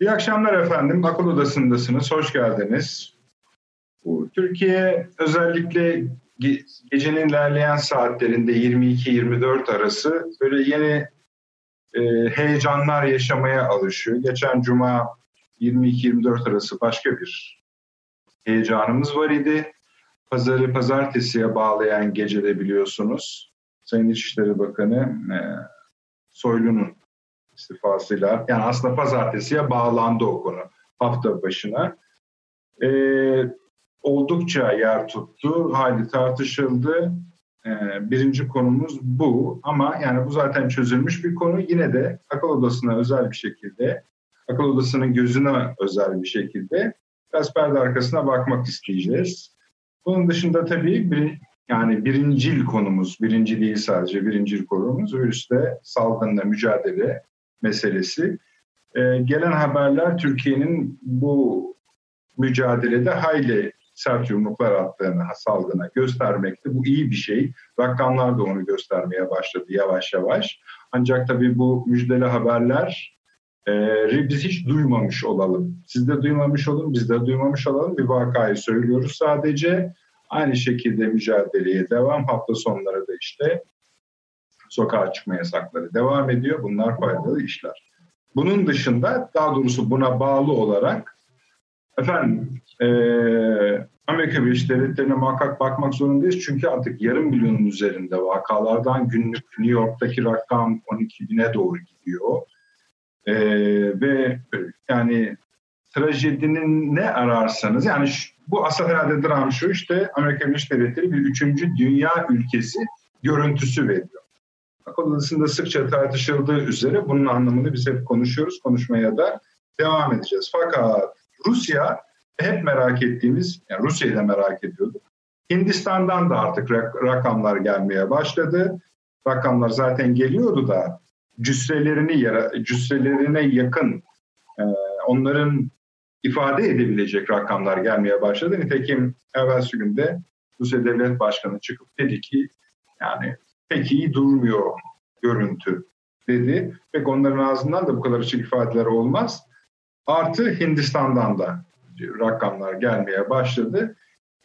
İyi akşamlar efendim. Akıl Odası'ndasınız. Hoş geldiniz. Türkiye özellikle ge- gecenin ilerleyen saatlerinde 22-24 arası böyle yeni e, heyecanlar yaşamaya alışıyor. Geçen cuma 22-24 arası başka bir heyecanımız var idi. Pazarı pazartesiye bağlayan gecede biliyorsunuz Sayın İçişleri Bakanı e, Soylu'nun istifasıyla yani aslında pazartesiye bağlandı o konu hafta başına. E, oldukça yer tuttu, hayli tartışıldı. E, birinci konumuz bu ama yani bu zaten çözülmüş bir konu. Yine de akıl odasına özel bir şekilde, akıl odasının gözüne özel bir şekilde biraz perde arkasına bakmak isteyeceğiz. Bunun dışında tabii bir, yani birincil konumuz, birinci değil sadece birincil konumuz virüste salgınla mücadele meselesi. Ee, gelen haberler Türkiye'nin bu mücadelede hayli sert yumruklar attığını salgına göstermekte. Bu iyi bir şey. Rakamlar da onu göstermeye başladı yavaş yavaş. Ancak tabii bu müjdeli haberler e, biz hiç duymamış olalım. Siz de duymamış olun, biz de duymamış olalım. Bir vakayı söylüyoruz sadece. Aynı şekilde mücadeleye devam. Hafta sonları da işte sokağa çıkma yasakları devam ediyor. Bunlar faydalı işler. Bunun dışında daha doğrusu buna bağlı olarak efendim e, Amerika Birleşik Devletleri'ne muhakkak bakmak zorundayız. Çünkü artık yarım milyonun üzerinde vakalardan günlük New York'taki rakam 12 bine doğru gidiyor. E, ve yani trajedinin ne ararsanız yani şu, bu asıl herhalde dram şu işte Amerika Birleşik Devletleri bir üçüncü dünya ülkesi görüntüsü veriyor. Akıl odasında sıkça tartışıldığı üzere bunun anlamını biz hep konuşuyoruz, konuşmaya da devam edeceğiz. Fakat Rusya hep merak ettiğimiz, yani Rusya'yı da merak ediyorduk. Hindistan'dan da artık rakamlar gelmeye başladı. Rakamlar zaten geliyordu da cüsselerini cüsselerine yakın e, onların ifade edebilecek rakamlar gelmeye başladı. Nitekim evvelsi günde Rusya Devlet Başkanı çıkıp dedi ki yani pek iyi durmuyor görüntü dedi. Pek onların ağzından da bu kadar açık ifadeler olmaz. Artı Hindistan'dan da rakamlar gelmeye başladı.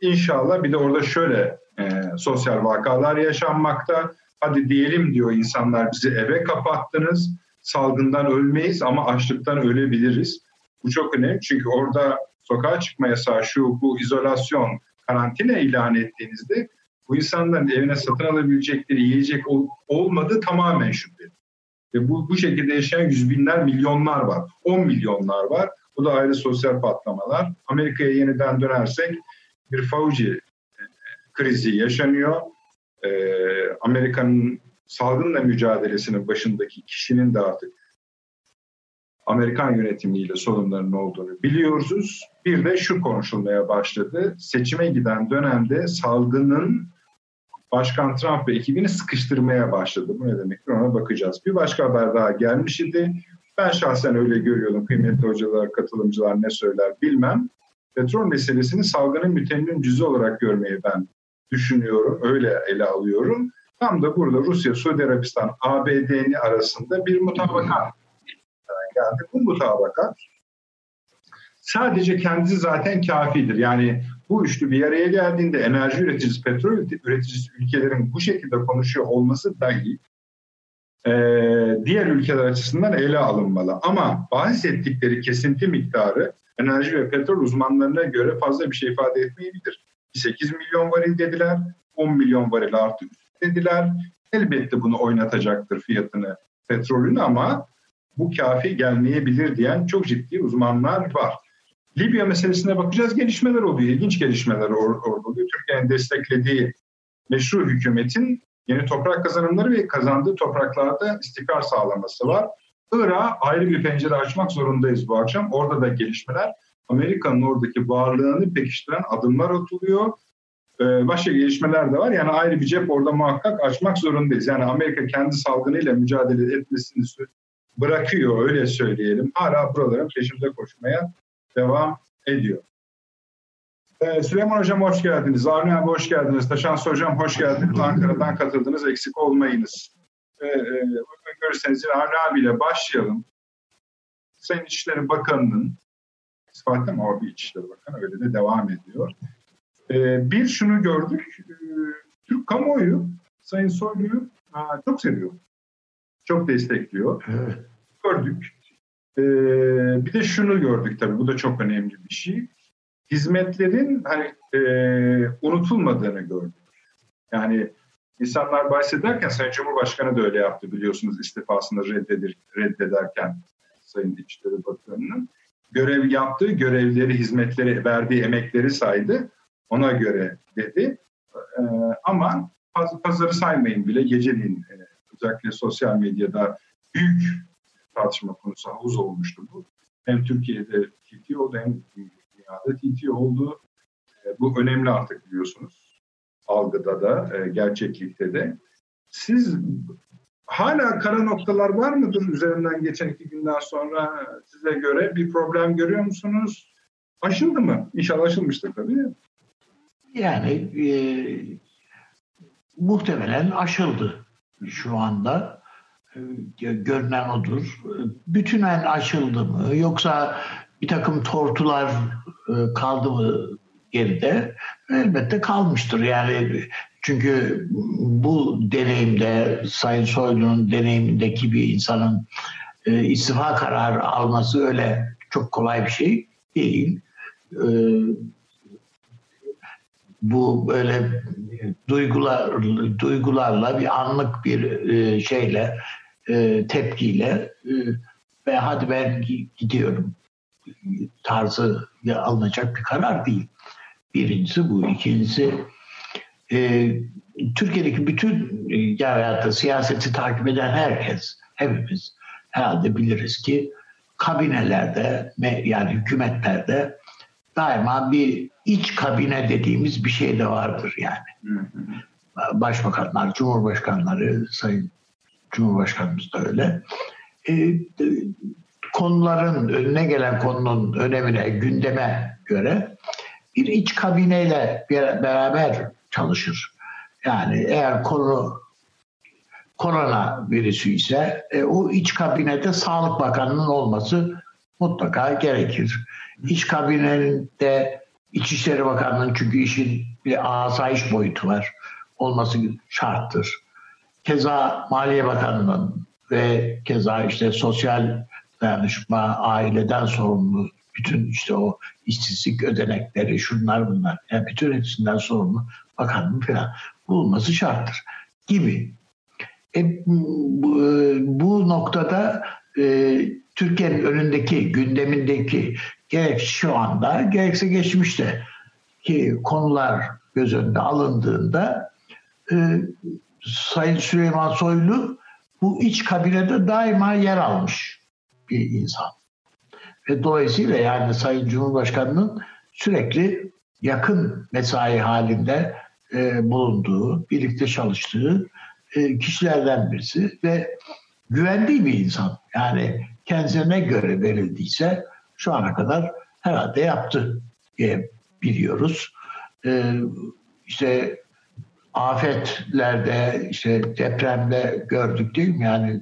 İnşallah bir de orada şöyle e, sosyal vakalar yaşanmakta. Hadi diyelim diyor insanlar bizi eve kapattınız. Salgından ölmeyiz ama açlıktan ölebiliriz. Bu çok önemli çünkü orada sokağa çıkma yasağı şu bu izolasyon karantina ilan ettiğinizde bu insanların evine satın alabilecekleri yiyecek ol, olmadığı tamamen şüpheli. Ve bu, bu şekilde yaşayan yüz binler, milyonlar var. 10 milyonlar var. Bu da ayrı sosyal patlamalar. Amerika'ya yeniden dönersek bir Fauci e, krizi yaşanıyor. Ee, Amerika'nın salgınla mücadelesinin başındaki kişinin de artık Amerikan yönetimiyle sorunların olduğunu biliyoruz. Bir de şu konuşulmaya başladı. Seçime giden dönemde salgının Başkan Trump ve ekibini sıkıştırmaya başladı. Bu ne demektir ona bakacağız. Bir başka haber daha gelmiş idi. Ben şahsen öyle görüyorum. Kıymetli hocalar, katılımcılar ne söyler bilmem. Petrol meselesini salgının mütemmin cüzü olarak görmeyi ben düşünüyorum. Öyle ele alıyorum. Tam da burada Rusya, Suudi Arabistan, ABD'nin arasında bir mutabakat geldi. Bu mutabakat sadece kendisi zaten kafidir. Yani bu üçlü bir araya geldiğinde enerji üreticisi, petrol üreticisi ülkelerin bu şekilde konuşuyor olması dahi e, diğer ülkeler açısından ele alınmalı. Ama bahsettikleri kesinti miktarı enerji ve petrol uzmanlarına göre fazla bir şey ifade etmeyebilir. 8 milyon varil dediler, 10 milyon varil artı dediler. Elbette bunu oynatacaktır fiyatını petrolün ama bu kafi gelmeyebilir diyen çok ciddi uzmanlar var. Libya meselesine bakacağız. Gelişmeler oluyor. İlginç gelişmeler or- orada oluyor. Türkiye'nin desteklediği meşru hükümetin yeni toprak kazanımları ve kazandığı topraklarda istikrar sağlaması var. Irak'a ayrı bir pencere açmak zorundayız bu akşam. Orada da gelişmeler. Amerika'nın oradaki varlığını pekiştiren adımlar atılıyor. Ee, başka gelişmeler de var. Yani ayrı bir cep orada muhakkak açmak zorundayız. Yani Amerika kendi salgınıyla mücadele etmesini bırakıyor öyle söyleyelim. Hala buraların peşinde koşmaya devam ediyor. Ee, Süleyman Hocam hoş geldiniz. Avni abi hoş geldiniz. Taşans Hocam hoş geldiniz. Ankara'dan katıldınız. Eksik olmayınız. Ee, e, görürseniz Avni abiyle başlayalım. Sayın İçişleri Bakanı'nın ispat ama o bir İçişleri Bakanı öyle de devam ediyor. Ee, bir şunu gördük. E, Türk kamuoyu Sayın Soylu'yu çok seviyor. Çok destekliyor. Evet. Gördük. Ee, bir de şunu gördük tabii. Bu da çok önemli bir şey. Hizmetlerin hani e, unutulmadığını gördük. Yani insanlar bahsederken Sayın Cumhurbaşkanı da öyle yaptı biliyorsunuz istifasını reddedir, reddederken Sayın İçişleri Bakanı'nın görev yaptığı görevleri, hizmetleri, verdiği emekleri saydı. Ona göre dedi. Ee, ama pazarı saymayın bile geceliğin e, özellikle sosyal medyada büyük tartışma konusu havuz olmuştu bu. Hem Türkiye'de TT oldu hem dünyada TT oldu. E, bu önemli artık biliyorsunuz. Algıda da, e, gerçeklikte de. Siz hala kara noktalar var mıdır üzerinden geçen iki günden sonra size göre bir problem görüyor musunuz? Aşıldı mı? İnşallah aşılmıştır tabii. Yani e, muhtemelen aşıldı şu anda. E, görünen odur. Bütünen aşıldı mı? Yoksa bir takım tortular e, kaldı mı geride? Elbette kalmıştır. Yani çünkü bu deneyimde Sayın Soylu'nun deneyimindeki bir insanın e, istifa kararı alması öyle çok kolay bir şey değil. E, bu böyle duygular duygularla bir anlık bir e, şeyle e, tepkiyle e, ve hadi ben gidiyorum tarzı alınacak bir karar değil. Birincisi bu. İkincisi e, Türkiye'deki bütün e, hayatta siyaseti takip eden herkes, hepimiz herhalde biliriz ki kabinelerde yani hükümetlerde daima bir iç kabine dediğimiz bir şey de vardır yani. Başbakanlar, cumhurbaşkanları, sayın cumhurbaşkanımız da öyle. E, konuların önüne gelen konunun önemine, gündeme göre bir iç kabineyle beraber çalışır. Yani eğer konu korona virüsü ise e, o iç kabinede Sağlık Bakanı'nın olması mutlaka gerekir. İç kabinede İçişleri Bakanı'nın çünkü işin bir asayiş boyutu var olması şarttır. Keza Maliye Bakanı'nın ve keza işte sosyal dayanışma, aileden sorumlu bütün işte o işsizlik ödenekleri, şunlar bunlar, yani bütün hepsinden sorumlu bakanın falan bulunması şarttır gibi. E, bu, bu noktada e, Türkiye'nin önündeki, gündemindeki gerek şu anda gerekse geçmişte ki konular göz önüne alındığında e, Sayın Süleyman Soylu bu iç kabinede daima yer almış bir insan. Ve dolayısıyla yani Sayın Cumhurbaşkanı'nın sürekli yakın mesai halinde e, bulunduğu, birlikte çalıştığı e, kişilerden birisi ve güvendiği bir insan. Yani kendisine göre verildiyse şu ana kadar herhalde yaptı diye biliyoruz. E, işte afetlerde, işte depremde gördük değil mi? Yani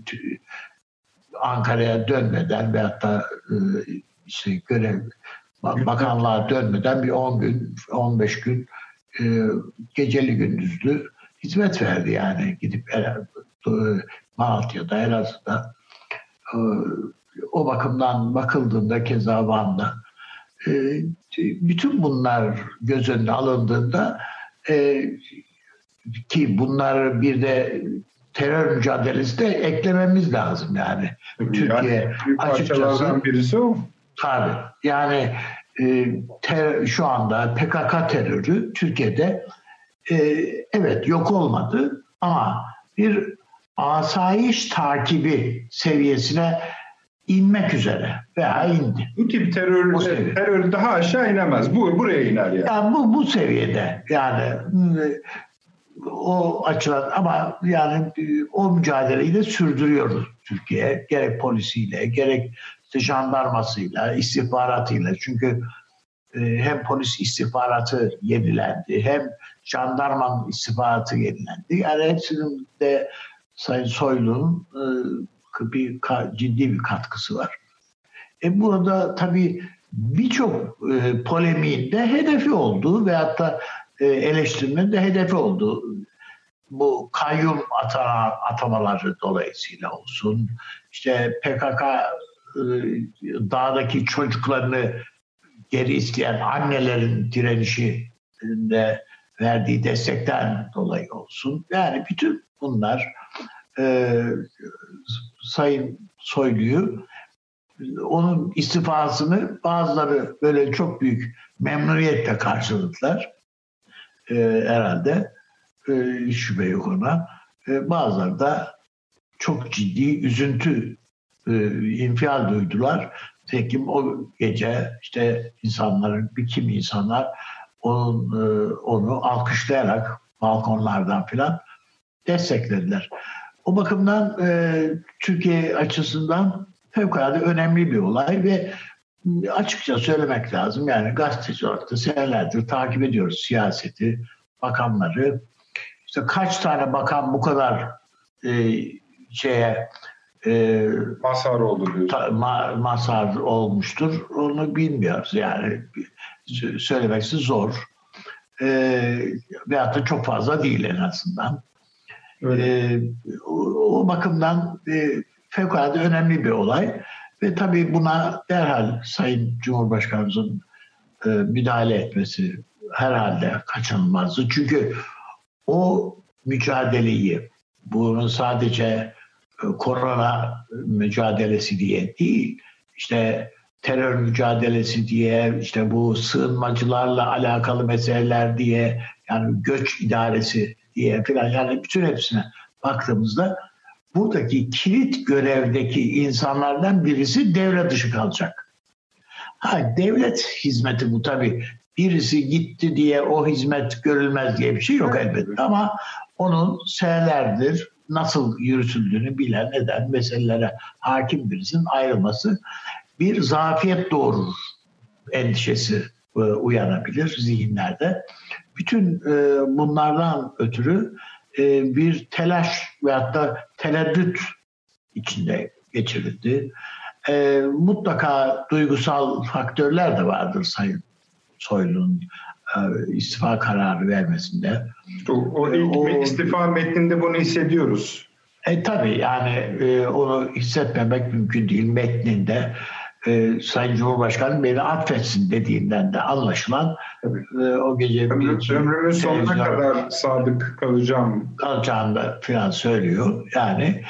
Ankara'ya dönmeden ve hatta e, işte görev bakanlığa dönmeden bir 10 gün, 15 gün e, geceli gündüzlü hizmet verdi yani gidip Malatya'da, Elazığ'da e, o bakımdan bakıldığında keza Van'da bütün bunlar göz önüne alındığında ki bunlar bir de terör mücadelesi de eklememiz lazım yani. Tabii Türkiye yani açıkçası birisi o. Tabii. Yani e, ter, şu anda PKK terörü Türkiye'de e, evet yok olmadı ama bir asayiş takibi seviyesine inmek üzere veya indi. Bu tip terör, terör daha aşağı inemez. Bu buraya iner yani. yani bu bu seviyede yani o açıdan ama yani e, o mücadeleyi de sürdürüyoruz Türkiye. Gerek polisiyle, gerek işte jandarmasıyla, istihbaratıyla. Çünkü e, hem polis istihbaratı yenilendi, hem jandarmanın istihbaratı yenilendi. Yani hepsinin de Sayın Soylu'nun e, bir ciddi bir katkısı var. E burada tabii birçok polemiğin de hedefi olduğu veyahut da e, eleştirmenin de hedefi olduğu bu kayyum atama, atamaları dolayısıyla olsun, işte PKK e, dağdaki çocuklarını geri isteyen annelerin direnişinde verdiği destekten dolayı olsun. Yani bütün bunlar e, Sayın Soylu'yu onun istifasını bazıları böyle çok büyük memnuniyetle karşıladılar e, herhalde. E, şüphe yok ona. E, bazıları da çok ciddi üzüntü, e, infial duydular. Tekim o gece işte insanların, bir kimi insanlar onun, e, onu alkışlayarak balkonlardan filan desteklediler. O bakımdan e, Türkiye açısından fevkalade önemli bir olay ve açıkça söylemek lazım. Yani gazeteci olarak da senelerdir takip ediyoruz siyaseti, bakanları. İşte kaç tane bakan bu kadar e, şeye e, mazhar oldu Ta, ma, mazhar olmuştur. Onu bilmiyoruz yani. Söylemesi zor. E, veyahut da çok fazla değil en azından. E, o, o bakımdan e, fevkalade önemli bir olay. Ve tabii buna derhal Sayın Cumhurbaşkanımızın e, müdahale etmesi herhalde kaçınılmazdı. Çünkü o mücadeleyi, bunun sadece e, korona mücadelesi diye değil, işte terör mücadelesi diye, işte bu sığınmacılarla alakalı meseleler diye, yani göç idaresi diye falan yani bütün hepsine baktığımızda buradaki kilit görevdeki insanlardan birisi devre dışı kalacak. Ha, devlet hizmeti bu tabii. Birisi gitti diye o hizmet görülmez diye bir şey yok elbette ama onun senelerdir nasıl yürütüldüğünü bilen neden meselelere hakim birisinin ayrılması bir zafiyet doğurur endişesi e, uyanabilir zihinlerde. Bütün e, bunlardan ötürü e, bir telaş veyahut da tereddüt içinde geçirildi. Mutlaka duygusal faktörler de vardır Sayın Soylu'nun istifa kararı vermesinde. O, o ilk o, istifa metninde bunu hissediyoruz. E tabii yani e, onu hissetmemek mümkün değil. Metninde e, Sayın Cumhurbaşkanı beni affetsin dediğinden de anlaşılan e, o gece Ömrüm, ömrümün sonuna kadar sadık kalacağım kalacağını da filan söylüyor. Yani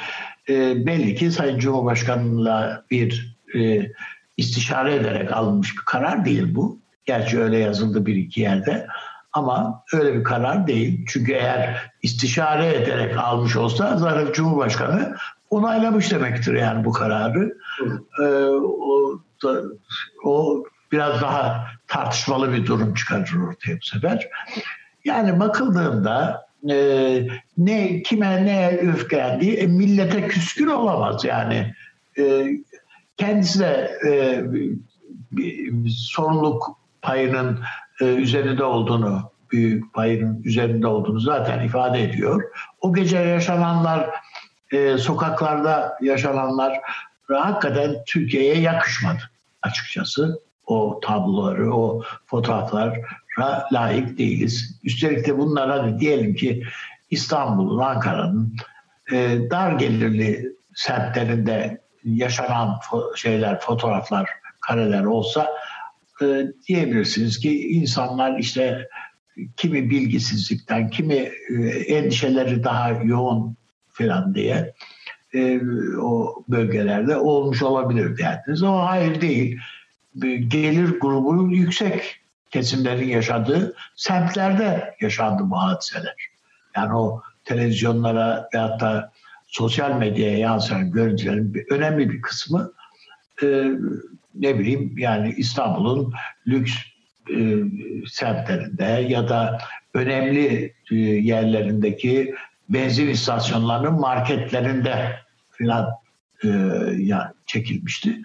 e, belli ki Sayın Cumhurbaşkanı'yla bir e, istişare ederek alınmış bir karar değil bu. Gerçi öyle yazıldı bir iki yerde. Ama öyle bir karar değil. Çünkü eğer istişare ederek almış olsa zaten Cumhurbaşkanı onaylamış demektir yani bu kararı. Ee, o, da, o biraz daha tartışmalı bir durum çıkarır ortaya bu sefer. Yani bakıldığında e, ne kime ne öfkelendiği e, millete küskün olamaz yani. E, kendisi de e, bir sorumluluk payının e, üzerinde olduğunu, büyük payının üzerinde olduğunu zaten ifade ediyor. O gece yaşananlar, e, sokaklarda yaşananlar hakikaten Türkiye'ye yakışmadı açıkçası. O tabloları, o fotoğraflara layık değiliz. Üstelik de bunlar hadi diyelim ki İstanbul'un, Ankara'nın e, dar gelirli semtlerinde yaşanan fo- şeyler, fotoğraflar, kareler olsa e, diyebilirsiniz ki insanlar işte kimi bilgisizlikten, kimi e, endişeleri daha yoğun falan diye e, o bölgelerde olmuş olabilir derdiniz. Ama hayır değil. Gelir grubunun yüksek kesimlerin yaşadığı semtlerde yaşandı bu hadiseler. Yani o televizyonlara ve hatta sosyal medyaya yansıyan görüntülerin bir, önemli bir kısmı e, ne bileyim yani İstanbul'un lüks e, semtlerinde ya da önemli e, yerlerindeki benzin istasyonlarının marketlerinde filan e, ya çekilmişti.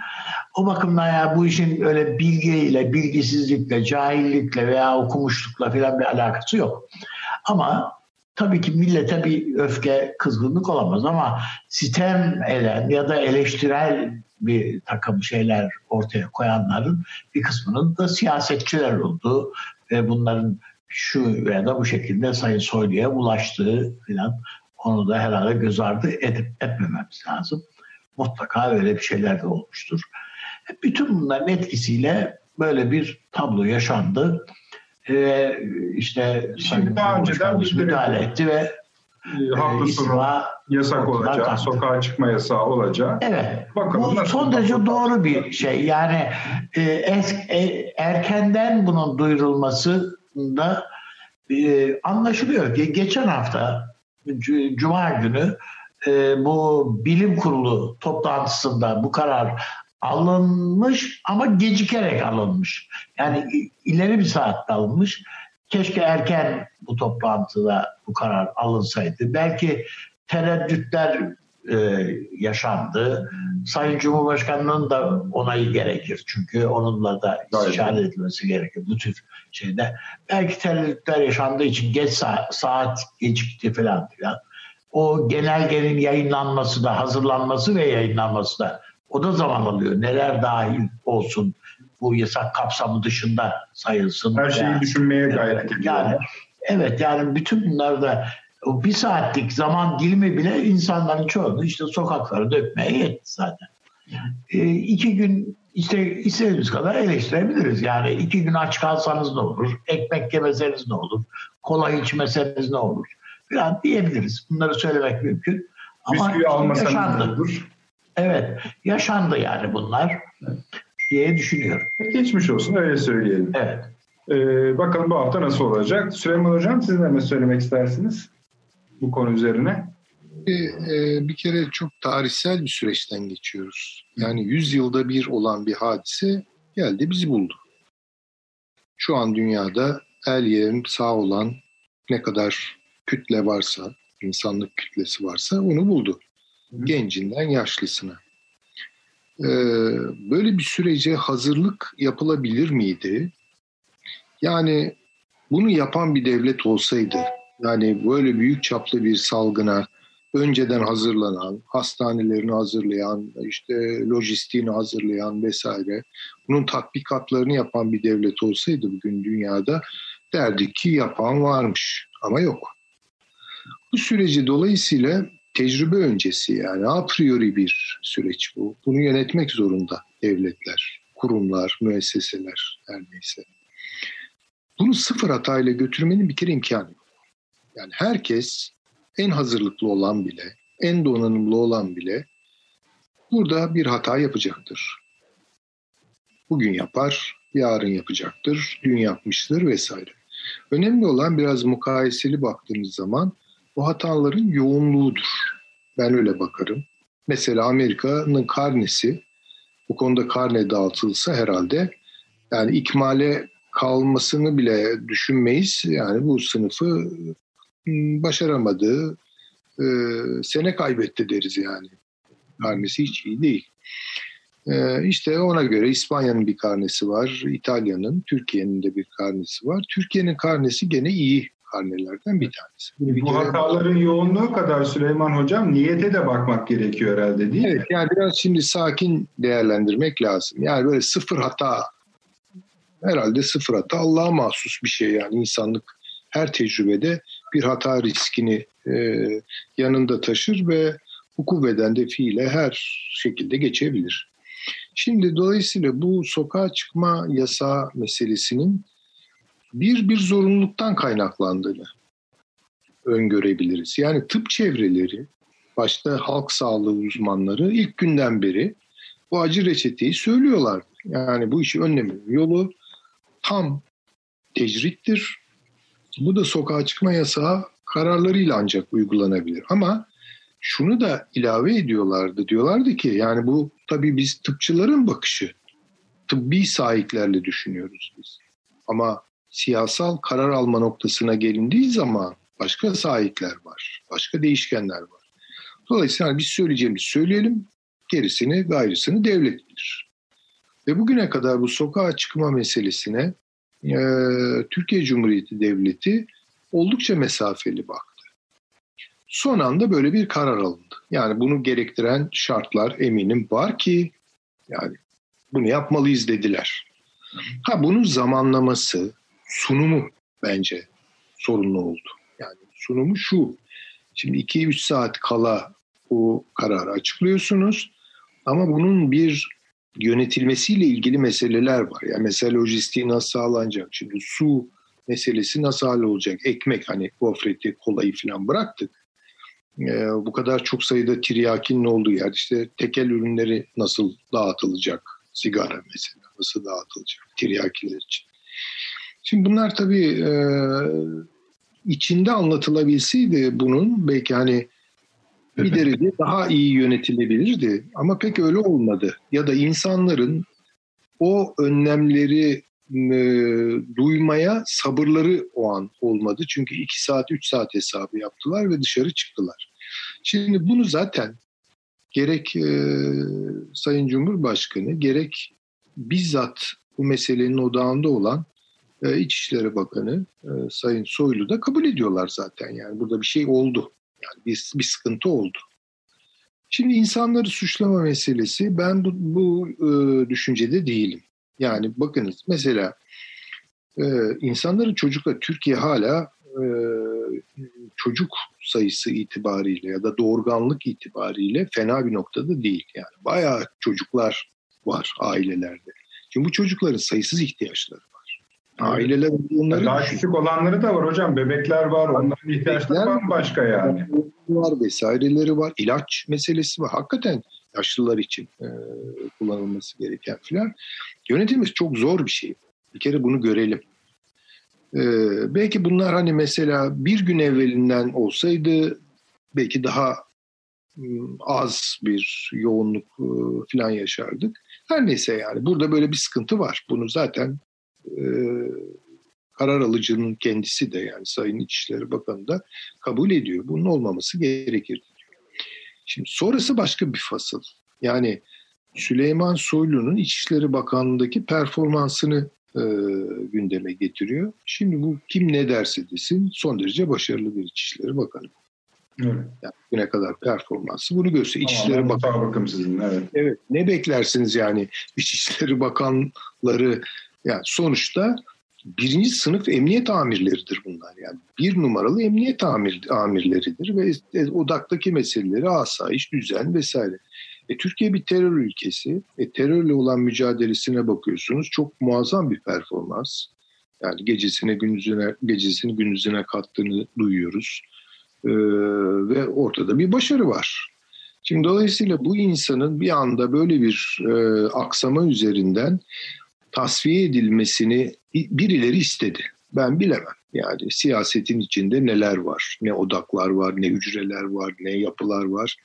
O bakımdan ya bu işin öyle bilgiyle, bilgisizlikle, cahillikle veya okumuşlukla filan bir alakası yok. Ama tabii ki millete bir öfke, kızgınlık olamaz ama sistem eden ya da eleştirel bir takım şeyler ortaya koyanların bir kısmının da siyasetçiler olduğu ve bunların şu veya da bu şekilde Sayın Soylu'ya ulaştığı filan onu da herhalde göz ardı edip etmememiz lazım. Mutlaka öyle bir şeyler de olmuştur. Bütün bunların etkisiyle böyle bir tablo yaşandı. Ee, işte Şimdi daha önceden müdahale etti ve e, hafta sonu yasak olacak, taktı. sokağa çıkma yasağı olacak. Evet. Bakalım Bu son derece doğru bir şey. Yani e, es, e, erkenden bunun duyurulmasında e, anlaşılıyor ki geçen hafta Cuma günü e, bu bilim kurulu toplantısında bu karar alınmış ama gecikerek alınmış. Yani ileri bir saatte alınmış. Keşke erken bu toplantıda bu karar alınsaydı. Belki tereddütler e, yaşandı. Sayın Cumhurbaşkanı'nın da onayı gerekir. Çünkü onunla da istişare edilmesi gerekir bu tür şeyde. Belki tereddütler yaşandığı için geç saat, saat gecikti falan filan. O genelgenin yayınlanması da, hazırlanması ve yayınlanması da o da zaman alıyor. Neler dahil olsun bu yasak kapsamı dışında sayılsın. Her şeyi yani, düşünmeye gayret ediyor. Yani, evet yani bütün bunlar da o bir saatlik zaman dilimi bile insanların çoğunu işte sokaklara dökmeye yetti zaten. E, iki gün işte istediğimiz kadar eleştirebiliriz. Yani iki gün aç kalsanız ne olur? Ekmek yemeseniz ne olur? Kola içmeseniz ne olur? Falan diyebiliriz. Bunları söylemek mümkün. Ama Bisküvi almasanız yaşandı. ne olur? Evet. Yaşandı yani bunlar diye düşünüyorum. Geçmiş olsun öyle söyleyelim. Evet. Ee, bakalım bu hafta nasıl olacak? Süleyman Hocam siz ne söylemek istersiniz? Bu konu üzerine? E, e, bir kere çok tarihsel bir süreçten geçiyoruz. Yani 100 yılda bir olan bir hadise geldi bizi buldu. Şu an dünyada el yerim sağ olan ne kadar kütle varsa, insanlık kütlesi varsa onu buldu. Gencinden yaşlısına. Ee, böyle bir sürece hazırlık yapılabilir miydi? Yani bunu yapan bir devlet olsaydı, yani böyle büyük çaplı bir salgına önceden hazırlanan, hastanelerini hazırlayan, işte lojistiğini hazırlayan vesaire bunun tatbikatlarını yapan bir devlet olsaydı bugün dünyada derdik ki yapan varmış ama yok. Bu süreci dolayısıyla tecrübe öncesi yani a priori bir süreç bu. Bunu yönetmek zorunda devletler, kurumlar, müesseseler her neyse. Bunu sıfır hatayla götürmenin bir kere imkanı yok. Yani herkes en hazırlıklı olan bile, en donanımlı olan bile burada bir hata yapacaktır. Bugün yapar, yarın yapacaktır, dün yapmıştır vesaire. Önemli olan biraz mukayeseli baktığımız zaman bu hataların yoğunluğudur. Ben öyle bakarım. Mesela Amerika'nın karnesi, bu konuda karne dağıtılsa herhalde yani ikmale kalmasını bile düşünmeyiz. Yani bu sınıfı Hmm, başaramadığı e, sene kaybetti deriz yani. Karnesi hiç iyi değil. E, işte ona göre İspanya'nın bir karnesi var, İtalya'nın, Türkiye'nin de bir karnesi var. Türkiye'nin karnesi gene iyi karnelerden bir tanesi. Bir Bu hataların yoğunluğu kadar Süleyman Hocam niyete de bakmak gerekiyor herhalde değil evet, mi? Yani biraz şimdi sakin değerlendirmek lazım. Yani böyle sıfır hata herhalde sıfır hata Allah'a mahsus bir şey yani insanlık her tecrübede bir hata riskini e, yanında taşır ve hukuk de fiile her şekilde geçebilir. Şimdi dolayısıyla bu sokağa çıkma yasağı meselesinin bir bir zorunluluktan kaynaklandığını öngörebiliriz. Yani tıp çevreleri, başta halk sağlığı uzmanları ilk günden beri bu acı reçeteyi söylüyorlardı. Yani bu işi önlemenin yolu tam tecrittir, bu da sokağa çıkma yasağı kararlarıyla ancak uygulanabilir. Ama şunu da ilave ediyorlardı. Diyorlardı ki yani bu tabii biz tıpçıların bakışı. Tıbbi sahiplerle düşünüyoruz biz. Ama siyasal karar alma noktasına gelindiği zaman başka sahipler var. Başka değişkenler var. Dolayısıyla biz söyleyeceğimizi söyleyelim. Gerisini gayrısını devlet bilir. Ve bugüne kadar bu sokağa çıkma meselesine e, Türkiye Cumhuriyeti Devleti oldukça mesafeli baktı. son anda böyle bir karar alındı. Yani bunu gerektiren şartlar eminim var ki yani bunu yapmalıyız dediler. Ha bunun zamanlaması, sunumu bence sorunlu oldu. Yani sunumu şu. Şimdi 2-3 saat kala bu kararı açıklıyorsunuz ama bunun bir yönetilmesiyle ilgili meseleler var. Yani mesela lojistiği nasıl sağlanacak? Şimdi su meselesi nasıl hallolacak? Ekmek hani gofreti, kolayı falan bıraktık. Ee, bu kadar çok sayıda tiryakinin olduğu yer işte tekel ürünleri nasıl dağıtılacak? Sigara mesela nasıl dağıtılacak tiryakiler için? Şimdi bunlar tabii e, içinde anlatılabilseydi bunun belki hani bir derece daha iyi yönetilebilirdi. Ama pek öyle olmadı. Ya da insanların o önlemleri e, duymaya sabırları o an olmadı. Çünkü iki saat, üç saat hesabı yaptılar ve dışarı çıktılar. Şimdi bunu zaten gerek e, Sayın Cumhurbaşkanı gerek bizzat bu meselenin odağında olan e, İçişleri Bakanı e, Sayın Soylu da kabul ediyorlar zaten. Yani burada bir şey oldu. Yani bir, bir sıkıntı oldu. Şimdi insanları suçlama meselesi ben bu, bu e, düşüncede değilim. Yani bakınız mesela e, insanların çocuklar Türkiye hala e, çocuk sayısı itibariyle ya da doğurganlık itibariyle fena bir noktada değil. Yani bayağı çocuklar var ailelerde. Şimdi bu çocukların sayısız ihtiyaçları var. Aileler onları daha küçük olanları da var hocam. Bebekler var. Onların ihtiyaçları bambaşka yani. Var vesaireleri var. İlaç meselesi var. Hakikaten yaşlılar için e, kullanılması gereken filan. Yönetilmesi çok zor bir şey. Bir kere bunu görelim. Ee, belki bunlar hani mesela bir gün evvelinden olsaydı belki daha ıı, az bir yoğunluk ıı, falan yaşardık. Her neyse yani burada böyle bir sıkıntı var. Bunu zaten e, karar alıcının kendisi de yani Sayın İçişleri Bakanı da kabul ediyor. Bunun olmaması gerekir diyor. Şimdi sonrası başka bir fasıl. Yani Süleyman Soylu'nun İçişleri Bakanlığı'ndaki performansını e, gündeme getiriyor. Şimdi bu kim ne derse desin son derece başarılı bir İçişleri Bakanı. Evet. Yani bugüne kadar performansı bunu gösteriyor. İçişleri Bakanı. sizin, evet. evet. Ne beklersiniz yani İçişleri Bakanları yani sonuçta birinci sınıf emniyet amirleridir bunlar. Yani bir numaralı emniyet amir, amirleridir ve odaktaki meseleleri asayiş, düzen vesaire. E, Türkiye bir terör ülkesi. E, terörle olan mücadelesine bakıyorsunuz. Çok muazzam bir performans. Yani gecesine gündüzüne gecesini gündüzüne kattığını duyuyoruz. E, ve ortada bir başarı var. Şimdi dolayısıyla bu insanın bir anda böyle bir e, aksama üzerinden tasfiye edilmesini birileri istedi. Ben bilemem. Yani siyasetin içinde neler var, ne odaklar var, ne hücreler var, ne yapılar var.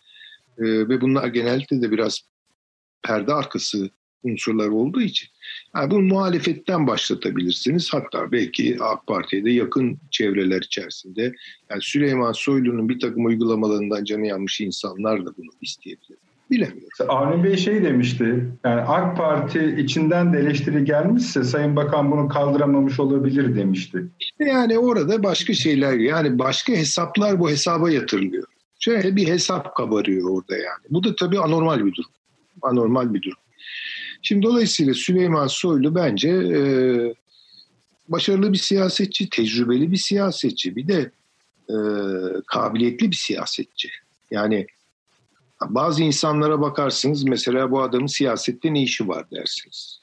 Ee, ve bunlar genellikle de biraz perde arkası unsurlar olduğu için. Yani bunu muhalefetten başlatabilirsiniz. Hatta belki AK Parti'ye de yakın çevreler içerisinde. Yani Süleyman Soylu'nun bir takım uygulamalarından canı yanmış insanlar da bunu isteyebilir. Bilemiyorum. Avni Bey şey demişti, yani AK Parti içinden de eleştiri gelmişse Sayın Bakan bunu kaldıramamış olabilir demişti. Yani orada başka şeyler, yani başka hesaplar bu hesaba yatırılıyor. Şöyle bir hesap kabarıyor orada yani. Bu da tabii anormal bir durum. Anormal bir durum. Şimdi dolayısıyla Süleyman Soylu bence e, başarılı bir siyasetçi, tecrübeli bir siyasetçi, bir de e, kabiliyetli bir siyasetçi. Yani bazı insanlara bakarsınız mesela bu adamın siyasette ne işi var dersiniz.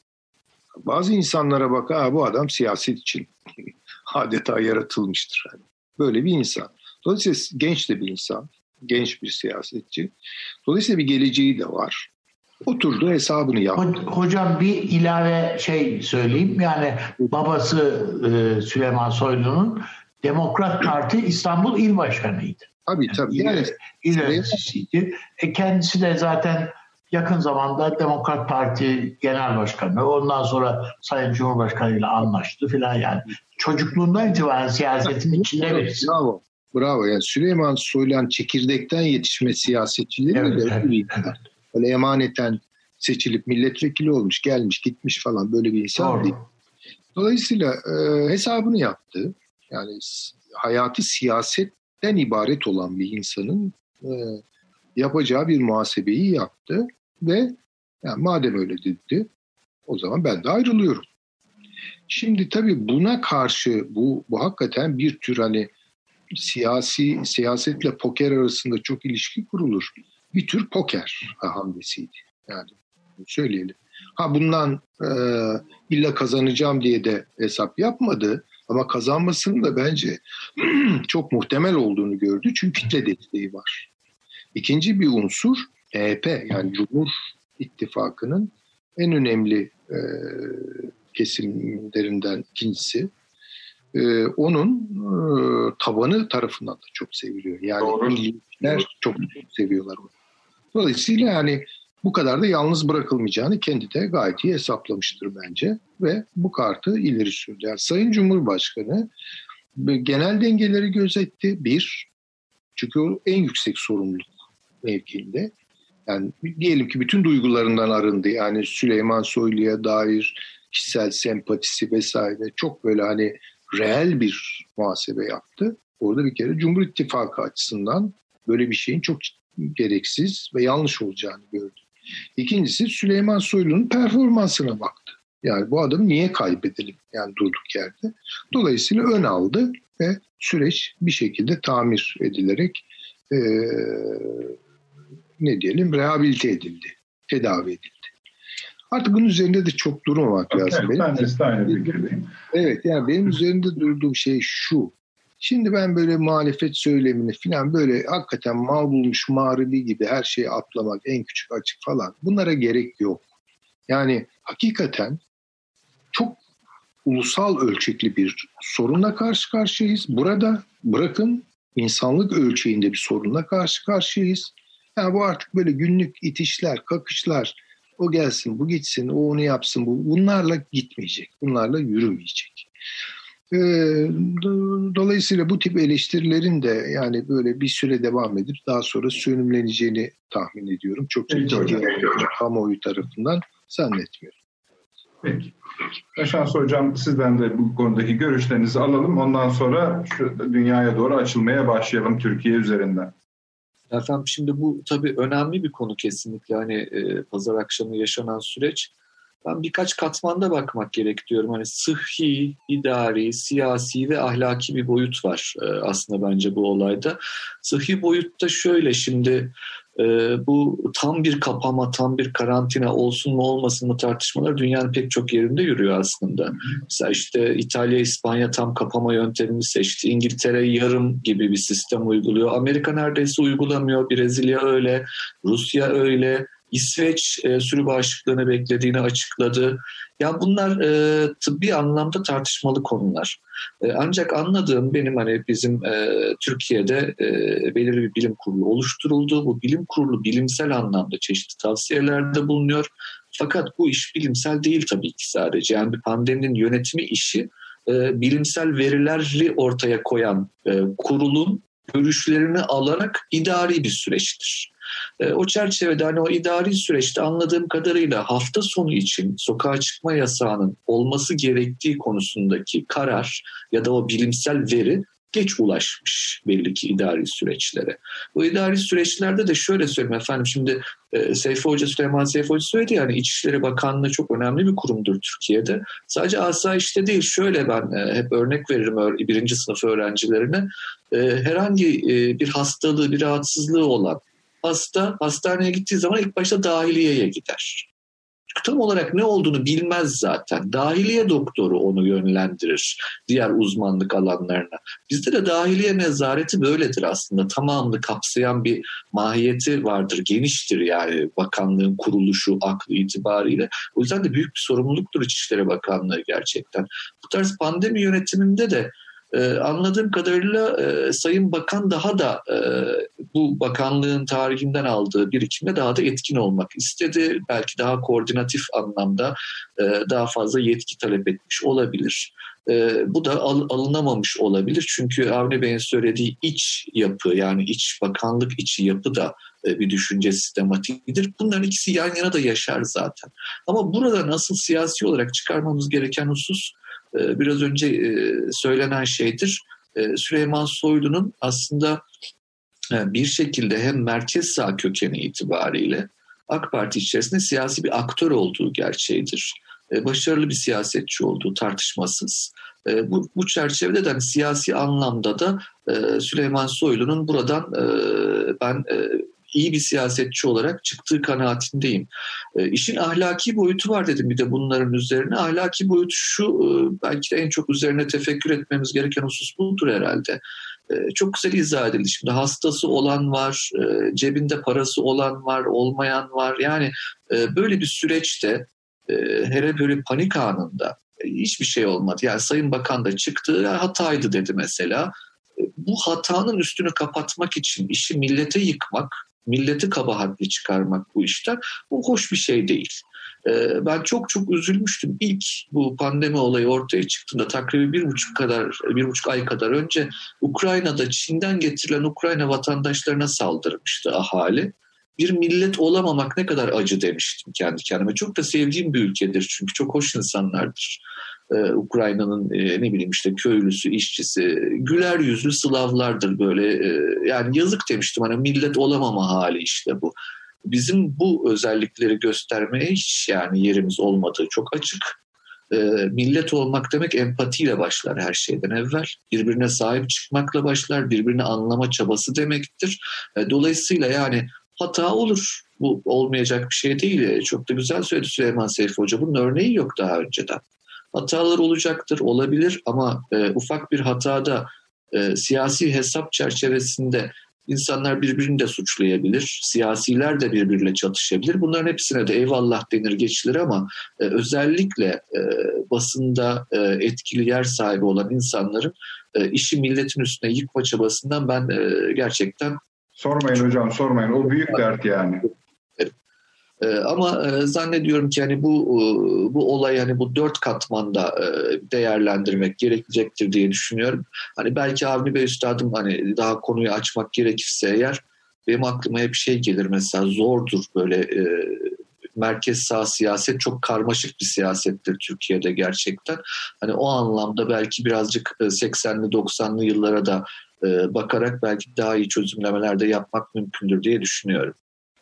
Bazı insanlara bak, bu adam siyaset için adeta yaratılmıştır. Yani. Böyle bir insan. Dolayısıyla genç de bir insan genç bir siyasetçi. Dolayısıyla bir geleceği de var. Oturdu hesabını yaptı. Hocam bir ilave şey söyleyeyim. Yani babası e, Süleyman Soylu'nun Demokrat Parti İstanbul İl Başkanı'ydı. Tabii tabii. Yani, yöneticisiydi. E, kendisi de zaten yakın zamanda Demokrat Parti Genel Başkanı. Ondan sonra Sayın Cumhurbaşkanı ile anlaştı filan yani. Çocukluğundan itibaren siyasetin içinde birisi. Bravo. Bravo. Yani Süleyman Soylan çekirdekten yetişme siyasetçileri evet, de evet, evet. böyle emaneten seçilip milletvekili olmuş, gelmiş, gitmiş falan böyle bir insan Doğru. değil. Dolayısıyla e, hesabını yaptı. Yani hayatı siyaset den ibaret olan bir insanın e, yapacağı bir muhasebeyi yaptı ve yani madem öyle dedi o zaman ben de ayrılıyorum. Şimdi tabii buna karşı bu, bu hakikaten bir tür hani siyasi siyasetle poker arasında çok ilişki kurulur. Bir tür poker hamlesiydi. Yani söyleyelim. Ha bundan e, illa kazanacağım diye de hesap yapmadı. Ama kazanmasının da bence çok muhtemel olduğunu gördü. Çünkü kitle desteği var. İkinci bir unsur EHP yani Cumhur İttifakı'nın en önemli e, kesimlerinden ikincisi. E, onun e, tabanı tarafından da çok seviliyor. Yani milliyetçiler çok, çok seviyorlar onu. Dolayısıyla yani bu kadar da yalnız bırakılmayacağını kendi de gayet iyi hesaplamıştır bence ve bu kartı ileri sürdü. Yani Sayın Cumhurbaşkanı genel dengeleri gözetti. Bir, çünkü o en yüksek sorumluluk mevkiinde. Yani diyelim ki bütün duygularından arındı. Yani Süleyman Soylu'ya dair kişisel sempatisi vesaire çok böyle hani reel bir muhasebe yaptı. Orada bir kere Cumhur İttifakı açısından böyle bir şeyin çok gereksiz ve yanlış olacağını gördü. İkincisi Süleyman Soylu'nun performansına baktı. Yani bu adam niye kaybedelim yani durduk yerde. Dolayısıyla ön aldı ve süreç bir şekilde tamir edilerek e, ne diyelim rehabilite edildi, tedavi edildi. Artık bunun üzerinde de çok durmamak lazım. Benim, ben de aynı fikirdeyim. Evet yani benim üzerinde durduğum şey şu. Şimdi ben böyle muhalefet söylemini falan böyle hakikaten mal bulmuş mağribi gibi her şeyi atlamak en küçük açık falan bunlara gerek yok. Yani hakikaten çok ulusal ölçekli bir sorunla karşı karşıyayız. Burada bırakın insanlık ölçeğinde bir sorunla karşı karşıyayız. Yani bu artık böyle günlük itişler, kakışlar, o gelsin, bu gitsin, o onu yapsın, bu bunlarla gitmeyecek, bunlarla yürümeyecek. Ee, dolayısıyla bu tip eleştirilerin de yani böyle bir süre devam edip daha sonra sönümleneceğini tahmin ediyorum. Çok ciddi kamuoyu tarafından zannetmiyorum. Peki. Şans Hocam sizden de bu konudaki görüşlerinizi alalım. Ondan sonra şu dünyaya doğru açılmaya başlayalım Türkiye üzerinden. Efendim şimdi bu tabii önemli bir konu kesinlikle. Hani e, pazar akşamı yaşanan süreç ben birkaç katmanda bakmak gerek diyorum. Hani sıhhi, idari, siyasi ve ahlaki bir boyut var e, aslında bence bu olayda. Sıhhi boyutta şöyle şimdi e, bu tam bir kapama, tam bir karantina olsun mu olmasın mı tartışmalar dünyanın pek çok yerinde yürüyor aslında. Mesela işte İtalya, İspanya tam kapama yöntemini seçti. İngiltere yarım gibi bir sistem uyguluyor. Amerika neredeyse uygulamıyor. Brezilya öyle, Rusya öyle. İsveç e, sürü bağışıklığını beklediğini açıkladı. Ya bunlar e, tıbbi anlamda tartışmalı konular. E, ancak anladığım benim hani bizim e, Türkiye'de e, belirli bir bilim kurulu oluşturuldu. Bu bilim kurulu bilimsel anlamda çeşitli tavsiyelerde bulunuyor. Fakat bu iş bilimsel değil tabii ki sadece. Yani bir pandeminin yönetimi işi e, bilimsel verileri ortaya koyan e, kurulun görüşlerini alarak idari bir süreçtir. E, o çerçevede hani o idari süreçte anladığım kadarıyla hafta sonu için sokağa çıkma yasağının olması gerektiği konusundaki karar ya da o bilimsel veri geç ulaşmış belli ki idari süreçlere. Bu idari süreçlerde de şöyle söyleyeyim efendim şimdi e, Seyfi Hoca, Süleyman Seyfi Hoca söyledi yani İçişleri Bakanlığı çok önemli bir kurumdur Türkiye'de. Sadece asayişte değil şöyle ben e, hep örnek veririm birinci sınıf öğrencilerine. E, herhangi e, bir hastalığı, bir rahatsızlığı olan hasta hastaneye gittiği zaman ilk başta dahiliyeye gider. Tam olarak ne olduğunu bilmez zaten. Dahiliye doktoru onu yönlendirir diğer uzmanlık alanlarına. Bizde de dahiliye nezareti böyledir aslında. Tamamını kapsayan bir mahiyeti vardır, geniştir yani bakanlığın kuruluşu aklı itibariyle. O yüzden de büyük bir sorumluluktur İçişleri Bakanlığı gerçekten. Bu tarz pandemi yönetiminde de ee, anladığım kadarıyla e, Sayın Bakan daha da e, bu bakanlığın tarihinden aldığı birikimde daha da etkin olmak istedi. Belki daha koordinatif anlamda e, daha fazla yetki talep etmiş olabilir. E, bu da al, alınamamış olabilir. Çünkü Avni Bey'in söylediği iç yapı yani iç bakanlık içi yapı da e, bir düşünce sistematiğidir. Bunların ikisi yan yana da yaşar zaten. Ama burada nasıl siyasi olarak çıkarmamız gereken husus biraz önce e, söylenen şeydir. e, Süleyman Soylu'nun aslında e, bir şekilde hem merkez sağ kökeni itibariyle AK Parti içerisinde siyasi bir aktör olduğu gerçeğidir. E, başarılı bir siyasetçi olduğu tartışmasız. Bu, bu çerçevede de hani siyasi anlamda da e, Süleyman Soylu'nun buradan ben iyi bir siyasetçi olarak çıktığı kanaatindeyim. E, işin ahlaki boyutu var dedim bir de bunların üzerine. Ahlaki boyut şu e, belki de en çok üzerine tefekkür etmemiz gereken husus budur herhalde. E, çok güzel izah edildi. Şimdi hastası olan var, e, cebinde parası olan var, olmayan var. Yani böyle bir süreçte e, hele böyle panik anında hiçbir şey olmadı. Yani Sayın Bakan da çıktı, hataydı dedi mesela. Bu hatanın üstünü kapatmak için işi millete yıkmak, milleti kabahatli çıkarmak bu işten bu hoş bir şey değil. Ee, ben çok çok üzülmüştüm. İlk bu pandemi olayı ortaya çıktığında takribi bir buçuk kadar, bir buçuk ay kadar önce Ukrayna'da Çin'den getirilen Ukrayna vatandaşlarına saldırmıştı ahali. Bir millet olamamak ne kadar acı demiştim kendi kendime. Çok da sevdiğim bir ülkedir çünkü çok hoş insanlardır. Ee, Ukrayna'nın e, ne bileyim işte köylüsü, işçisi, güler yüzlü Slavlardır böyle. E, yani yazık demiştim hani millet olamama hali işte bu. Bizim bu özellikleri göstermeye hiç yani yerimiz olmadığı çok açık. E, millet olmak demek empatiyle başlar her şeyden evvel. Birbirine sahip çıkmakla başlar, birbirini anlama çabası demektir. E, dolayısıyla yani hata olur. Bu olmayacak bir şey değil. Çok da güzel söyledi Süleyman Seyfi Hoca. Bunun örneği yok daha önceden. Hatalar olacaktır, olabilir ama e, ufak bir hatada e, siyasi hesap çerçevesinde insanlar birbirini de suçlayabilir, siyasiler de birbiriyle çatışabilir. Bunların hepsine de eyvallah denir geçilir ama e, özellikle e, basında e, etkili yer sahibi olan insanların e, işi milletin üstüne yıkma çabasından ben e, gerçekten... Sormayın hocam sormayın o büyük dert yani. Ee, ama e, zannediyorum ki hani bu e, bu olay hani bu dört katmanda e, değerlendirmek gerekecektir diye düşünüyorum. Hani belki Avni Bey Üstadım hani daha konuyu açmak gerekirse eğer benim aklıma hep şey gelir mesela zordur böyle merkez sağ siyaset çok karmaşık bir siyasettir Türkiye'de gerçekten. Hani o anlamda belki birazcık 80'li 90'lı yıllara da bakarak belki daha iyi çözümlemeler de yapmak mümkündür diye düşünüyorum.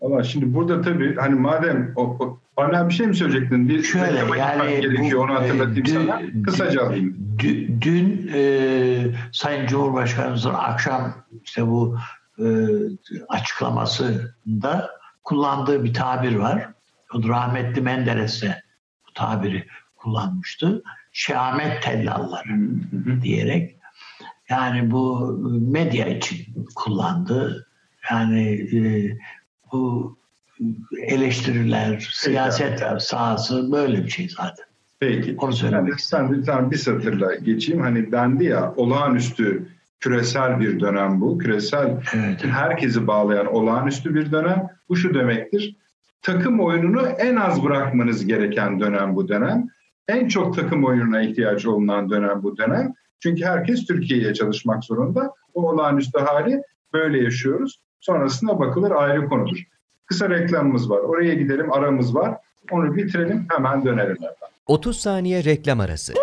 Ama şimdi burada tabii hani madem o, o bana bir şey mi söyleyecektin? Bir Şöyle yani gerekiyor onu hatırlatayım dün, sana. Kısaca alayım. Dün, dün e, Sayın Cumhurbaşkanımızın akşam işte bu e, açıklamasında kullandığı bir tabir var. O rahmetli Menderes de bu tabiri kullanmıştı. Şehamet tellalları diyerek yani bu medya için kullandı. Yani e, bu eleştiriler, siyaset sahası böyle bir şey zaten. Peki. Onu söylemek yani istedim. Bir tane bir satırla geçeyim. Hani dendi ya olağanüstü küresel bir dönem bu. Küresel evet. herkesi bağlayan olağanüstü bir dönem. Bu şu demektir. Takım oyununu en az bırakmanız gereken dönem bu dönem. En çok takım oyununa ihtiyaç olunan dönem bu dönem. Çünkü herkes Türkiye'ye çalışmak zorunda. O olağanüstü hali böyle yaşıyoruz. Sonrasında bakılır ayrı konudur. Kısa reklamımız var. Oraya gidelim aramız var. Onu bitirelim hemen dönelim. 30 saniye reklam arası.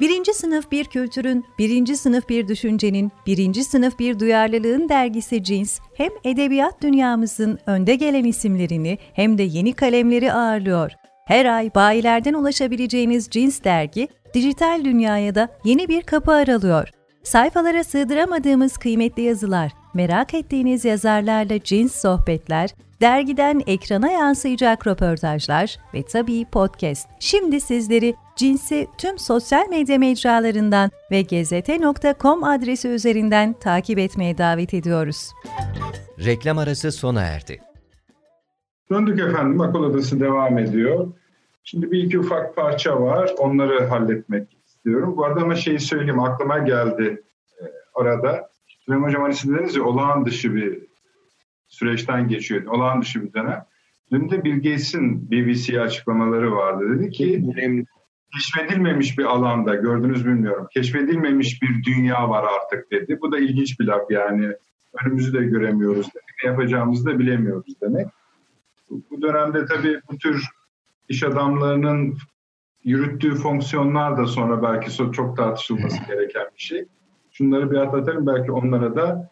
Birinci sınıf bir kültürün, birinci sınıf bir düşüncenin, birinci sınıf bir duyarlılığın dergisi Cins, hem edebiyat dünyamızın önde gelen isimlerini hem de yeni kalemleri ağırlıyor. Her ay bayilerden ulaşabileceğiniz Cins dergi, dijital dünyaya da yeni bir kapı aralıyor. Sayfalara sığdıramadığımız kıymetli yazılar, merak ettiğiniz yazarlarla cins sohbetler, dergiden ekrana yansıyacak röportajlar ve tabii podcast. Şimdi sizleri Cins'i tüm sosyal medya mecralarından ve gezete.com adresi üzerinden takip etmeye davet ediyoruz. Reklam arası sona erdi. Döndük efendim. Akıl Odası devam ediyor. Şimdi bir iki ufak parça var. Onları halletmek istiyorum. Bu arada ama şeyi söyleyeyim. Aklıma geldi e, arada. Süleyman Hocam hani siz dediniz ya olağan dışı bir süreçten geçiyor. Olağan dışı bir dönem. Dün de Bill Gates'in BBC'ye açıklamaları vardı. Dedi ki keşfedilmemiş bir alanda gördünüz bilmiyorum. Keşfedilmemiş bir dünya var artık dedi. Bu da ilginç bir laf yani. Önümüzü de göremiyoruz demek. Ne yapacağımızı da bilemiyoruz demek. Bu dönemde tabii bu tür iş adamlarının yürüttüğü fonksiyonlar da sonra belki çok tartışılması gereken bir şey. Şunları bir atlatalım belki onlara da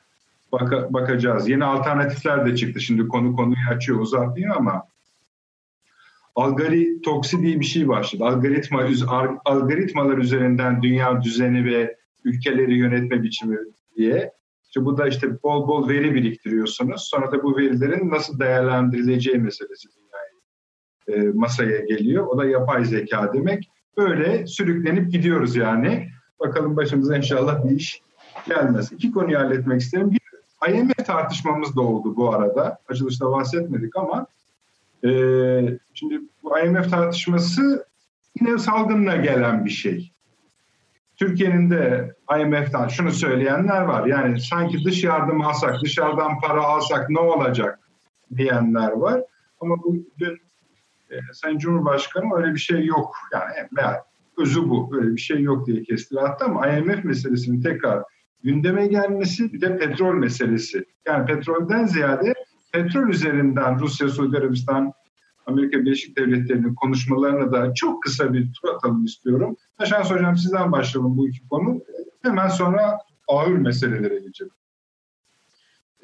baka, bakacağız. Yeni alternatifler de çıktı. Şimdi konu konuyu açıyor uzatmayayım ama algoritmoksi diye bir şey başladı. Algoritma, algoritmalar üzerinden dünya düzeni ve ülkeleri yönetme biçimi diye. İşte bu da işte bol bol veri biriktiriyorsunuz. Sonra da bu verilerin nasıl değerlendirileceği meselesi e, masaya geliyor. O da yapay zeka demek. Böyle sürüklenip gidiyoruz yani. Bakalım başımıza inşallah bir iş gelmez. İki konuyu halletmek isterim. Bir IMF tartışmamız da oldu bu arada. Açılışta bahsetmedik ama e, şimdi bu IMF tartışması yine salgınla gelen bir şey. Türkiye'nin de IMF'den şunu söyleyenler var. Yani sanki dış yardım alsak, dışarıdan para alsak ne olacak diyenler var. Ama bu dün e, Sayın Cumhurbaşkanı öyle bir şey yok. Yani veya özü bu. Öyle bir şey yok diye kestire attı ama IMF meselesinin tekrar gündeme gelmesi bir de petrol meselesi. Yani petrolden ziyade petrol üzerinden Rusya, Suudi Arabistan, Amerika Birleşik Devletleri'nin konuşmalarına da çok kısa bir tur atalım istiyorum. Taşans Hocam sizden başlayalım bu iki konu. Hemen sonra ağır meselelere geçelim.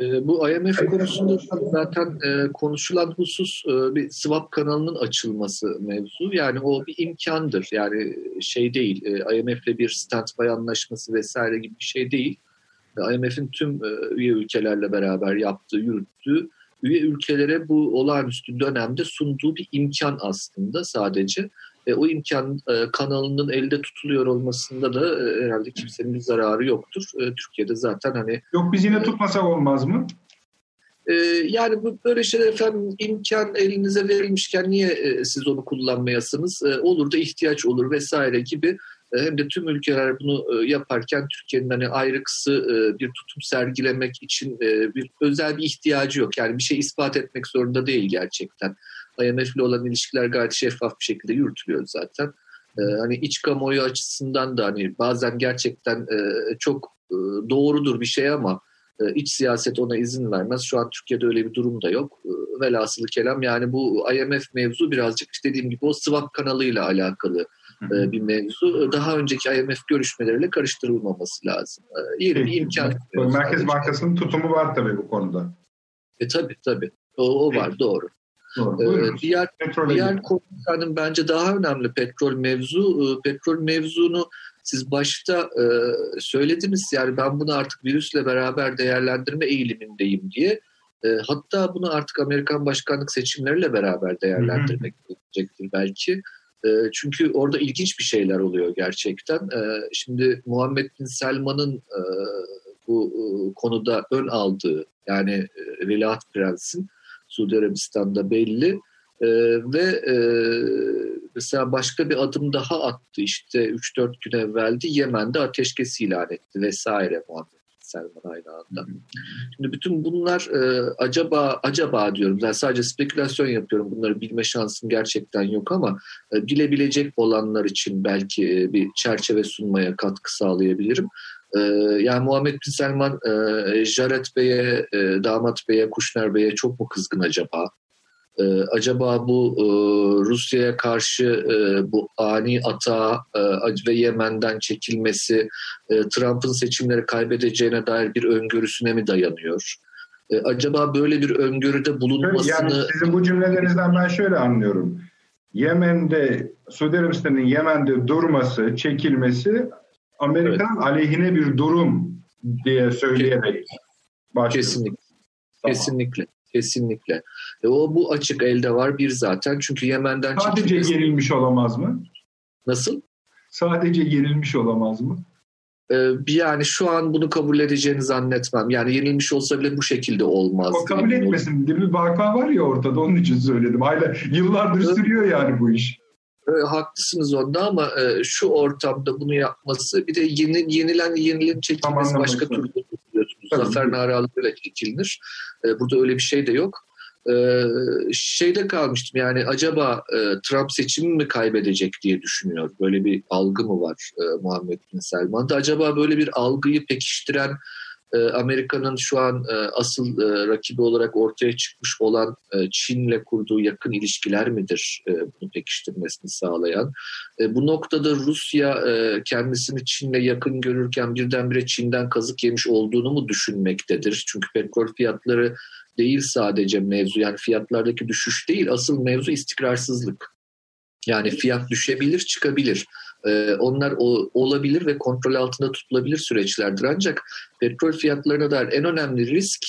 E, bu IMF konusunda zaten e, konuşulan husus e, bir swap kanalının açılması mevzu. Yani o bir imkandır. Yani şey değil, e, IMF'le bir standby anlaşması vesaire gibi bir şey değil. E, IMF'in tüm üye ülkelerle beraber yaptığı, yürüttüğü üye ülkelere bu olağanüstü dönemde sunduğu bir imkan aslında sadece. E, o imkan e, kanalının elde tutuluyor olmasında da e, herhalde kimsenin bir zararı yoktur. E, Türkiye'de zaten hani... Yok biz yine e, tutmasak olmaz mı? E, yani bu böyle şeyler efendim imkan elinize verilmişken niye e, siz onu kullanmayasınız? E, olur da ihtiyaç olur vesaire gibi e, hem de tüm ülkeler bunu e, yaparken Türkiye'nin hani ayrıksı e, bir tutum sergilemek için bir özel bir ihtiyacı yok. Yani bir şey ispat etmek zorunda değil gerçekten. IMF ile olan ilişkiler gayet şeffaf bir şekilde yürütülüyor zaten. Hani iç kamuoyu açısından da hani bazen gerçekten çok doğrudur bir şey ama iç siyaset ona izin vermez. Şu an Türkiye'de öyle bir durum da yok. Velhasılı kelam yani bu IMF mevzu birazcık dediğim gibi o swap kanalıyla alakalı bir mevzu. Daha önceki IMF görüşmeleriyle karıştırılmaması lazım. Yeni bir imkan. Merkez Bankası'nın tutumu var tabii bu konuda. E tabii tabii. O, o var doğru. Doğru. Ee, diğer diğer konu bence daha önemli petrol mevzu. Petrol mevzunu siz başta e, söylediniz yani ben bunu artık virüsle beraber değerlendirme eğilimindeyim diye. E, hatta bunu artık Amerikan başkanlık seçimleriyle beraber değerlendirmek gerekecektir belki. E, çünkü orada ilginç bir şeyler oluyor gerçekten. E, şimdi Muhammed Bin Selman'ın e, bu e, konuda ön aldığı yani e, Veliaht Prens'in Suudi Arabistan'da belli. E, ve e, mesela başka bir adım daha attı işte 3-4 gün evveldi Yemen'de ateşkes ilan etti vesaire Muhammed Selman aynı anda. Şimdi bütün bunlar e, acaba acaba diyorum. Yani sadece spekülasyon yapıyorum. Bunları bilme şansım gerçekten yok ama e, bilebilecek olanlar için belki e, bir çerçeve sunmaya katkı sağlayabilirim. E, yani Muhammed Bin Selman e, Jared Bey'e, e, Damat Bey'e, Kuşner Bey'e çok mu kızgın acaba? E, acaba bu e, Rusya'ya karşı e, bu ani ata e, ve Yemen'den çekilmesi e, Trump'ın seçimleri kaybedeceğine dair bir öngörüsüne mi dayanıyor? E, acaba böyle bir öngörüde bulunmasını... Yani sizin bu cümlelerinizden ben şöyle anlıyorum. Yemen'de, Suudi Arabistan'ın Yemen'de durması, çekilmesi Amerikan evet. aleyhine bir durum diye söyleyerek başlıyor. Kesinlikle. Tamam. Kesinlikle. Kesinlikle. E, o bu açık elde var bir zaten. Çünkü Yemen'den Sadece çekilmesi... yenilmiş olamaz mı? Nasıl? Sadece yenilmiş olamaz mı? Ee, yani şu an bunu kabul edeceğini zannetmem. Yani yenilmiş olsa bile bu şekilde olmaz. O kabul etmesin. Değil mi? Vaka var ya ortada onun için söyledim. Ayla yıllardır sürüyor yani bu iş. E, haklısınız onda ama e, şu ortamda bunu yapması bir de yeni, yenilen yenilen çekilmesi tamam, başka türlü biliyorsunuz. Zafer naralarıyla çekilir. E, burada öyle bir şey de yok. E, şeyde kalmıştım yani acaba e, Trump seçimi mi kaybedecek diye düşünüyor. Böyle bir algı mı var e, Muhammed Bin Selman'da? Acaba böyle bir algıyı pekiştiren e, Amerika'nın şu an e, asıl e, rakibi olarak ortaya çıkmış olan e, Çin'le kurduğu yakın ilişkiler midir e, bunu pekiştirmesini sağlayan? Bu noktada Rusya e, kendisini Çin'le yakın görürken birdenbire Çin'den kazık yemiş olduğunu mu düşünmektedir? Çünkü petrol fiyatları değil sadece mevzu yani fiyatlardaki düşüş değil asıl mevzu istikrarsızlık. Yani fiyat düşebilir çıkabilir. Ee, onlar olabilir ve kontrol altında tutulabilir süreçlerdir. Ancak petrol fiyatlarına dair en önemli risk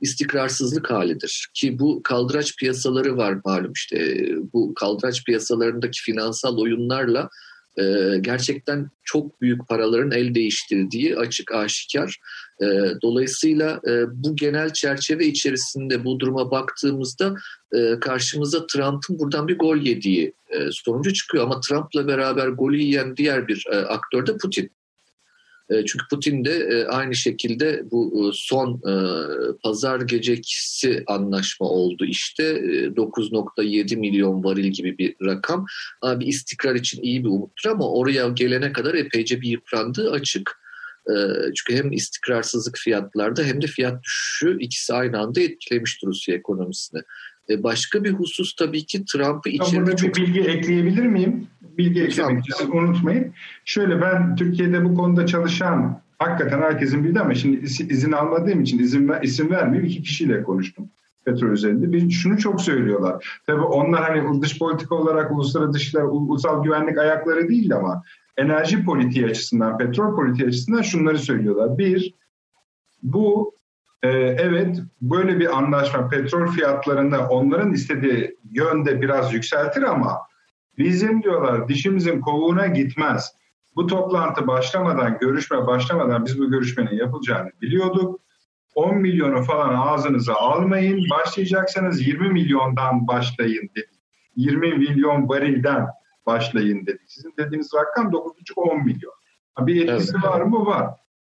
istikrarsızlık halidir. Ki bu kaldıraç piyasaları var malum işte bu kaldıraç piyasalarındaki finansal oyunlarla e, gerçekten çok büyük paraların el değiştirdiği açık aşikar. E, dolayısıyla e, bu genel çerçeve içerisinde bu duruma baktığımızda e, karşımıza Trump'ın buradan bir gol yediği e, sonucu çıkıyor. Ama Trump'la beraber golü yiyen diğer bir e, aktör de Putin. E, çünkü Putin de e, aynı şekilde bu e, son pazar gecekisi anlaşma oldu. İşte 9.7 milyon varil gibi bir rakam. Bir istikrar için iyi bir umuttur ama oraya gelene kadar epeyce bir yıprandığı açık. Çünkü hem istikrarsızlık fiyatlarda hem de fiyat düşüşü ikisi aynı anda etkilemiştir Rusya ekonomisini. Başka bir husus tabii ki Trump'ı içeride çok... bir bilgi ekleyebilir miyim? Bilgi eklemek için unutmayın. Şöyle ben Türkiye'de bu konuda çalışan hakikaten herkesin bildiği ama şimdi izin almadığım için izin isim vermeyeyim iki kişiyle konuştum petrol üzerinde. Bir, şunu çok söylüyorlar. Tabii onlar hani dış politika olarak uluslararası dışlar, ulusal güvenlik ayakları değil ama enerji politiği açısından, petrol politiği açısından şunları söylüyorlar. Bir, bu ee, evet böyle bir anlaşma petrol fiyatlarında onların istediği yönde biraz yükseltir ama bizim diyorlar dişimizin kovuğuna gitmez. Bu toplantı başlamadan, görüşme başlamadan biz bu görüşmenin yapılacağını biliyorduk. 10 milyonu falan ağzınıza almayın. Başlayacaksanız 20 milyondan başlayın dedik. 20 milyon varilden başlayın dedik. Sizin dediğiniz rakam 9,5-10 milyon. Bir etkisi evet. var mı? Var.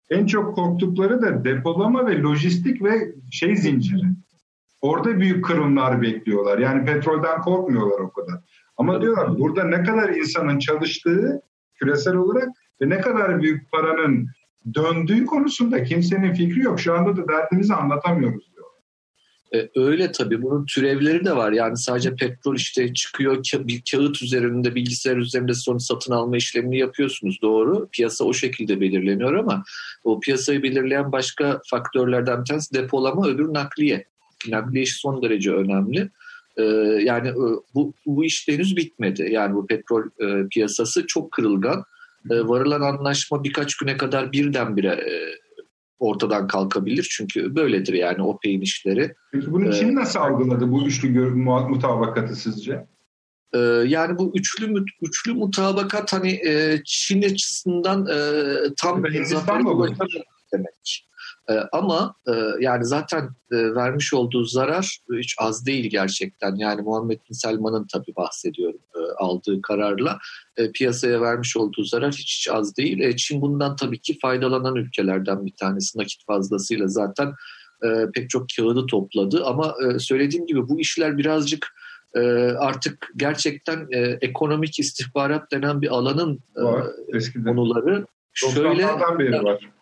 En çok korktukları da depolama ve lojistik ve şey zinciri. Orada büyük kırımlar bekliyorlar. Yani petrolden korkmuyorlar o kadar. Ama diyorlar burada ne kadar insanın çalıştığı küresel olarak ve ne kadar büyük paranın döndüğü konusunda kimsenin fikri yok. Şu anda da derdimizi anlatamıyoruz e, öyle tabii. Bunun türevleri de var. Yani sadece petrol işte çıkıyor bir kağıt üzerinde, bilgisayar üzerinde sonra satın alma işlemini yapıyorsunuz. Doğru. Piyasa o şekilde belirleniyor ama o piyasayı belirleyen başka faktörlerden bir tanesi depolama, öbür nakliye. Nakliye işi son derece önemli. E, yani e, bu, bu iş henüz bitmedi. Yani bu petrol e, piyasası çok kırılgan. E, varılan anlaşma birkaç güne kadar birdenbire e, ortadan kalkabilir. Çünkü böyledir yani OPEC'in işleri. Peki bunu Çin ee, nasıl algıladı bu üçlü mutabakatı sizce? E, yani bu üçlü üçlü mutabakat hani e, Çin açısından e, tam zafere demek. E, ama e, yani zaten e, vermiş olduğu zarar hiç az değil gerçekten. Yani Muhammed Bin Selman'ın tabii bahsediyorum e, aldığı kararla e, piyasaya vermiş olduğu zarar hiç, hiç az değil. E, Çin bundan tabii ki faydalanan ülkelerden bir tanesi nakit fazlasıyla zaten e, pek çok kağıdı topladı. Ama e, söylediğim gibi bu işler birazcık e, artık gerçekten e, ekonomik istihbarat denen bir alanın e, konuları. Şöyle beri var.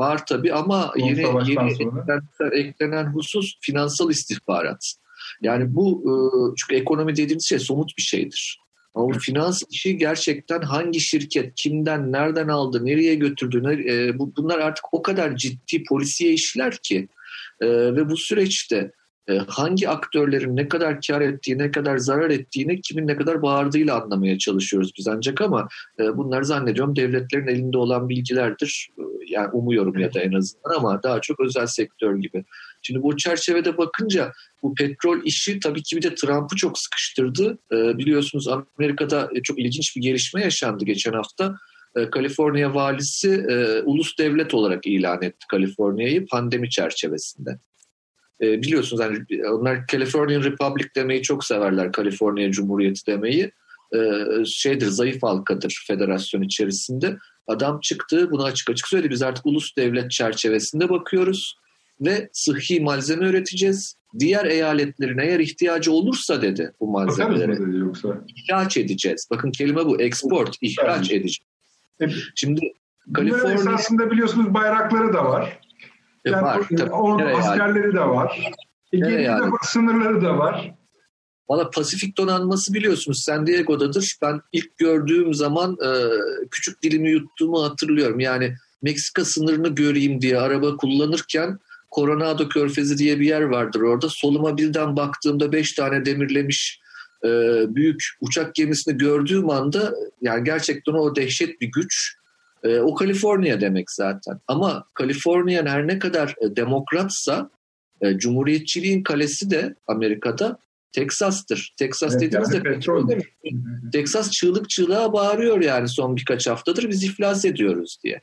Var tabii ama Son yeni, yeni eklenen, eklenen husus finansal istihbarat. Yani bu e, çünkü ekonomi dediğimiz şey somut bir şeydir. Ama bu finans işi gerçekten hangi şirket, kimden, nereden aldı, nereye götürdü, e, bunlar artık o kadar ciddi polisiye işler ki e, ve bu süreçte hangi aktörlerin ne kadar kar ettiği, ne kadar zarar ettiğini, kimin ne kadar bağırdığıyla anlamaya çalışıyoruz biz ancak ama e, bunlar zannediyorum devletlerin elinde olan bilgilerdir. E, yani umuyorum ya da en azından ama daha çok özel sektör gibi. Şimdi bu çerçevede bakınca bu petrol işi tabii ki bir de Trump'ı çok sıkıştırdı. Biliyorsunuz Amerika'da çok ilginç bir gelişme yaşandı geçen hafta. Kaliforniya valisi ulus devlet olarak ilan etti Kaliforniya'yı pandemi çerçevesinde. E, biliyorsunuz yani onlar Californian Republic demeyi çok severler. Kaliforniya Cumhuriyeti demeyi. E, şeydir zayıf halkadır federasyon içerisinde. Adam çıktı bunu açık açık söyledi. Biz artık ulus devlet çerçevesinde bakıyoruz ve sıhhi malzeme üreteceğiz. Diğer eyaletlerin eğer ihtiyacı olursa dedi bu malzemeleri ihraç edeceğiz. Bakın kelime bu export, ihraç edeceğiz. Şimdi Kaliforniya... esasında biliyorsunuz bayrakları da var. E, Yani var. o- Tabii, o nereye yani? askerleri de var. E, Nereye geriye de yani? sınırları da var. Valla Pasifik donanması biliyorsunuz San Diego'dadır. Ben ilk gördüğüm zaman e, küçük dilimi yuttuğumu hatırlıyorum. Yani Meksika sınırını göreyim diye araba kullanırken Coronado Körfezi diye bir yer vardır orada. Soluma birden baktığımda beş tane demirlemiş e, büyük uçak gemisini gördüğüm anda yani gerçekten o dehşet bir güç. E, o Kaliforniya demek zaten. Ama Kaliforniya her ne kadar e, demokratsa e, Cumhuriyetçiliğin kalesi de Amerika'da Teksas'tır. Teksas Evet, dediğimizde yani petrol petrol. demek. Texas çığlık çığlığa bağırıyor yani son birkaç haftadır biz iflas ediyoruz diye.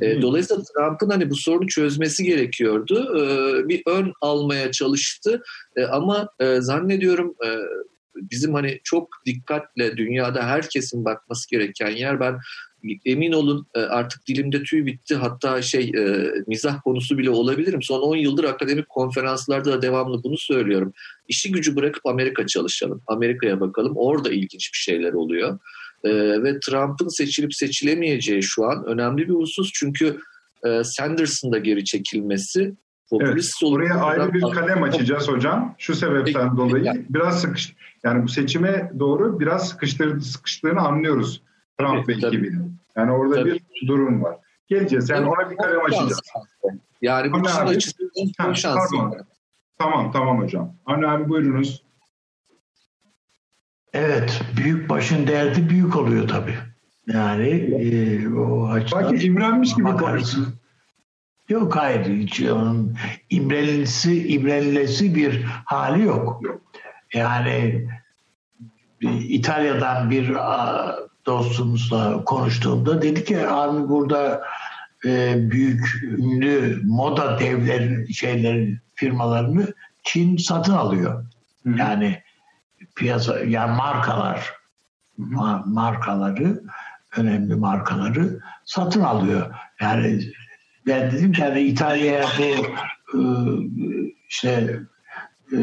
E, dolayısıyla Trump'ın hani bu sorunu çözmesi gerekiyordu. E, bir ön almaya çalıştı E, ama e, zannediyorum e, bizim hani çok dikkatle dünyada herkesin bakması gereken yer ben emin olun e, artık dilimde tüy bitti hatta şey e, mizah konusu bile olabilirim. Son 10 yıldır akademik konferanslarda da devamlı bunu söylüyorum. İşi gücü bırakıp Amerika çalışalım. Amerika'ya bakalım. Orada ilginç bir şeyler oluyor. Ee, ve Trump'ın seçilip seçilemeyeceği şu an önemli bir husus. Çünkü e, Sanders'ın da geri çekilmesi popülist Evet, oraya ayrı bir kalem açacağız hocam. Şu sebepten dolayı biraz sıkış yani bu seçime doğru biraz sıkıştır, sıkıştığını anlıyoruz Trump Tabii, ve tabii. ekibinin. Yani orada Tabii. bir durum var. Geleceğiz. Yani ona bir kalem açacağız. Yani bu abi. açısından son pardon. Tamam tamam hocam. Anne abi buyurunuz. Evet, büyük başın derdi büyük oluyor tabii. Yani e, o açıdan... Sanki imrenmiş gibi bakarsın. konuştun. Yok hayır, hiç onun imrenilisi, imrenilesi bir hali yok. Yok. Yani İtalya'dan bir a, dostumuzla konuştuğumda dedi ki abi burada e, büyük ünlü moda devlerin şeylerin firmalarını Çin satın alıyor. Hı. Yani piyasa yani markalar ma- markaları önemli markaları satın alıyor. Yani ben dedim ki hani İtalya'ya bu e, işte e,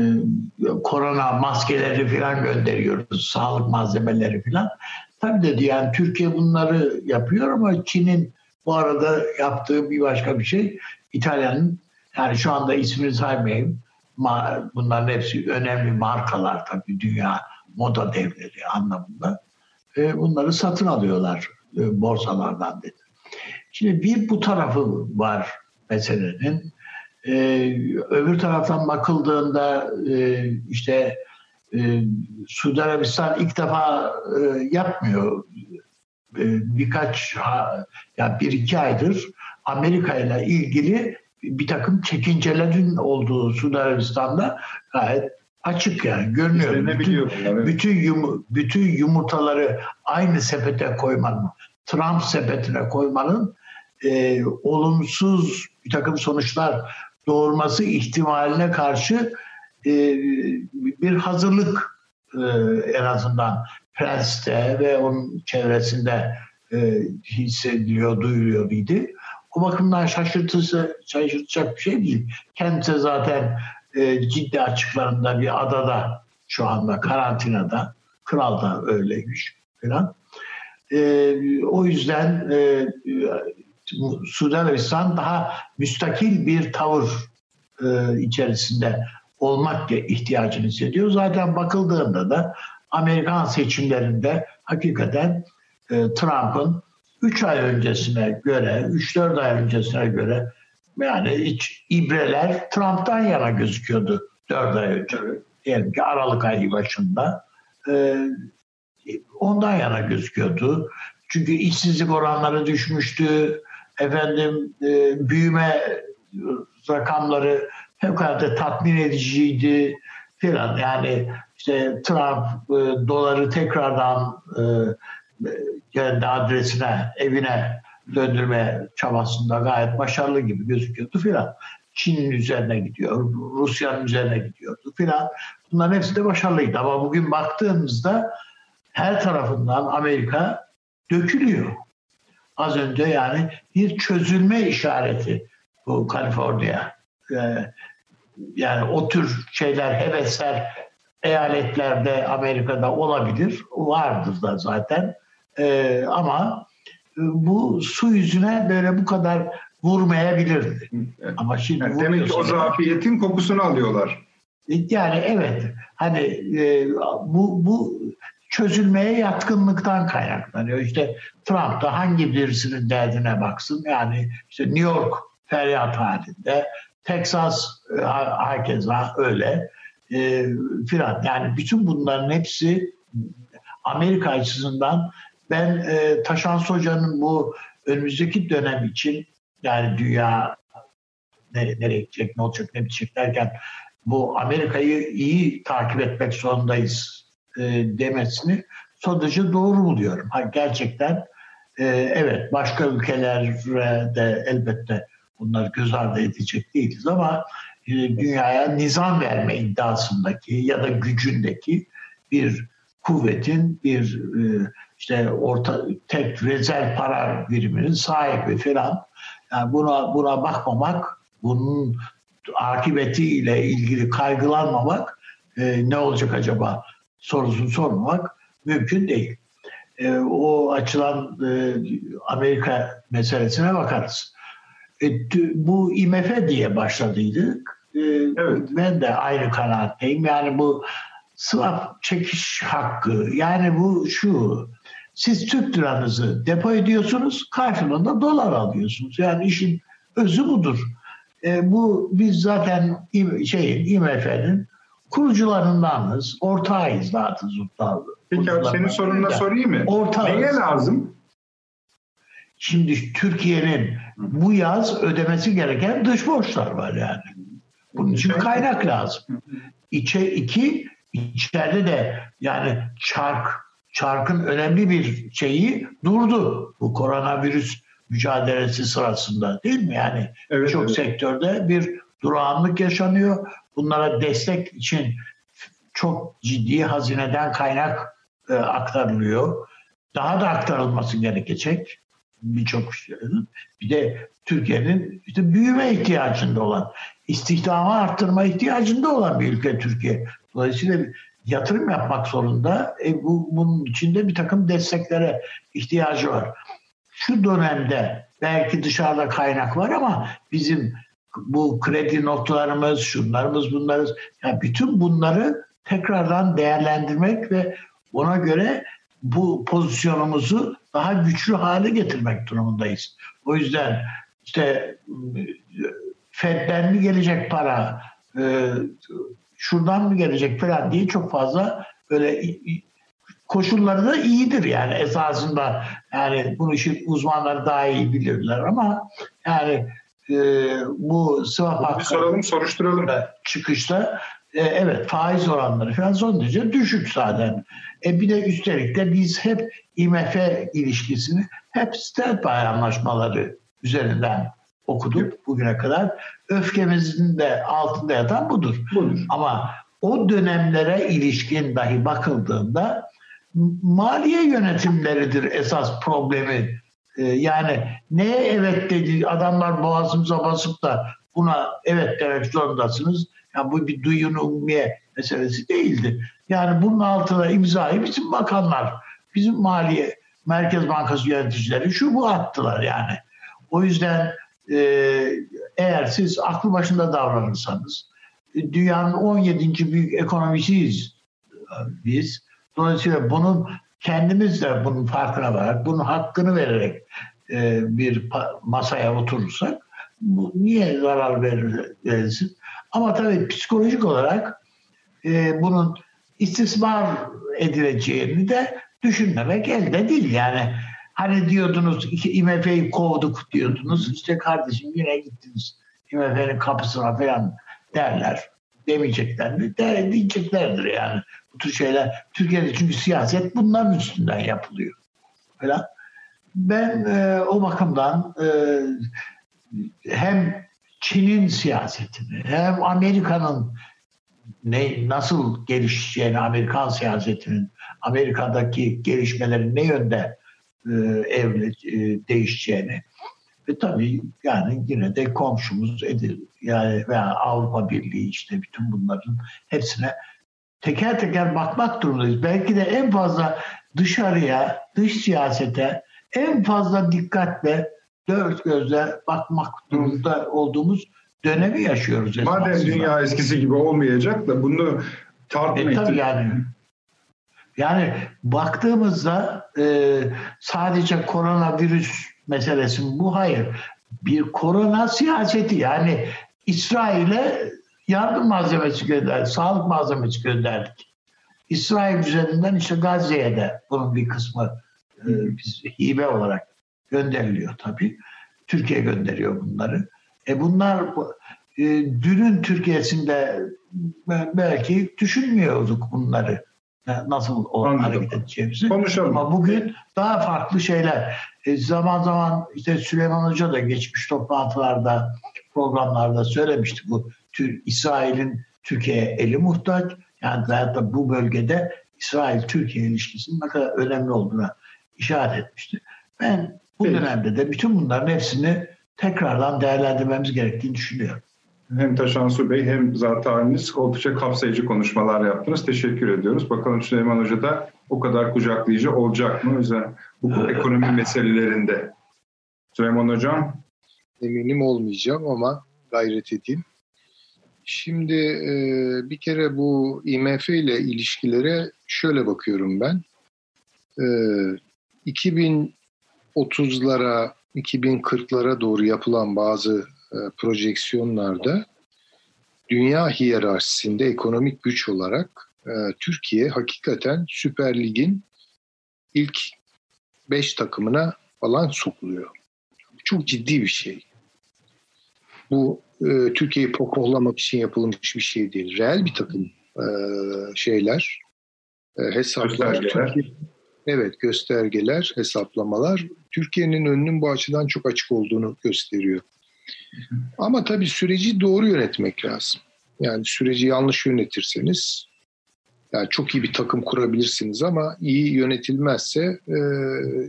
korona maskeleri falan gönderiyoruz. Sağlık malzemeleri falan. Tabii dedi yani Türkiye bunları yapıyor ama Çin'in bu arada yaptığı bir başka bir şey İtalya'nın yani şu anda ismini saymayayım. Ma- bunların hepsi önemli markalar tabii dünya moda devleri anlamında. Bunları satın alıyorlar e, borsalardan dedi. Şimdi bir bu tarafı var meselenin. E, öbür taraftan bakıldığında e, işte e, Suudi Arabistan ilk defa e, yapmıyor. E, birkaç ha, ya bir iki aydır Amerika ile ilgili bir takım çekincelerin olduğu Suudi Arabistan'da gayet açık yani görünüyor. Bütün, bütün, yum, bütün yumurtaları aynı sepete koymanın, Trump sepetine koymanın e, olumsuz bir takım sonuçlar doğurması ihtimaline karşı e, bir hazırlık e, en azından Prens'te ve onun çevresinde e, hissediliyor, duyuluyor idi. O bakımdan şaşırtısı, şaşırtacak bir şey değil. Kendisi zaten e, ciddi açıklarında bir adada şu anda karantinada. Kral da öyleymiş falan. O yüzden e, Suudi Arabistan daha müstakil bir tavır içerisinde olmak ihtiyacını hissediyor. Zaten bakıldığında da Amerikan seçimlerinde hakikaten e, Trump'ın 3 ay öncesine göre, 3-4 ay öncesine göre yani hiç ibreler Trump'tan yana gözüküyordu 4 ay önce. Diyelim ki Aralık ayı başında. E, ondan yana gözüküyordu. Çünkü işsizlik oranları düşmüştü. Efendim e, büyüme rakamları fevkalade tatmin ediciydi filan. Yani işte Trump e, doları tekrardan e, kendi adresine, evine döndürme çabasında gayet başarılı gibi gözüküyordu filan. Çin'in üzerine gidiyor, Rusya'nın üzerine gidiyordu filan. Bunların hepsi de başarılıydı. Ama bugün baktığımızda her tarafından Amerika dökülüyor. Az önce yani bir çözülme işareti bu Kaliforniya. Ee, yani o tür şeyler, hevesler eyaletlerde Amerika'da olabilir. Vardır da zaten. Ee, ama bu su yüzüne böyle bu kadar vurmayabilirdi. Ama şimdi yani demek ki o zafiyetin kokusunu alıyorlar. Yani evet hani e, bu bu çözülmeye yatkınlıktan kaynaklanıyor. İşte Trump da hangi birisinin derdine baksın yani işte New York feryat halinde, Texas e, herkesa öyle e, filan. Yani bütün bunların hepsi Amerika açısından ben e, Taşan Hoca'nın bu önümüzdeki dönem için yani dünya nereye, nereye gidecek, ne olacak, ne bitecek derken bu Amerika'yı iyi takip etmek zorundayız e, demesini son derece doğru buluyorum. Ha, gerçekten e, evet başka ülkelere de elbette bunları göz ardı edecek değiliz ama e, dünyaya nizam verme iddiasındaki ya da gücündeki bir kuvvetin bir e, işte orta tek rezerv para biriminin sahibi falan yani buna buna bakmamak bunun akıbetiyle ilgili kaygılanmamak e, ne olacak acaba sorusunu sormamak mümkün değil. E, o açılan e, Amerika meselesine bakarız. E, bu IMF diye başladıydık. E, evet. Ben de aynı kanaatteyim. Yani bu swap çekiş hakkı yani bu şu siz Türk liranızı depo ediyorsunuz karşılığında dolar alıyorsunuz. Yani işin özü budur. E, bu biz zaten şey IMF'nin kurucularındanız, ortağıyız zaten. Peki abi senin sorununa sorayım mı? Ortağız. Neye lazım? Şimdi Türkiye'nin bu yaz ödemesi gereken dış borçlar var yani. Bunun için kaynak lazım. İçe iki, içeride de yani çark, çarkın önemli bir şeyi durdu. Bu koronavirüs mücadelesi sırasında değil mi? Yani evet, çok evet. sektörde bir durağanlık yaşanıyor. Bunlara destek için çok ciddi hazineden kaynak e, aktarılıyor. Daha da aktarılması gerekecek birçok. Bir de Türkiye'nin işte büyüme ihtiyacında olan, istihdamı arttırma ihtiyacında olan bir ülke Türkiye. Dolayısıyla yatırım yapmak zorunda. E, bu, bunun içinde bir takım desteklere ihtiyacı var. Şu dönemde belki dışarıda kaynak var ama bizim bu kredi notlarımız, şunlarımız, bunlarız. Yani bütün bunları tekrardan değerlendirmek ve ona göre bu pozisyonumuzu daha güçlü hale getirmek durumundayız. O yüzden işte Fed'den mi gelecek para, e, şuradan mı gelecek falan diye çok fazla böyle koşulları da iyidir yani esasında yani bunu işin uzmanları daha iyi bilirler ama yani e, bu swap hakkı soralım soruşturalım çıkışta e, evet faiz oranları falan son derece düşük zaten. E bir de üstelik de biz hep IMF ilişkisini hep standby anlaşmaları üzerinden okuduk bugüne kadar. Öfkemizin de altında yatan budur. budur. Ama o dönemlere ilişkin dahi bakıldığında maliye yönetimleridir esas problemi. Ee, yani neye evet dedi adamlar boğazımıza basıp da buna evet demek zorundasınız. Yani bu bir duyun ummiye meselesi değildi. Yani bunun altına imzayı bizim bakanlar, bizim maliye Merkez Bankası yöneticileri şu bu attılar yani. O yüzden e, eğer siz aklı başında davranırsanız e, dünyanın 17. büyük ekonomisiyiz e, biz. Dolayısıyla bunun kendimiz de bunun farkına vararak, bunun hakkını vererek bir masaya oturursak bu niye zarar verir, verilsin? Ama tabii psikolojik olarak e, bunun istismar edileceğini de düşünmemek elde değil. Yani hani diyordunuz IMF'yi kovduk diyordunuz. işte kardeşim yine gittiniz IMF'nin kapısına falan derler. Demeyecekler mi? De, diyeceklerdir yani. Bu tür şeyler. Türkiye'de çünkü siyaset bunların üstünden yapılıyor. Falan. Ben e, o bakımdan e, hem Çin'in siyasetini hem Amerika'nın ne nasıl gelişeceğini, Amerikan siyasetinin, Amerika'daki gelişmelerin ne yönde e, evle, e, değişeceğini ve tabii yani yine de komşumuz edil yani veya Avrupa Birliği işte bütün bunların hepsine teker teker bakmak durumundayız. Belki de en fazla dışarıya, dış siyasete en fazla dikkatle dört gözle bakmak durumunda olduğumuz dönemi yaşıyoruz. Madem esasında. dünya eskisi gibi olmayacak da bunu E, tartma tabii yani. Yani baktığımızda e, sadece koronavirüs meselesi bu? Hayır. Bir korona siyaseti yani İsrail'e yardım malzemesi gönderdik, sağlık malzemesi gönderdik. İsrail üzerinden işte Gazze'ye de bunun bir kısmı e, biz hibe olarak gönderiliyor tabii. Türkiye gönderiyor bunları. E bunlar e, dünün Türkiye'sinde belki düşünmüyorduk bunları. Nasıl o hareket edeceğimizi. Konuşalım. Ama bugün daha farklı şeyler. E, zaman zaman işte Süleyman Hoca da geçmiş toplantılarda, programlarda söylemişti bu tür İsrail'in Türkiye'ye eli muhtaç. Yani zaten bu bölgede İsrail-Türkiye ilişkisinin ne kadar önemli olduğuna işaret etmişti. Ben bu Peki. dönemde de bütün bunların hepsini tekrardan değerlendirmemiz gerektiğini düşünüyorum. Hem Taşansu Bey hem zaten haliniz oldukça kapsayıcı konuşmalar yaptınız. Teşekkür ediyoruz. Bakalım Süleyman Hoca da o kadar kucaklayıcı olacak mı? Özel bu ekonomi meselelerinde. Süleyman Hocam. Eminim olmayacağım ama gayret edeyim. Şimdi e, bir kere bu IMF ile ilişkilere şöyle bakıyorum ben. E, 2030'lara, 2040'lara doğru yapılan bazı e, projeksiyonlarda dünya hiyerarşisinde ekonomik güç olarak e, Türkiye hakikaten Süper Lig'in ilk 5 takımına falan sokuluyor. Çok ciddi bir şey. Bu e, Türkiye'yi pokohlamak için yapılmış bir şey değil. Reel bir takım e, şeyler, e, hesaplar. Türkiye- evet göstergeler, hesaplamalar Türkiye'nin önünün bu açıdan çok açık olduğunu gösteriyor. Ama tabii süreci doğru yönetmek lazım. Yani süreci yanlış yönetirseniz yani çok iyi bir takım kurabilirsiniz ama iyi yönetilmezse e,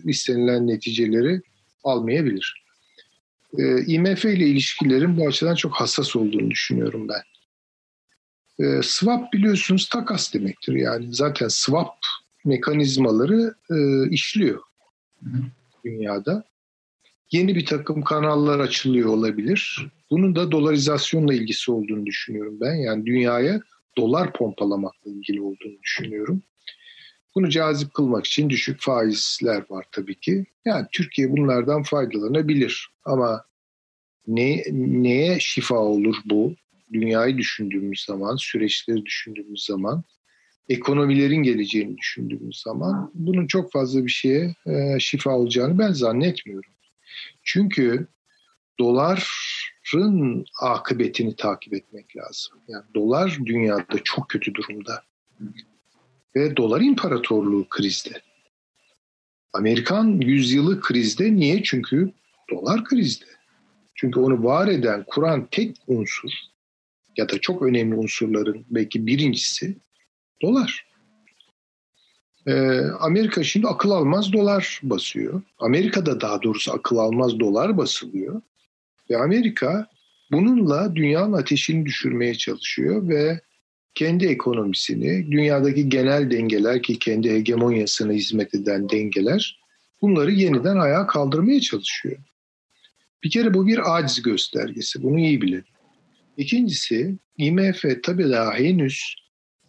istenilen neticeleri almayabilir. E, IMF ile ilişkilerin bu açıdan çok hassas olduğunu düşünüyorum ben. E, swap biliyorsunuz takas demektir. Yani zaten swap mekanizmaları e, işliyor dünyada. Yeni bir takım kanallar açılıyor olabilir. Bunun da dolarizasyonla ilgisi olduğunu düşünüyorum ben. Yani dünyaya dolar pompalamakla ilgili olduğunu düşünüyorum. Bunu cazip kılmak için düşük faizler var tabii ki. Yani Türkiye bunlardan faydalanabilir. Ama ne, neye şifa olur bu? Dünyayı düşündüğümüz zaman, süreçleri düşündüğümüz zaman, ekonomilerin geleceğini düşündüğümüz zaman bunun çok fazla bir şeye e, şifa olacağını ben zannetmiyorum. Çünkü doların akıbetini takip etmek lazım. Yani dolar dünyada çok kötü durumda. Ve dolar imparatorluğu krizde. Amerikan yüzyılı krizde. Niye? Çünkü dolar krizde. Çünkü onu var eden, kuran tek unsur ya da çok önemli unsurların belki birincisi dolar. Ee, Amerika şimdi akıl almaz dolar basıyor. Amerika'da daha doğrusu akıl almaz dolar basılıyor. Ve Amerika bununla dünyanın ateşini düşürmeye çalışıyor ve kendi ekonomisini, dünyadaki genel dengeler ki kendi hegemonyasına hizmet eden dengeler bunları yeniden ayağa kaldırmaya çalışıyor. Bir kere bu bir aciz göstergesi. Bunu iyi bilin. İkincisi IMF tabii daha henüz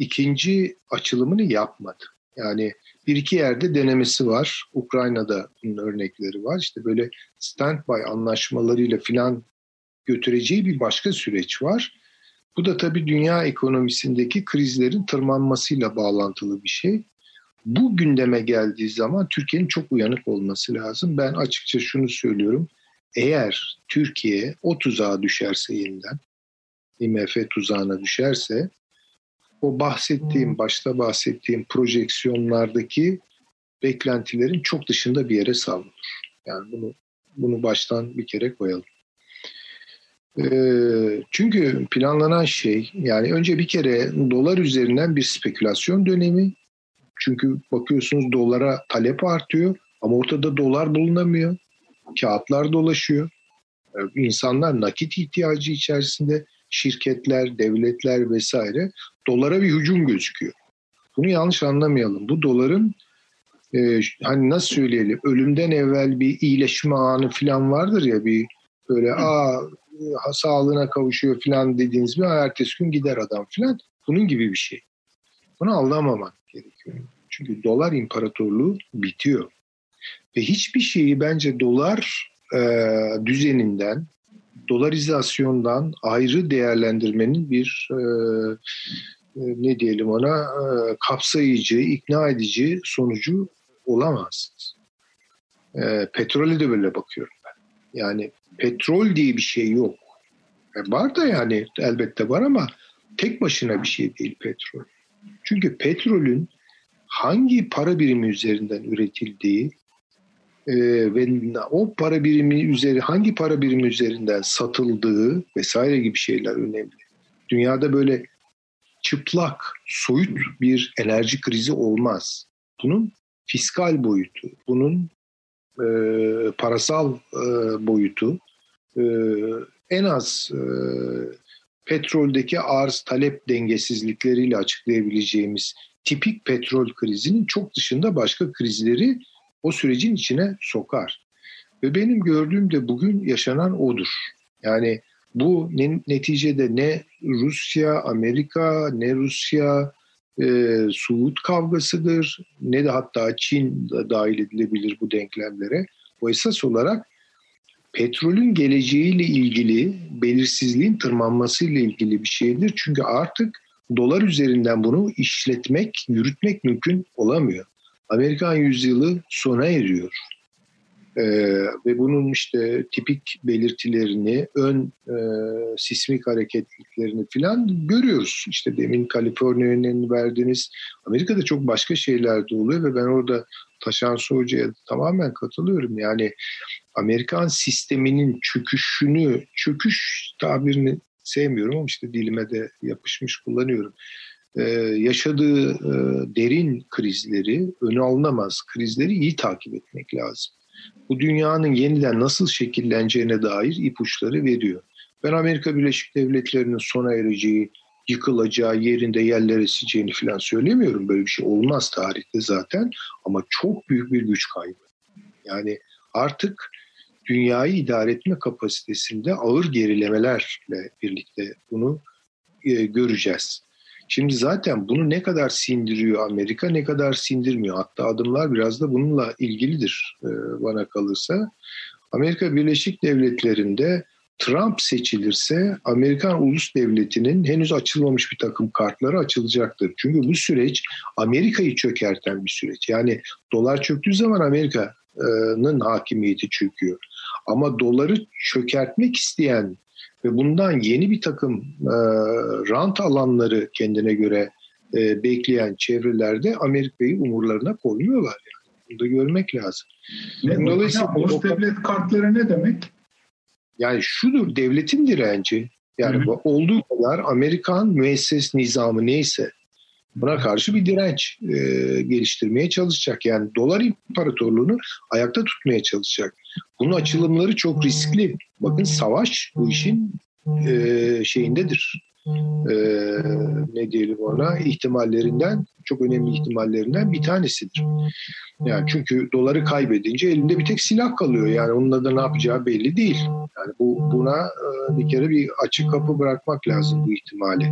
ikinci açılımını yapmadı. Yani bir iki yerde denemesi var. Ukrayna'da bunun örnekleri var. İşte böyle standby anlaşmalarıyla filan götüreceği bir başka süreç var. Bu da tabii dünya ekonomisindeki krizlerin tırmanmasıyla bağlantılı bir şey. Bu gündeme geldiği zaman Türkiye'nin çok uyanık olması lazım. Ben açıkça şunu söylüyorum. Eğer Türkiye o tuzağa düşerse yeniden, IMF tuzağına düşerse o bahsettiğim, başta bahsettiğim projeksiyonlardaki beklentilerin çok dışında bir yere savrulur. Yani bunu bunu baştan bir kere koyalım. Ee, çünkü planlanan şey yani önce bir kere dolar üzerinden bir spekülasyon dönemi. Çünkü bakıyorsunuz dolara talep artıyor ama ortada dolar bulunamıyor. Kağıtlar dolaşıyor. Ee, İnsanlar nakit ihtiyacı içerisinde şirketler, devletler vesaire dolara bir hücum gözüküyor. Bunu yanlış anlamayalım. Bu doların e, hani nasıl söyleyelim ölümden evvel bir iyileşme anı falan vardır ya bir böyle aa sağlığına kavuşuyor falan dediğiniz bir ertesi gün gider adam falan. Bunun gibi bir şey. Buna aldamamak gerekiyor. Çünkü dolar imparatorluğu bitiyor. Ve hiçbir şeyi bence dolar e, düzeninden, dolarizasyondan ayrı değerlendirmenin bir e, e, ne diyelim ona e, kapsayıcı, ikna edici sonucu olamaz. E, petrole de böyle bakıyorum ben. Yani petrol diye bir şey yok. E, var da yani elbette var ama tek başına bir şey değil petrol. Çünkü petrolün hangi para birimi üzerinden üretildiği e, ve o para birimi üzeri hangi para birimi üzerinden satıldığı vesaire gibi şeyler önemli. Dünyada böyle çıplak, soyut bir enerji krizi olmaz. Bunun fiskal boyutu, bunun e, parasal e, boyutu, e, en az e, petroldeki arz talep dengesizlikleriyle açıklayabileceğimiz tipik petrol krizinin çok dışında başka krizleri o sürecin içine sokar. Ve benim gördüğüm de bugün yaşanan odur. Yani bu ne, neticede ne Rusya, Amerika, ne Rusya, e, Suud kavgasıdır ne de hatta Çin de dahil edilebilir bu denklemlere. O esas olarak petrolün geleceğiyle ilgili belirsizliğin tırmanmasıyla ilgili bir şeydir. Çünkü artık dolar üzerinden bunu işletmek, yürütmek mümkün olamıyor. Amerikan yüzyılı sona eriyor. Ee, ve bunun işte tipik belirtilerini, ön e, sismik hareketliklerini falan görüyoruz. İşte demin Kaliforniya'nın verdiğiniz Amerika'da çok başka şeyler de oluyor ve ben orada Taşan Hoca'ya tamamen katılıyorum. Yani Amerikan sisteminin çöküşünü, çöküş tabirini sevmiyorum ama işte dilime de yapışmış kullanıyorum. Ee, yaşadığı e, derin krizleri, önü alınamaz krizleri iyi takip etmek lazım. Bu dünyanın yeniden nasıl şekilleneceğine dair ipuçları veriyor. Ben Amerika Birleşik Devletleri'nin sona ereceği, yıkılacağı, yerinde yerler eseceğini falan söylemiyorum. Böyle bir şey olmaz tarihte zaten ama çok büyük bir güç kaybı. Yani artık dünyayı idare etme kapasitesinde ağır gerilemelerle birlikte bunu e, göreceğiz. Şimdi zaten bunu ne kadar sindiriyor Amerika, ne kadar sindirmiyor. Hatta adımlar biraz da bununla ilgilidir e, bana kalırsa. Amerika Birleşik Devletleri'nde Trump seçilirse Amerikan ulus devletinin henüz açılmamış bir takım kartları açılacaktır. Çünkü bu süreç Amerika'yı çökerten bir süreç. Yani dolar çöktüğü zaman Amerika'nın hakimiyeti çöküyor. Ama doları çökertmek isteyen ve bundan yeni bir takım e, rant alanları kendine göre e, bekleyen çevrelerde Amerika'yı umurlarına koymuyorlar. Yani. Bunu da görmek lazım. Ne, Dolayısıyla ulus devlet kartları ne demek? Yani şudur devletin direnci. Yani hı hı. olduğu kadar Amerikan müesses nizamı neyse buna karşı bir direnç e, geliştirmeye çalışacak. Yani dolar imparatorluğunu ayakta tutmaya çalışacak. Bunun açılımları çok riskli. Bakın savaş bu işin e, şeyindedir. E, ne diyelim ona ihtimallerinden çok önemli ihtimallerinden bir tanesidir. Yani çünkü doları kaybedince elinde bir tek silah kalıyor. Yani onunla da ne yapacağı belli değil. Yani bu buna e, bir kere bir açık kapı bırakmak lazım bu ihtimali.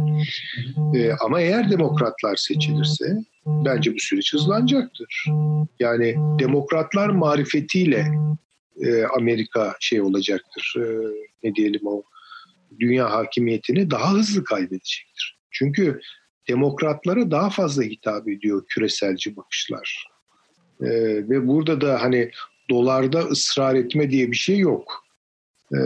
E, ama eğer demokratlar seçilirse bence bu süreç hızlanacaktır. Yani demokratlar marifetiyle e, Amerika şey olacaktır. E, ne diyelim o dünya hakimiyetini daha hızlı kaybedecektir. Çünkü demokratlara daha fazla hitap ediyor küreselci bakışlar. Ee, ve burada da hani dolarda ısrar etme diye bir şey yok. Ee,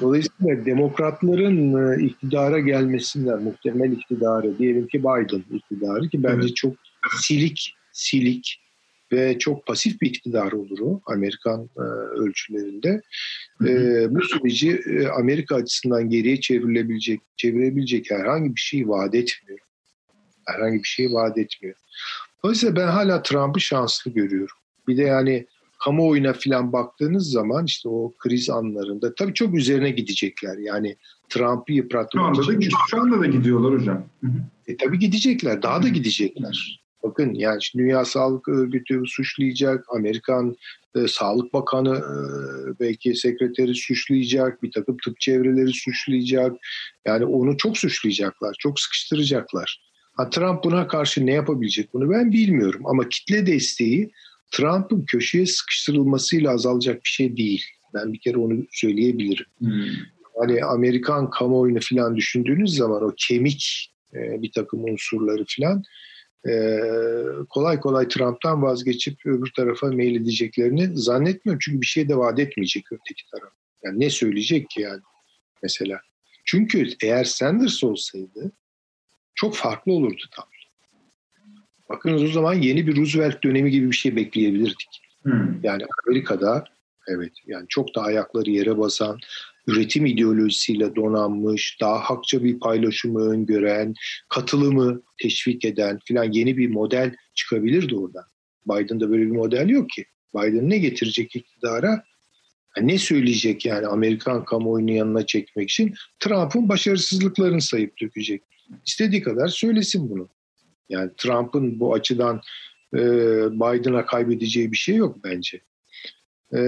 dolayısıyla demokratların e, iktidara gelmesinden, muhtemel iktidarı, diyelim ki Biden iktidarı ki bence evet. çok silik, silik ve çok pasif bir iktidar olur o Amerikan e, ölçülerinde. E, bu süreci e, Amerika açısından geriye çevrilebilecek, çevirebilecek herhangi bir şey vaat etmiyor. Herhangi bir şey vaat etmiyor. Dolayısıyla ben hala Trump'ı şanslı görüyorum. Bir de yani kamuoyuna falan baktığınız zaman işte o kriz anlarında tabii çok üzerine gidecekler. Yani Trump'ı yıpratmak. Şu anda, da, şu anda da gidiyorlar hocam. E, tabii gidecekler. Daha da gidecekler. Bakın yani şimdi Dünya Sağlık Örgütü suçlayacak, Amerikan e, Sağlık Bakanı e, belki sekreteri suçlayacak, bir takım tıp çevreleri suçlayacak. Yani onu çok suçlayacaklar, çok sıkıştıracaklar. Ha, Trump buna karşı ne yapabilecek bunu ben bilmiyorum. Ama kitle desteği Trump'ın köşeye sıkıştırılmasıyla azalacak bir şey değil. Ben bir kere onu söyleyebilirim. Hmm. Hani Amerikan kamuoyunu falan düşündüğünüz zaman o kemik e, bir takım unsurları falan e, kolay kolay Trump'tan vazgeçip öbür tarafa mail edeceklerini zannetmiyorum. Çünkü bir şey de vaat etmeyecek öteki taraf. Yani ne söyleyecek ki yani mesela. Çünkü eğer Sanders olsaydı çok farklı olurdu tabii. Bakınız o zaman yeni bir Roosevelt dönemi gibi bir şey bekleyebilirdik. Hmm. Yani Amerika'da evet yani çok da ayakları yere basan, üretim ideolojisiyle donanmış, daha hakça bir paylaşımı öngören, katılımı teşvik eden filan yeni bir model çıkabilirdi oradan. Biden'da böyle bir model yok ki. Biden ne getirecek iktidara? Yani ne söyleyecek yani Amerikan kamuoyunu yanına çekmek için? Trump'ın başarısızlıklarını sayıp dökecek. İstediği kadar söylesin bunu. Yani Trump'ın bu açıdan Biden'a kaybedeceği bir şey yok bence. E,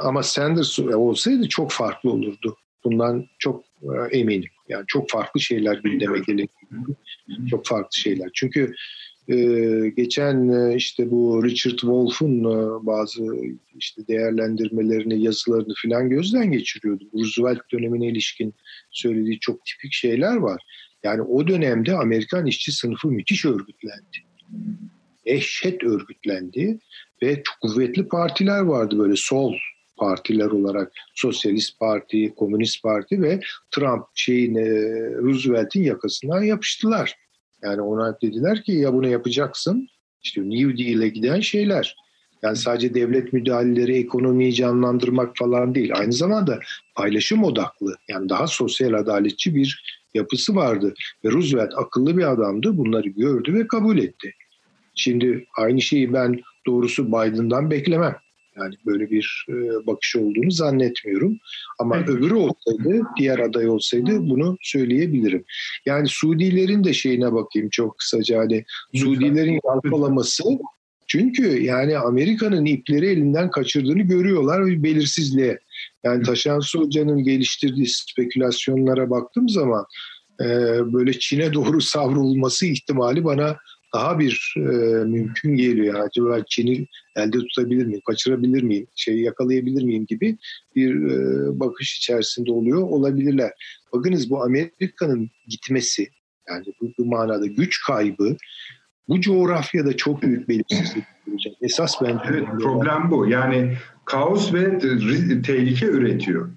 ama Sanders olsaydı çok farklı olurdu. Bundan çok e, eminim. Yani çok farklı şeyler gündeme gelecek. Çok farklı şeyler. Çünkü e, geçen e, işte bu Richard Wolff'un e, bazı işte değerlendirmelerini, yazılarını filan gözden geçiriyordum. Roosevelt dönemine ilişkin söylediği çok tipik şeyler var. Yani o dönemde Amerikan işçi sınıfı müthiş örgütlendi. Eşet örgütlendi ve çok kuvvetli partiler vardı böyle sol partiler olarak Sosyalist Parti, Komünist Parti ve Trump şeyin e, Roosevelt'in yakasından yapıştılar. Yani ona dediler ki ya bunu yapacaksın. İşte New Deal'e giden şeyler. Yani sadece devlet müdahaleleri, ekonomiyi canlandırmak falan değil. Aynı zamanda paylaşım odaklı. Yani daha sosyal adaletçi bir yapısı vardı. Ve Roosevelt akıllı bir adamdı. Bunları gördü ve kabul etti. Şimdi aynı şeyi ben doğrusu Biden'dan beklemem. Yani böyle bir e, bakış olduğunu zannetmiyorum. Ama evet. öbürü olsaydı, diğer aday olsaydı bunu söyleyebilirim. Yani Suudilerin de şeyine bakayım çok kısaca. Hani Suudilerin yalpalaması çünkü yani Amerika'nın ipleri elinden kaçırdığını görüyorlar ve belirsizliğe. Yani Taşan Hoca'nın geliştirdiği spekülasyonlara baktığım zaman e, böyle Çin'e doğru savrulması ihtimali bana daha bir e, mümkün geliyor. Acaba Çin'i elde tutabilir miyim, kaçırabilir miyim, şeyi yakalayabilir miyim gibi bir e, bakış içerisinde oluyor olabilirler. Bakınız bu Amerika'nın gitmesi yani bu, bu manada güç kaybı bu coğrafyada çok büyük belirsizlik olacak. Esas bence evet, problem bu. Yani kaos ve tehlike üretiyor.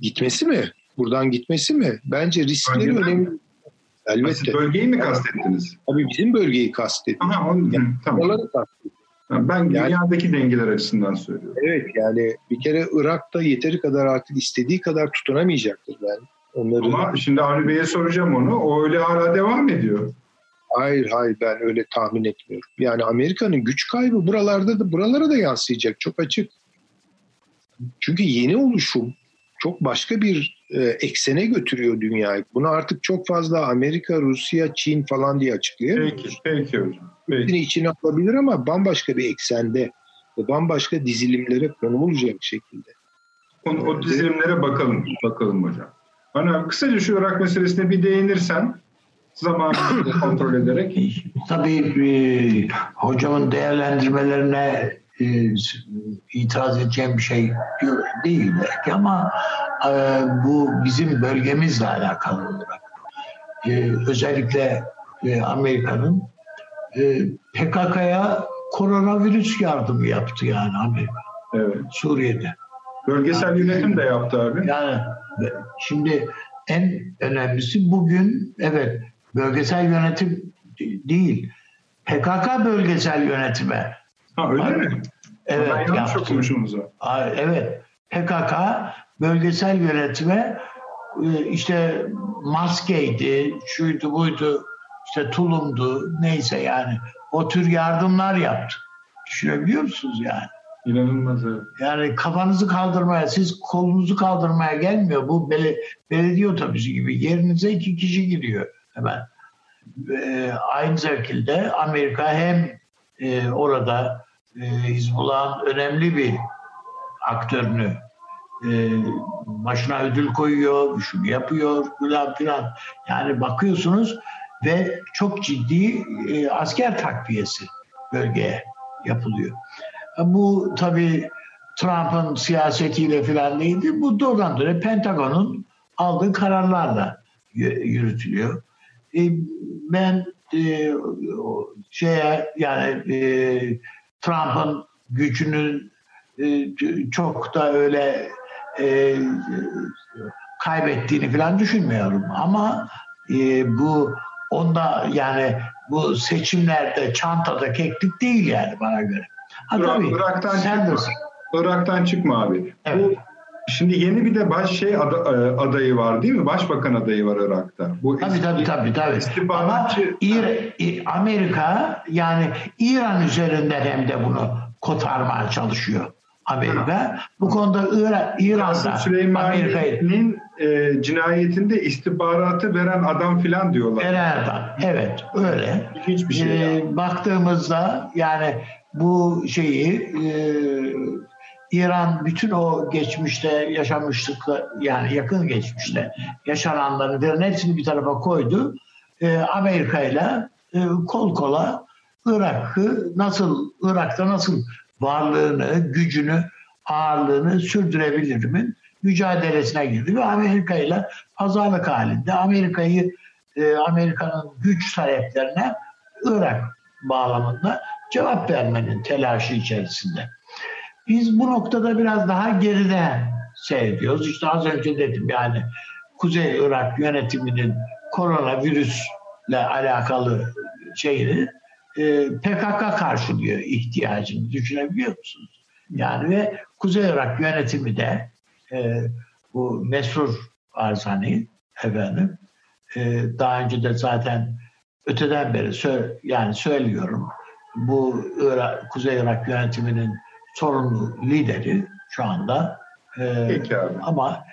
Gitmesi mi? Buradan gitmesi mi? Bence riskleri önemli. Elbette. Siz bölgeyi mi kastettiniz? Tabii bizim bölgeyi kastettim. Aha, onu, yani, tamam. Ben dünyadaki yani, dengeler açısından söylüyorum. Evet yani bir kere Irak'ta yeteri kadar artık istediği kadar tutunamayacaktır ben. Onları... Ama şimdi Avni Bey'e soracağım onu. O öyle hala devam ediyor. Hayır hayır ben öyle tahmin etmiyorum. Yani Amerika'nın güç kaybı buralarda da buralara da yansıyacak çok açık. Çünkü yeni oluşum çok başka bir e, eksene götürüyor dünyayı. Bunu artık çok fazla Amerika, Rusya, Çin falan diye açıklayamıyoruz. Peki, peki hocam. Peki. içine alabilir ama bambaşka bir eksende ve bambaşka dizilimlere konulacak şekilde. O, o dizilimlere bakalım, bakalım hocam. Bana kısaca şu Irak meselesine bir değinirsen zamanını kontrol ederek. Tabii e, hocamın değerlendirmelerine e, itiraz edeceğim bir şey değil belki ama e, bu bizim bölgemizle alakalı olarak. E, özellikle e, Amerika'nın e, PKK'ya koronavirüs yardımı yaptı yani Amerika. Evet. Suriye'de. Bölgesel yani, yönetim de yaptı abi. Yani şimdi en önemlisi bugün evet bölgesel yönetim değil. PKK bölgesel yönetime. Ha öyle mi? Evet. Ben yanlış okumuşum Evet. PKK bölgesel yönetime e, işte maskeydi, şuydu buydu, işte tulumdu, neyse yani. O tür yardımlar yaptı. Düşünebiliyor musunuz yani? İnanılmaz evet. Yani kafanızı kaldırmaya, siz kolunuzu kaldırmaya gelmiyor. Bu bel belediye otobüsü gibi. Yerinize iki kişi giriyor hemen. e, aynı şekilde Amerika hem e, orada e, Hizbullah'ın önemli bir aktörünü e, başına ödül koyuyor, şunu yapıyor filan filan. Yani bakıyorsunuz ve çok ciddi e, asker takviyesi bölgeye yapılıyor. Bu tabii Trump'ın siyasetiyle filan değildi. Bu doğrudan dolayı Pentagon'un aldığı kararlarla yürütülüyor. E, ben e, şeye yani e, Trump'ın gücünün e, çok da öyle e, kaybettiğini falan düşünmüyorum. Ama e, bu onda yani bu seçimlerde çantada keklik değil yani bana göre. Ha, Irak, tabii, Irak'tan çıkma. Irak'tan çıkma abi. Evet. Bu Şimdi yeni bir de baş şey e, adayı var değil mi? Başbakan adayı var Irak'ta. Bu tabii tabii tabii. tabii. Ama İr, Amerika yani İran üzerinden hem de bunu kotarmaya çalışıyor. Amerika. Bu konuda İran, İran'da Süleyman'ın e, cinayetinde istihbaratı veren adam filan diyorlar. Veren adam. Evet öyle. Hiçbir şey. E, baktığımızda yani bu şeyi e, İran bütün o geçmişte yaşamışlıkla yani yakın geçmişte yaşananların hepsini bir tarafa koydu. E, Amerika ile e, kol kola Irak'ı nasıl Irak'ta nasıl varlığını, gücünü, ağırlığını sürdürebilir mi? Mücadelesine girdi ve Amerika ile pazarlık halinde Amerika'yı e, Amerika'nın güç taleplerine Irak bağlamında cevap vermenin telaşı içerisinde. Biz bu noktada biraz daha geride seyrediyoruz. İşte az önce dedim yani Kuzey Irak yönetiminin koronavirüsle alakalı şeyini e, PKK karşılıyor ihtiyacını düşünebiliyor musunuz? Yani ve Kuzey Irak yönetimi de e, bu Mesrur Arzani efendim e, daha önce de zaten öteden beri sö yani söylüyorum bu Irak, Kuzey Irak yönetiminin sorumlu lideri şu anda. Ee, Peki abi. Ama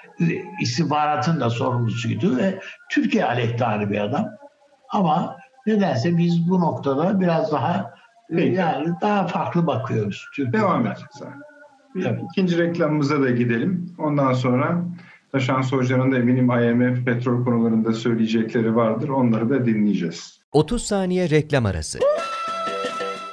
istihbaratın da sorumlusuydu ve Türkiye aleyhtarı bir adam. Ama nedense biz bu noktada biraz daha Peki. yani daha farklı bakıyoruz. Türkiye Devam. Evet. İkinci reklamımıza da gidelim. Ondan sonra Taşan Hoca'nın da eminim IMF petrol konularında söyleyecekleri vardır. Onları da dinleyeceğiz. 30 saniye reklam arası.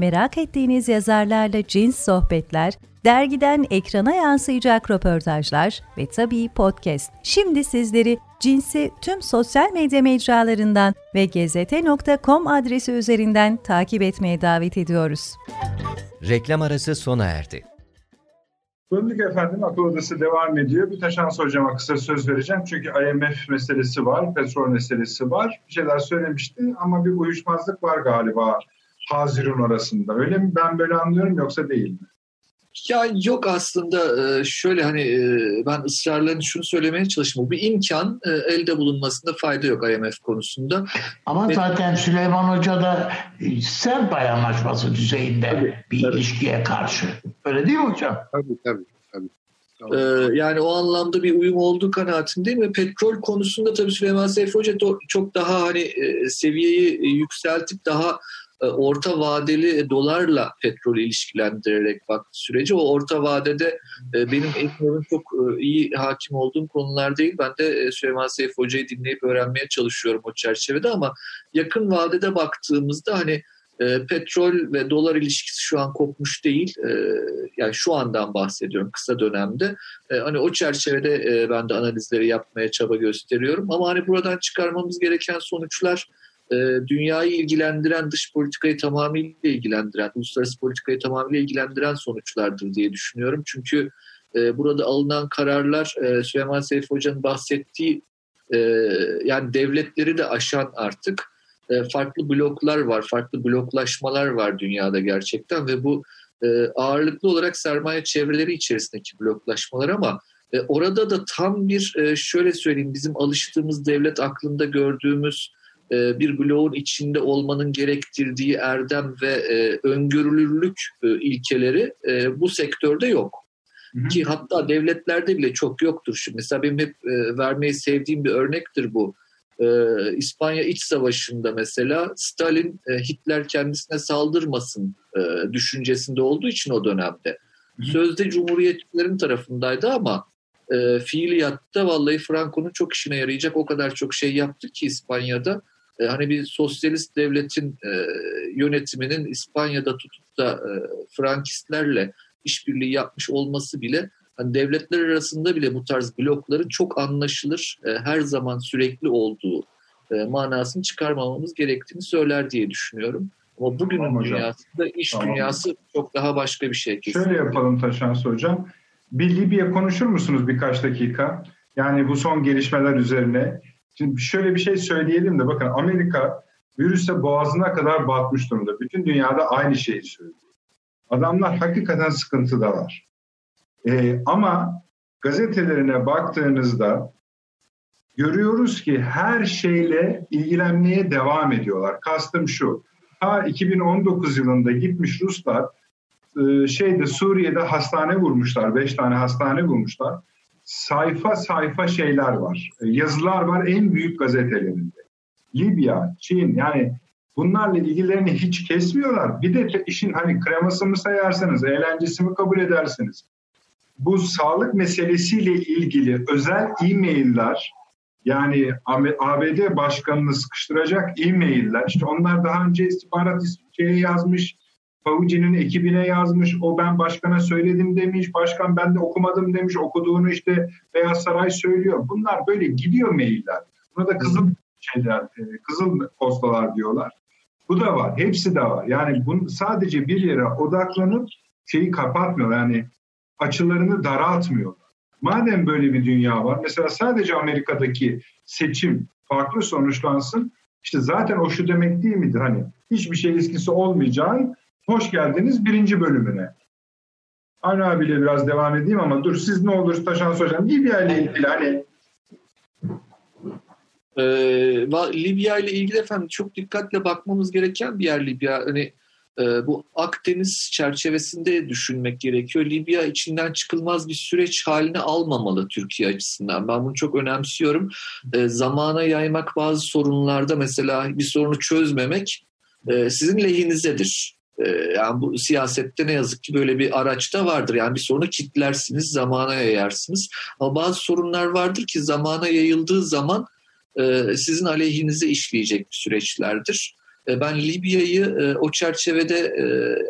merak ettiğiniz yazarlarla cins sohbetler, dergiden ekrana yansıyacak röportajlar ve tabii podcast. Şimdi sizleri cinsi tüm sosyal medya mecralarından ve gezete.com adresi üzerinden takip etmeye davet ediyoruz. Reklam arası sona erdi. Döndük efendim, akıl odası devam ediyor. Bir taşan hocama kısa söz vereceğim. Çünkü IMF meselesi var, petrol meselesi var. Bir şeyler söylemişti ama bir uyuşmazlık var galiba Hazirun arasında. Öyle mi? Ben böyle anlıyorum yoksa değil mi? Ya yok aslında e, şöyle hani e, ben ısrarla şunu söylemeye çalıştım. Bir imkan e, elde bulunmasında fayda yok IMF konusunda. Ama Ve, zaten Süleyman Hoca da Serp anlaşması düzeyinde tabii, bir tabii. ilişkiye karşı. Öyle değil mi hocam? Tabii tabii. tabii. Ee, yani o anlamda bir uyum olduğu kanaatindeyim ve petrol konusunda tabii Süleyman Seyfi Hoca çok daha hani seviyeyi yükseltip daha orta vadeli dolarla petrol ilişkilendirerek baktı süreci. O orta vadede e, benim Eknor'un çok e, iyi hakim olduğum konular değil. Ben de Süleyman Seyf Hoca'yı dinleyip öğrenmeye çalışıyorum o çerçevede ama yakın vadede baktığımızda hani petrol ve dolar ilişkisi şu an kopmuş değil. yani şu andan bahsediyorum kısa dönemde. hani o çerçevede ben de analizleri yapmaya çaba gösteriyorum. Ama hani buradan çıkarmamız gereken sonuçlar e, dünyayı ilgilendiren, dış politikayı tamamıyla ilgilendiren, uluslararası politikayı tamamıyla ilgilendiren sonuçlardır diye düşünüyorum. Çünkü e, burada alınan kararlar e, Süleyman Seyfi Hoca'nın bahsettiği e, yani devletleri de aşan artık e, farklı bloklar var, farklı bloklaşmalar var dünyada gerçekten ve bu e, ağırlıklı olarak sermaye çevreleri içerisindeki bloklaşmalar ama E, orada da tam bir e, şöyle söyleyeyim bizim alıştığımız devlet aklında gördüğümüz bir bloğun içinde olmanın gerektirdiği erdem ve e, öngörülürlük e, ilkeleri e, bu sektörde yok. Hı hı. Ki hatta devletlerde bile çok yoktur. Şimdi mesela benim hep e, vermeyi sevdiğim bir örnektir bu. E, İspanya İç Savaşı'nda mesela Stalin e, Hitler kendisine saldırmasın e, düşüncesinde olduğu için o dönemde. Hı hı. Sözde Cumhuriyetçilerin tarafındaydı ama e, fiiliyatta vallahi Franco'nun çok işine yarayacak o kadar çok şey yaptı ki İspanya'da. E, hani bir sosyalist devletin e, yönetiminin İspanya'da tutup da e, Frankistlerle işbirliği yapmış olması bile hani devletler arasında bile bu tarz blokların çok anlaşılır, e, her zaman sürekli olduğu e, manasını çıkarmamamız gerektiğini söyler diye düşünüyorum. Ama bugünün tamam dünyasında iş tamam. dünyası çok daha başka bir şey kesin. Şöyle yapalım Taşans Hocam. Bir Libya konuşur musunuz birkaç dakika? Yani bu son gelişmeler üzerine. Şimdi şöyle bir şey söyleyelim de bakın Amerika virüse boğazına kadar batmış durumda. Bütün dünyada aynı şeyi söylüyor. Adamlar hakikaten sıkıntıda var. Ee, ama gazetelerine baktığınızda görüyoruz ki her şeyle ilgilenmeye devam ediyorlar. Kastım şu. Ha 2019 yılında gitmiş Ruslar e, şeyde Suriye'de hastane vurmuşlar. Beş tane hastane vurmuşlar. Sayfa sayfa şeyler var. E, yazılar var en büyük gazetelerinde. Libya, Çin yani bunlarla ilgilerini hiç kesmiyorlar. Bir de işin hani kreması mı sayarsanız, eğlencesi mi kabul edersiniz. Bu sağlık meselesiyle ilgili özel e-mailler yani ABD başkanını sıkıştıracak e-mailler işte onlar daha önce istihbarat şeye yazmış, Fauci'nin ekibine yazmış, o ben başkana söyledim demiş, başkan ben de okumadım demiş, okuduğunu işte Beyaz Saray söylüyor. Bunlar böyle gidiyor mailler. Buna da kızıl şeyler, e, kızıl postalar diyorlar. Bu da var, hepsi de var. Yani bunu sadece bir yere odaklanıp şeyi kapatmıyor. Yani açılarını daraltmıyorlar. Madem böyle bir dünya var, mesela sadece Amerika'daki seçim farklı sonuçlansın, işte zaten o şu demek değil midir? Hani hiçbir şey eskisi olmayacağın hoş geldiniz birinci bölümüne. Aynı abiyle biraz devam edeyim ama dur siz ne olur Taşan Hocam Libya ile ilgili hani ee, Libya ile ilgili efendim çok dikkatle bakmamız gereken bir yer Libya. Hani e, bu Akdeniz çerçevesinde düşünmek gerekiyor. Libya içinden çıkılmaz bir süreç haline almamalı Türkiye açısından. Ben bunu çok önemsiyorum. E, zamana yaymak bazı sorunlarda mesela bir sorunu çözmemek e, sizin lehinizedir. E, yani bu siyasette ne yazık ki böyle bir araç da vardır. Yani bir sorunu kitlersiniz, zamana yayarsınız. Ama bazı sorunlar vardır ki zamana yayıldığı zaman e, sizin aleyhinize işleyecek bir süreçlerdir. E, ben Libya'yı e, o çerçevede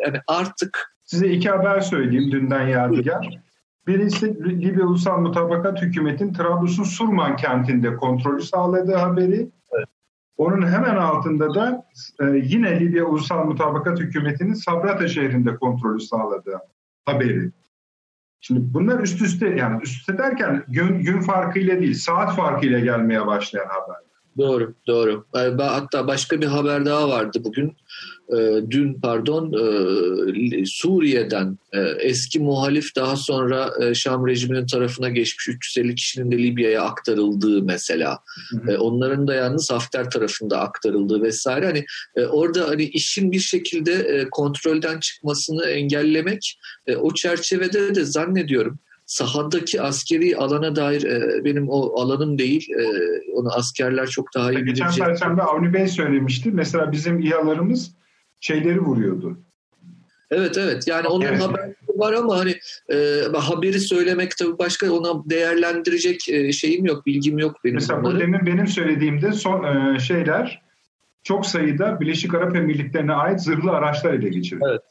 yani artık... Size iki haber söyleyeyim dünden yadigar. Birincisi Libya Ulusal Mutabakat Hükümeti'nin Trablus'un Surman kentinde kontrolü sağladığı haberi. Onun hemen altında da e, yine Libya Ulusal Mutabakat Hükümeti'nin Sabrata şehrinde kontrolü sağladığı haberi. Şimdi bunlar üst üste yani üst üste derken gün, gün farkıyla değil saat farkıyla gelmeye başlayan haber. Doğru, doğru. Hatta başka bir haber daha vardı bugün. Ee, dün pardon e, Suriye'den e, eski muhalif daha sonra e, Şam rejiminin tarafına geçmiş 350 kişinin de Libya'ya aktarıldığı mesela. Hı hı. Onların da yalnız Hafter tarafında aktarıldığı vesaire. Hani orada hani işin bir şekilde kontrolden çıkmasını engellemek o çerçevede de zannediyorum sahadaki askeri alana dair e, benim o alanım değil. E, onu askerler çok daha iyi bilecek. Geçen perşembe Avni Bey söylemişti. Mesela bizim İHA'larımız şeyleri vuruyordu. Evet evet yani onun evet. haberi var ama hani e, haberi söylemek tabii başka ona değerlendirecek e, şeyim yok, bilgim yok benim. Mesela bunları. bu demin benim söylediğimde son e, şeyler çok sayıda Birleşik Arap Emirlikleri'ne ait zırhlı araçlar ele geçirildi. Evet.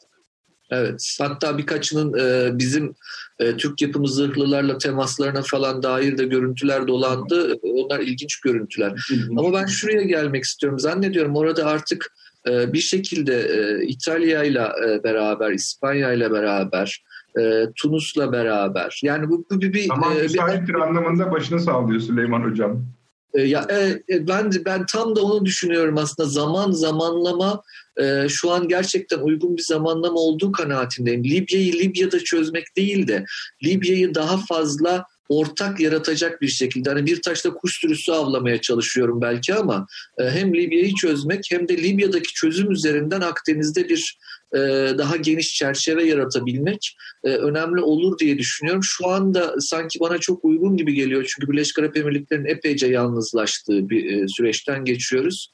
Evet. Hatta birkaçının e, bizim e, Türk yapımı zırhlılarla temaslarına falan dair de görüntüler dolandı. Onlar ilginç görüntüler. Ama ben şuraya gelmek istiyorum. Zannediyorum orada artık e, bir şekilde e, İtalya ile beraber, İspanya ile beraber, e, Tunus'la beraber. Yani bu, bu bir... Tamam, e, bir, anlamında başını sağlıyor Süleyman Hocam. E, ya e, e, ben ben tam da onu düşünüyorum aslında zaman zamanlama e, şu an gerçekten uygun bir zamanlama olduğu kanaatindeyim. Libya'yı Libya'da çözmek değil de Libya'yı daha fazla ortak yaratacak bir şekilde hani bir taşla kuş sürüsü avlamaya çalışıyorum belki ama e, hem Libya'yı çözmek hem de Libya'daki çözüm üzerinden Akdeniz'de bir e, daha geniş çerçeve yaratabilmek e, önemli olur diye düşünüyorum. Şu anda sanki bana çok uygun gibi geliyor çünkü Birleşik Arap Emirlikleri'nin epeyce yalnızlaştığı bir süreçten geçiyoruz.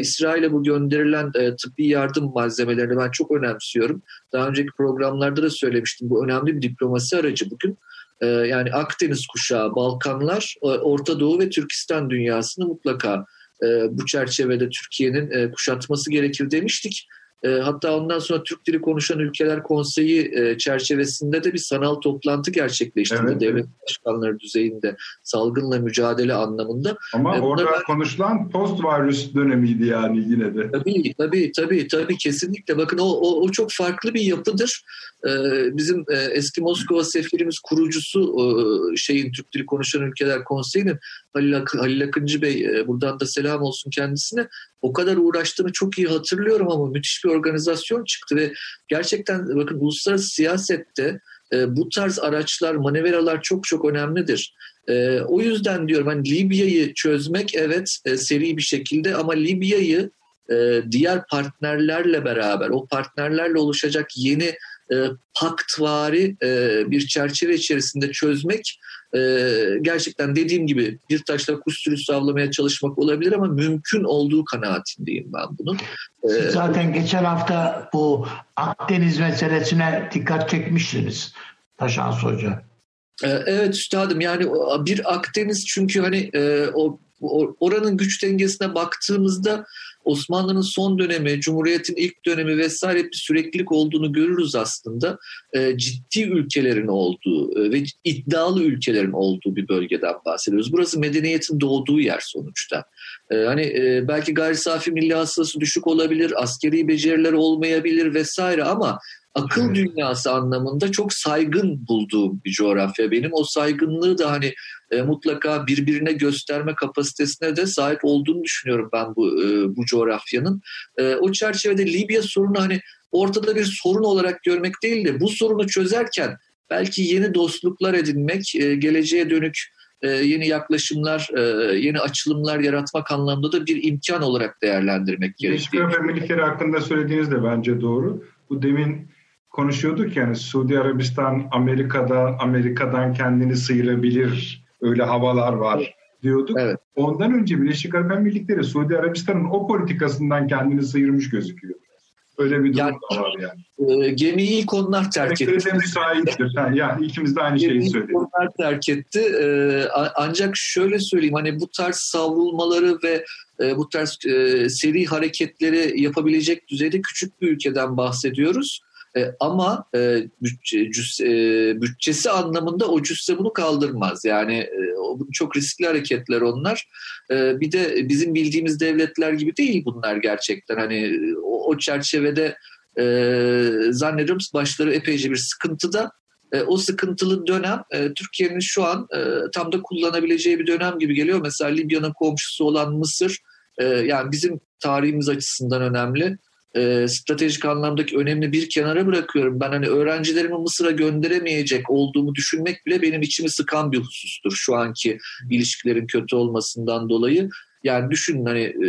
İsrail'e bu gönderilen tıbbi yardım malzemelerini ben çok önemsiyorum. Daha önceki programlarda da söylemiştim. Bu önemli bir diplomasi aracı bugün. Ee, yani Akdeniz kuşağı, Balkanlar, e, Orta Doğu ve Türkistan dünyasını mutlaka e, bu çerçevede Türkiye'nin e, kuşatması gerekir demiştik. E, hatta ondan sonra Türk Dili Konuşan Ülkeler Konseyi e, çerçevesinde de bir sanal toplantı gerçekleştirdi evet, devlet başkanları düzeyinde salgınla mücadele anlamında. Ama e, orada ben... konuşulan post virüs dönemiydi yani yine de. Tabii tabii tabii tabii kesinlikle. Bakın o, o, o çok farklı bir yapıdır. Ee, bizim e, eski Moskova sefirimiz kurucusu e, şeyin Türk Dili Konuşan Ülkeler Konseyi'nin Halil, Ak Halil Akıncı Bey e, buradan da selam olsun kendisine. O kadar uğraştığını çok iyi hatırlıyorum ama müthiş bir organizasyon çıktı ve gerçekten bakın uluslararası siyasette e, bu tarz araçlar, manevralar çok çok önemlidir. E, o yüzden diyorum hani Libya'yı çözmek evet e, seri bir şekilde ama Libya'yı e, diğer partnerlerle beraber o partnerlerle oluşacak yeni e, paktvari e, bir çerçeve içerisinde çözmek e, gerçekten dediğim gibi bir taşla kuş sürüsü avlamaya çalışmak olabilir ama mümkün olduğu kanaatindeyim ben bunun. Siz zaten geçen hafta bu Akdeniz meselesine dikkat çekmiştiniz Taşan Hoca. Evet üstadım yani bir Akdeniz çünkü hani o oranın güç dengesine baktığımızda Osmanlı'nın son dönemi, Cumhuriyet'in ilk dönemi vesaire bir süreklilik olduğunu görürüz aslında. E, ciddi ülkelerin olduğu e, ve iddialı ülkelerin olduğu bir bölgeden bahsediyoruz. Burası medeniyetin doğduğu yer sonuçta. E, hani e, belki gayri safi milli hasılası düşük olabilir, askeri beceriler olmayabilir vesaire ama akıl evet. dünyası anlamında çok saygın bulduğum bir coğrafya benim. O saygınlığı da hani e, mutlaka birbirine gösterme kapasitesine de sahip olduğunu düşünüyorum ben bu e, bu coğrafyanın. E, o çerçevede Libya sorunu hani ortada bir sorun olarak görmek değil de bu sorunu çözerken belki yeni dostluklar edinmek, e, geleceğe dönük e, yeni yaklaşımlar, e, yeni açılımlar yaratmak anlamında da bir imkan olarak değerlendirmek gerekiyor. Emirlikleri hakkında söylediğiniz de bence doğru. Bu demin konuşuyorduk yani Suudi Arabistan Amerika'da Amerika'dan kendini sıyırabilir öyle havalar var diyorduk. Evet. Ondan önce Birleşik Arap Emirlikleri Suudi Arabistan'ın o politikasından kendini sıyırmış gözüküyor. Öyle bir durum yani, da var yani. E, gemiyi ilk onlar terk etti. müsaittir. Yani, yani ikimiz de aynı gemiyi şeyi söyledik. onlar terk etti. E, ancak şöyle söyleyeyim hani bu tarz savrulmaları ve e, bu tarz e, seri hareketleri yapabilecek düzeyde küçük bir ülkeden bahsediyoruz. E, ama e, bütçe, cüsse, e, bütçesi anlamında o cüsse bunu kaldırmaz. Yani e, çok riskli hareketler onlar. E, bir de bizim bildiğimiz devletler gibi değil bunlar gerçekten. Hani o, o çerçevede e, zannediyorum başları epeyce bir sıkıntıda. E, o sıkıntılı dönem e, Türkiye'nin şu an e, tam da kullanabileceği bir dönem gibi geliyor. Mesela Libya'nın komşusu olan Mısır, yani bizim tarihimiz açısından önemli e, stratejik anlamdaki önemli bir kenara bırakıyorum. Ben hani öğrencilerimi Mısır'a gönderemeyecek olduğumu düşünmek bile benim içimi sıkan bir husustur şu anki ilişkilerin kötü olmasından dolayı. Yani düşünün hani e,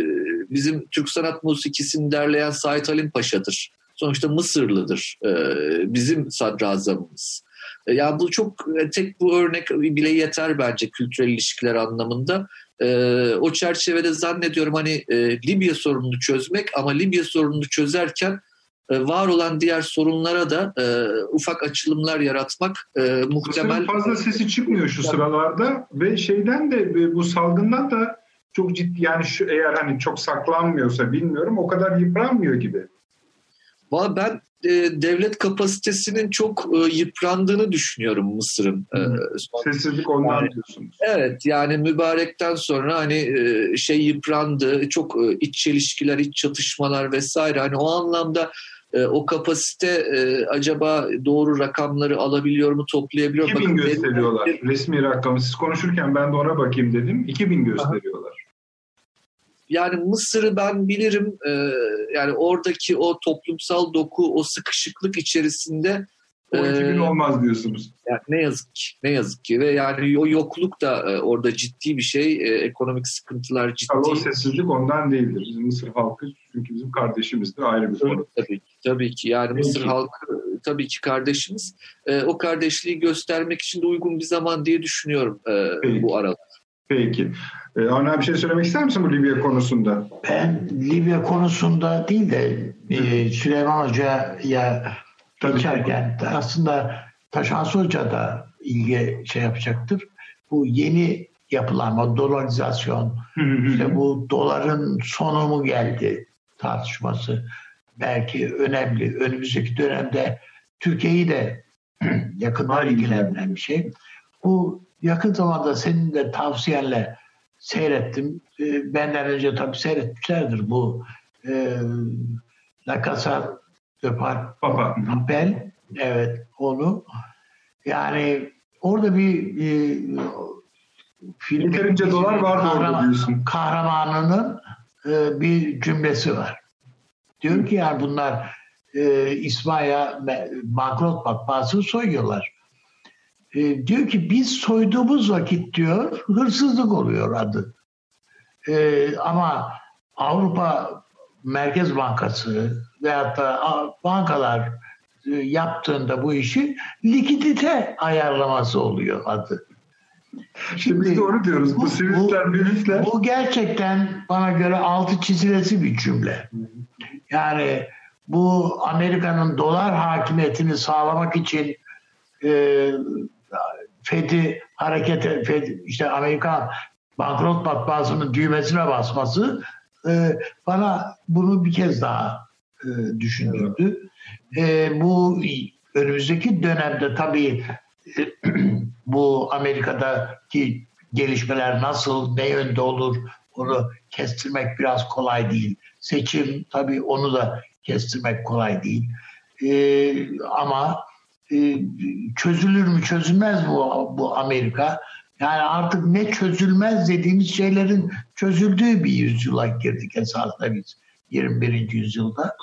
bizim Türk sanat musikisini derleyen Sait Halim Paşa'dır. Sonuçta Mısırlıdır e, bizim sadrazamımız. E, yani bu çok e, tek bu örnek bile yeter bence kültürel ilişkiler anlamında. E, o çerçevede zannediyorum hani e, Libya sorununu çözmek ama Libya sorununu çözerken e, var olan diğer sorunlara da e, ufak açılımlar yaratmak e, muhtemel. Fazla sesi çıkmıyor şu sıralarda ve şeyden de bu salgından da çok ciddi yani şu eğer hani çok saklanmıyorsa bilmiyorum o kadar yıpranmıyor gibi. Valla ben devlet kapasitesinin çok e, yıprandığını düşünüyorum Mısır'ın. E, Sessizlik ondan yani, diyorsunuz. Evet yani mübarekten sonra hani e, şey yıprandı. Çok e, iç çelişkiler, iç çatışmalar vesaire. Hani o anlamda e, o kapasite e, acaba doğru rakamları alabiliyor mu, toplayabiliyor mu? 2000 gösteriyorlar benim... resmi rakamı. Siz konuşurken ben de ona bakayım dedim. 2000 gösteriyorlar. Aha. Yani Mısır'ı ben bilirim. E, yani oradaki o toplumsal doku, o sıkışıklık içerisinde O 2000 Ee, olmaz diyorsunuz. Yani ne yazık ki, ne yazık ki ve yani o yokluk da e, orada ciddi bir şey, e, ekonomik sıkıntılar ciddi. Tabii o sessizlik ondan değildir. Bizim Mısır halkı çünkü bizim kardeşimizdir ayrı bir konu. Tabii ki, tabii ki. Yani Peki. Mısır halkı tabii ki kardeşimiz. O kardeşliği göstermek için de uygun bir zaman diye düşünüyorum e, Peki. bu arada. Peki. Ee, Avni bir şey söylemek ister misin bu Libya konusunda? Ben Libya konusunda değil de e, Süleyman Hoca'ya geçerken aslında Taşansı Hoca da ilgi şey yapacaktır. Bu yeni yapılanma, dolarizasyon, işte bu doların sonu mu geldi tartışması belki önemli. Önümüzdeki dönemde Türkiye'yi de yakından ilgilendiren bir şey. Bu yakın zamanda senin de tavsiyenle seyrettim. Ee, Benden önce tabii seyretmişlerdir bu e, La Casa de. Papel. Evet onu. Yani orada bir e, filmin Yeterince dolar vardı orada kahraman- diyorsun. kahramanının e, bir cümlesi var. Diyor ki yani bunlar e, İsmail'e bankrot matbaasını soyuyorlar. E, diyor ki biz soyduğumuz vakit diyor hırsızlık oluyor adı. E, ama Avrupa Merkez Bankası veyahut da bankalar e, yaptığında bu işi likidite ayarlaması oluyor adı. Şimdi biz de onu diyoruz. Bu, bu- sivistler, mürisler. Bu gerçekten bana göre altı çizilesi bir cümle. Yani bu Amerika'nın dolar hakimiyetini sağlamak için e, Fed'i harekete, Fed, işte Amerikan bankrot matbaasının düğmesine basması e, bana bunu bir kez daha e, düşündürdü. E, bu önümüzdeki dönemde tabii e, bu Amerika'daki gelişmeler nasıl, ne yönde olur onu kestirmek biraz kolay değil. Seçim tabii onu da kestirmek kolay değil. Ee, ama e, çözülür mü çözülmez bu, bu Amerika? Yani artık ne çözülmez dediğimiz şeylerin çözüldüğü bir yüzyıla girdik esasında biz 21. yüzyılda.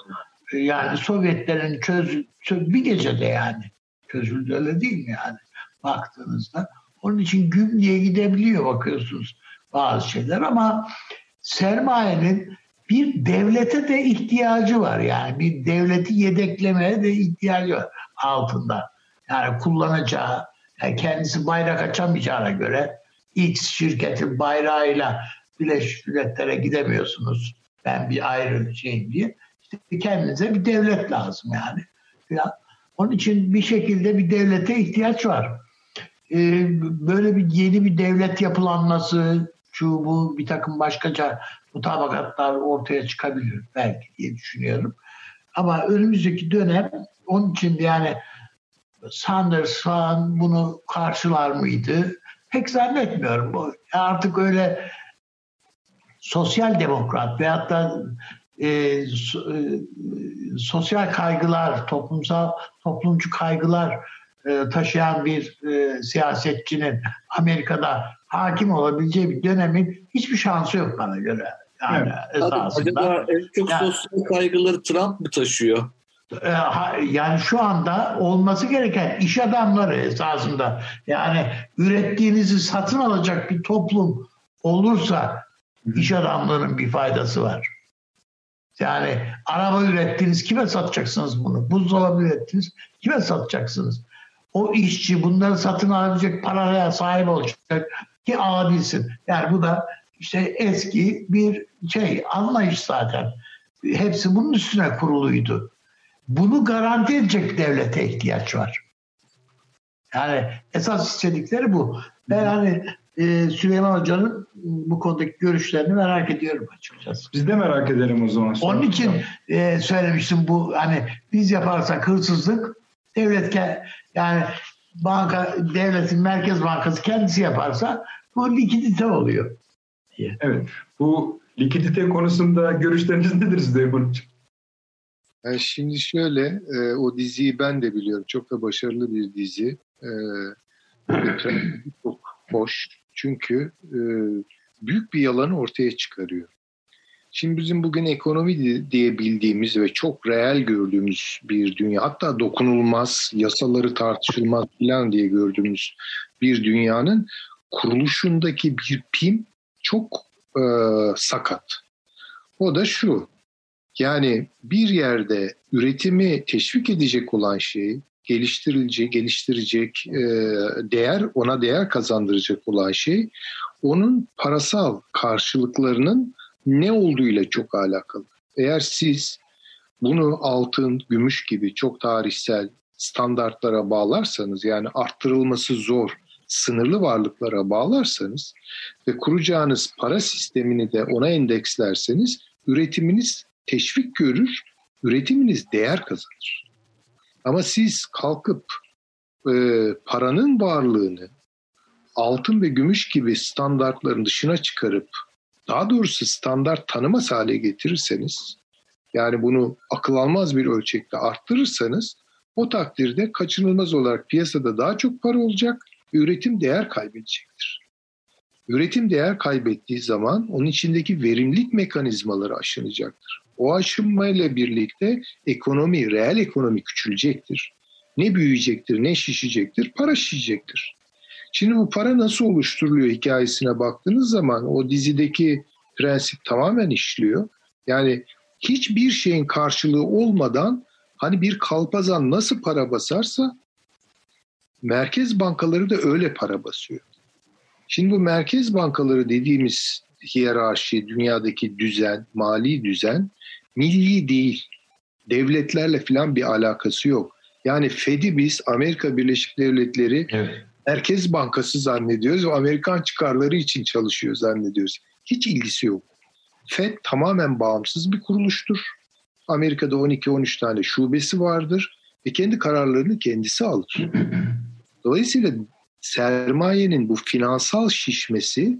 Ee, Yani Sovyetlerin çöz, çöz- bir gecede yani çözüldü öyle değil mi yani baktığınızda. Onun için güm diye gidebiliyor bakıyorsunuz bazı şeyler ama sermayenin bir devlete de ihtiyacı var yani bir devleti yedeklemeye de ihtiyacı var altında. Yani kullanacağı yani kendisi bayrak açamayacağına göre X şirketin bayrağıyla Birleşmiş Milletler'e gidemiyorsunuz. Ben bir ayrı şeyim diye. İşte kendinize bir devlet lazım yani. Ya, onun için bir şekilde bir devlete ihtiyaç var. Ee, böyle bir yeni bir devlet yapılanması, şu bu bir takım başkaca mutabakatlar ortaya çıkabilir belki diye düşünüyorum. Ama önümüzdeki dönem onun için yani Sanders falan bunu karşılar mıydı? Pek zannetmiyorum. Artık öyle sosyal demokrat veyahut da e, so- e, sosyal kaygılar, toplumsal toplumcu kaygılar e, taşıyan bir e, siyasetçinin Amerika'da hakim olabileceği bir dönemin hiçbir şansı yok bana göre. Yani esasında. Acaba en çok Yani- sosyal kaygıları Trump mı taşıyor? E, yani şu anda olması gereken iş adamları esasında yani ürettiğinizi satın alacak bir toplum olursa iş adamlarının bir faydası var. Yani araba ürettiniz kime satacaksınız bunu? Buzdolabı ürettiniz kime satacaksınız? O işçi bunları satın alabilecek paraya sahip olacak ki alabilsin. Yani bu da işte eski bir şey anlayış zaten. Hepsi bunun üstüne kuruluydu. Bunu garanti edecek devlete ihtiyaç var. Yani esas istedikleri bu. Ben hani e, Süleyman Hoca'nın bu konudaki görüşlerini merak ediyorum açıkçası. Biz de merak edelim o zaman. Onun için e, söylemiştim bu hani biz yaparsak hırsızlık devlet yani banka devletin merkez bankası kendisi yaparsa bu likidite oluyor. Evet. Bu likidite konusunda görüşleriniz nedir Süleyman Hocam? Yani şimdi şöyle, e, o diziyi ben de biliyorum. Çok da başarılı bir dizi. E, çok hoş. Çünkü e, büyük bir yalanı ortaya çıkarıyor. Şimdi bizim bugün ekonomi diye bildiğimiz ve çok reel gördüğümüz bir dünya hatta dokunulmaz, yasaları tartışılmaz falan diye gördüğümüz bir dünyanın kuruluşundaki bir pim çok e, sakat. O da şu, yani bir yerde üretimi teşvik edecek olan şey, geliştirilecek, geliştirecek, e, değer ona değer kazandıracak olan şey, onun parasal karşılıklarının ne olduğuyla çok alakalı. Eğer siz bunu altın, gümüş gibi çok tarihsel standartlara bağlarsanız yani arttırılması zor, sınırlı varlıklara bağlarsanız ve kuracağınız para sistemini de ona endekslerseniz üretiminiz teşvik görür, üretiminiz değer kazanır. Ama siz kalkıp e, paranın varlığını altın ve gümüş gibi standartların dışına çıkarıp daha doğrusu standart tanımaz hale getirirseniz yani bunu akıl almaz bir ölçekte arttırırsanız o takdirde kaçınılmaz olarak piyasada daha çok para olacak üretim değer kaybedecektir. Üretim değer kaybettiği zaman onun içindeki verimlilik mekanizmaları aşınacaktır. O aşınmayla birlikte ekonomi, reel ekonomi küçülecektir. Ne büyüyecektir, ne şişecektir? Para şişecektir. Şimdi bu para nasıl oluşturuluyor hikayesine baktığınız zaman o dizideki prensip tamamen işliyor. Yani hiçbir şeyin karşılığı olmadan hani bir kalpazan nasıl para basarsa merkez bankaları da öyle para basıyor. Şimdi bu merkez bankaları dediğimiz hiyerarşi, dünyadaki düzen, mali düzen milli değil. Devletlerle falan bir alakası yok. Yani Fed'i biz Amerika Birleşik Devletleri evet. Merkez Bankası zannediyoruz ve Amerikan çıkarları için çalışıyor zannediyoruz. Hiç ilgisi yok. Fed tamamen bağımsız bir kuruluştur. Amerika'da 12-13 tane şubesi vardır ve kendi kararlarını kendisi alır. Dolayısıyla sermayenin bu finansal şişmesi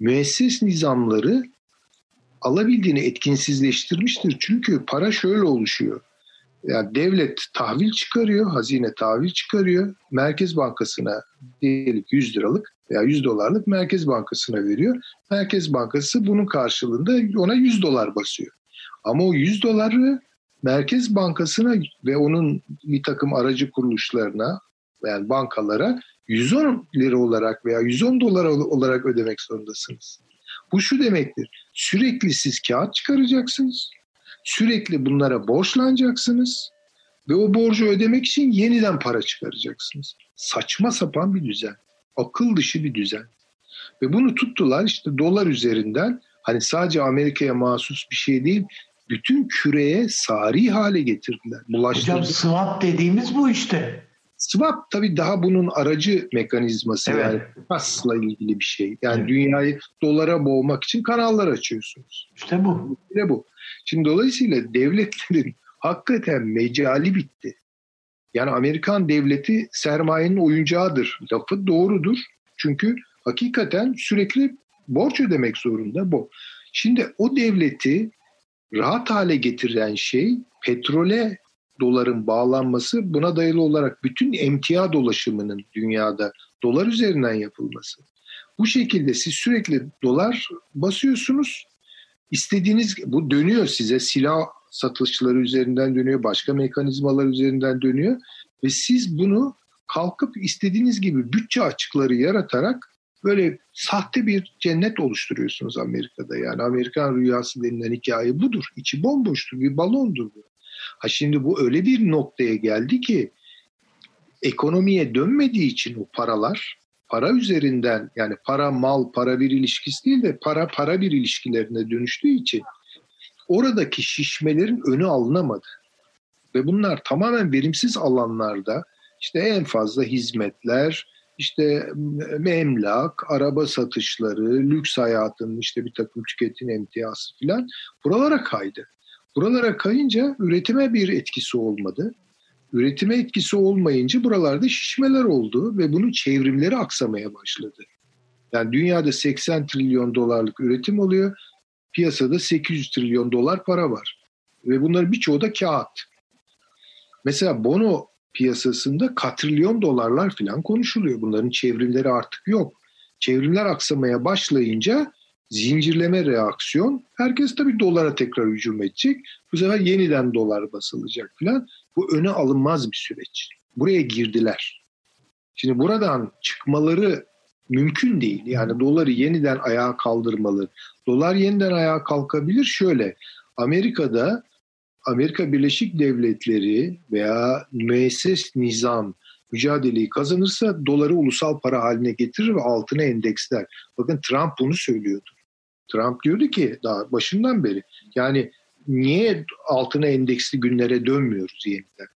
müesses nizamları alabildiğini etkinsizleştirmiştir. Çünkü para şöyle oluşuyor. Yani devlet tahvil çıkarıyor, hazine tahvil çıkarıyor. Merkez Bankası'na diyelim 100 liralık veya 100 dolarlık Merkez Bankası'na veriyor. Merkez Bankası bunun karşılığında ona 100 dolar basıyor. Ama o 100 doları Merkez Bankası'na ve onun bir takım aracı kuruluşlarına yani bankalara 110 lira olarak veya 110 dolar olarak ödemek zorundasınız. Bu şu demektir. Sürekli siz kağıt çıkaracaksınız. Sürekli bunlara borçlanacaksınız. Ve o borcu ödemek için yeniden para çıkaracaksınız. Saçma sapan bir düzen. Akıl dışı bir düzen. Ve bunu tuttular işte dolar üzerinden hani sadece Amerika'ya mahsus bir şey değil bütün küreye sari hale getirdiler. Hocam swap dediğimiz bu işte. Swap tabii daha bunun aracı mekanizması evet. yani asla ilgili bir şey. Yani evet. dünyayı dolara boğmak için kanallar açıyorsunuz. İşte bu. İşte bu. Şimdi dolayısıyla devletlerin hakikaten mecali bitti. Yani Amerikan devleti sermayenin oyuncağıdır. Lafı doğrudur. Çünkü hakikaten sürekli borç ödemek zorunda bu. Şimdi o devleti rahat hale getiren şey petrole doların bağlanması buna dayalı olarak bütün emtia dolaşımının dünyada dolar üzerinden yapılması. Bu şekilde siz sürekli dolar basıyorsunuz. İstediğiniz bu dönüyor size silah satışları üzerinden dönüyor, başka mekanizmalar üzerinden dönüyor ve siz bunu kalkıp istediğiniz gibi bütçe açıkları yaratarak böyle sahte bir cennet oluşturuyorsunuz Amerika'da. Yani Amerikan rüyası denilen hikaye budur. İçi bomboştur, bir balondur bu. Ha şimdi bu öyle bir noktaya geldi ki ekonomiye dönmediği için o paralar para üzerinden yani para mal para bir ilişkisi değil de para para bir ilişkilerine dönüştüğü için oradaki şişmelerin önü alınamadı. Ve bunlar tamamen verimsiz alanlarda işte en fazla hizmetler, işte emlak, araba satışları, lüks hayatın işte bir takım tüketim emtiyası filan buralara kaydı. Buralara kayınca üretime bir etkisi olmadı. Üretime etkisi olmayınca buralarda şişmeler oldu ve bunun çevrimleri aksamaya başladı. Yani dünyada 80 trilyon dolarlık üretim oluyor. Piyasada 800 trilyon dolar para var. Ve bunların birçoğu da kağıt. Mesela bono piyasasında katrilyon dolarlar falan konuşuluyor. Bunların çevrimleri artık yok. Çevrimler aksamaya başlayınca zincirleme reaksiyon. Herkes tabii dolara tekrar hücum edecek. Bu sefer yeniden dolar basılacak falan. Bu öne alınmaz bir süreç. Buraya girdiler. Şimdi buradan çıkmaları mümkün değil. Yani doları yeniden ayağa kaldırmalı. Dolar yeniden ayağa kalkabilir şöyle. Amerika'da Amerika Birleşik Devletleri veya müesses nizam mücadeleyi kazanırsa doları ulusal para haline getirir ve altına endeksler. Bakın Trump bunu söylüyordu. Trump diyordu ki daha başından beri yani niye altına endeksli günlere dönmüyoruz yeniden?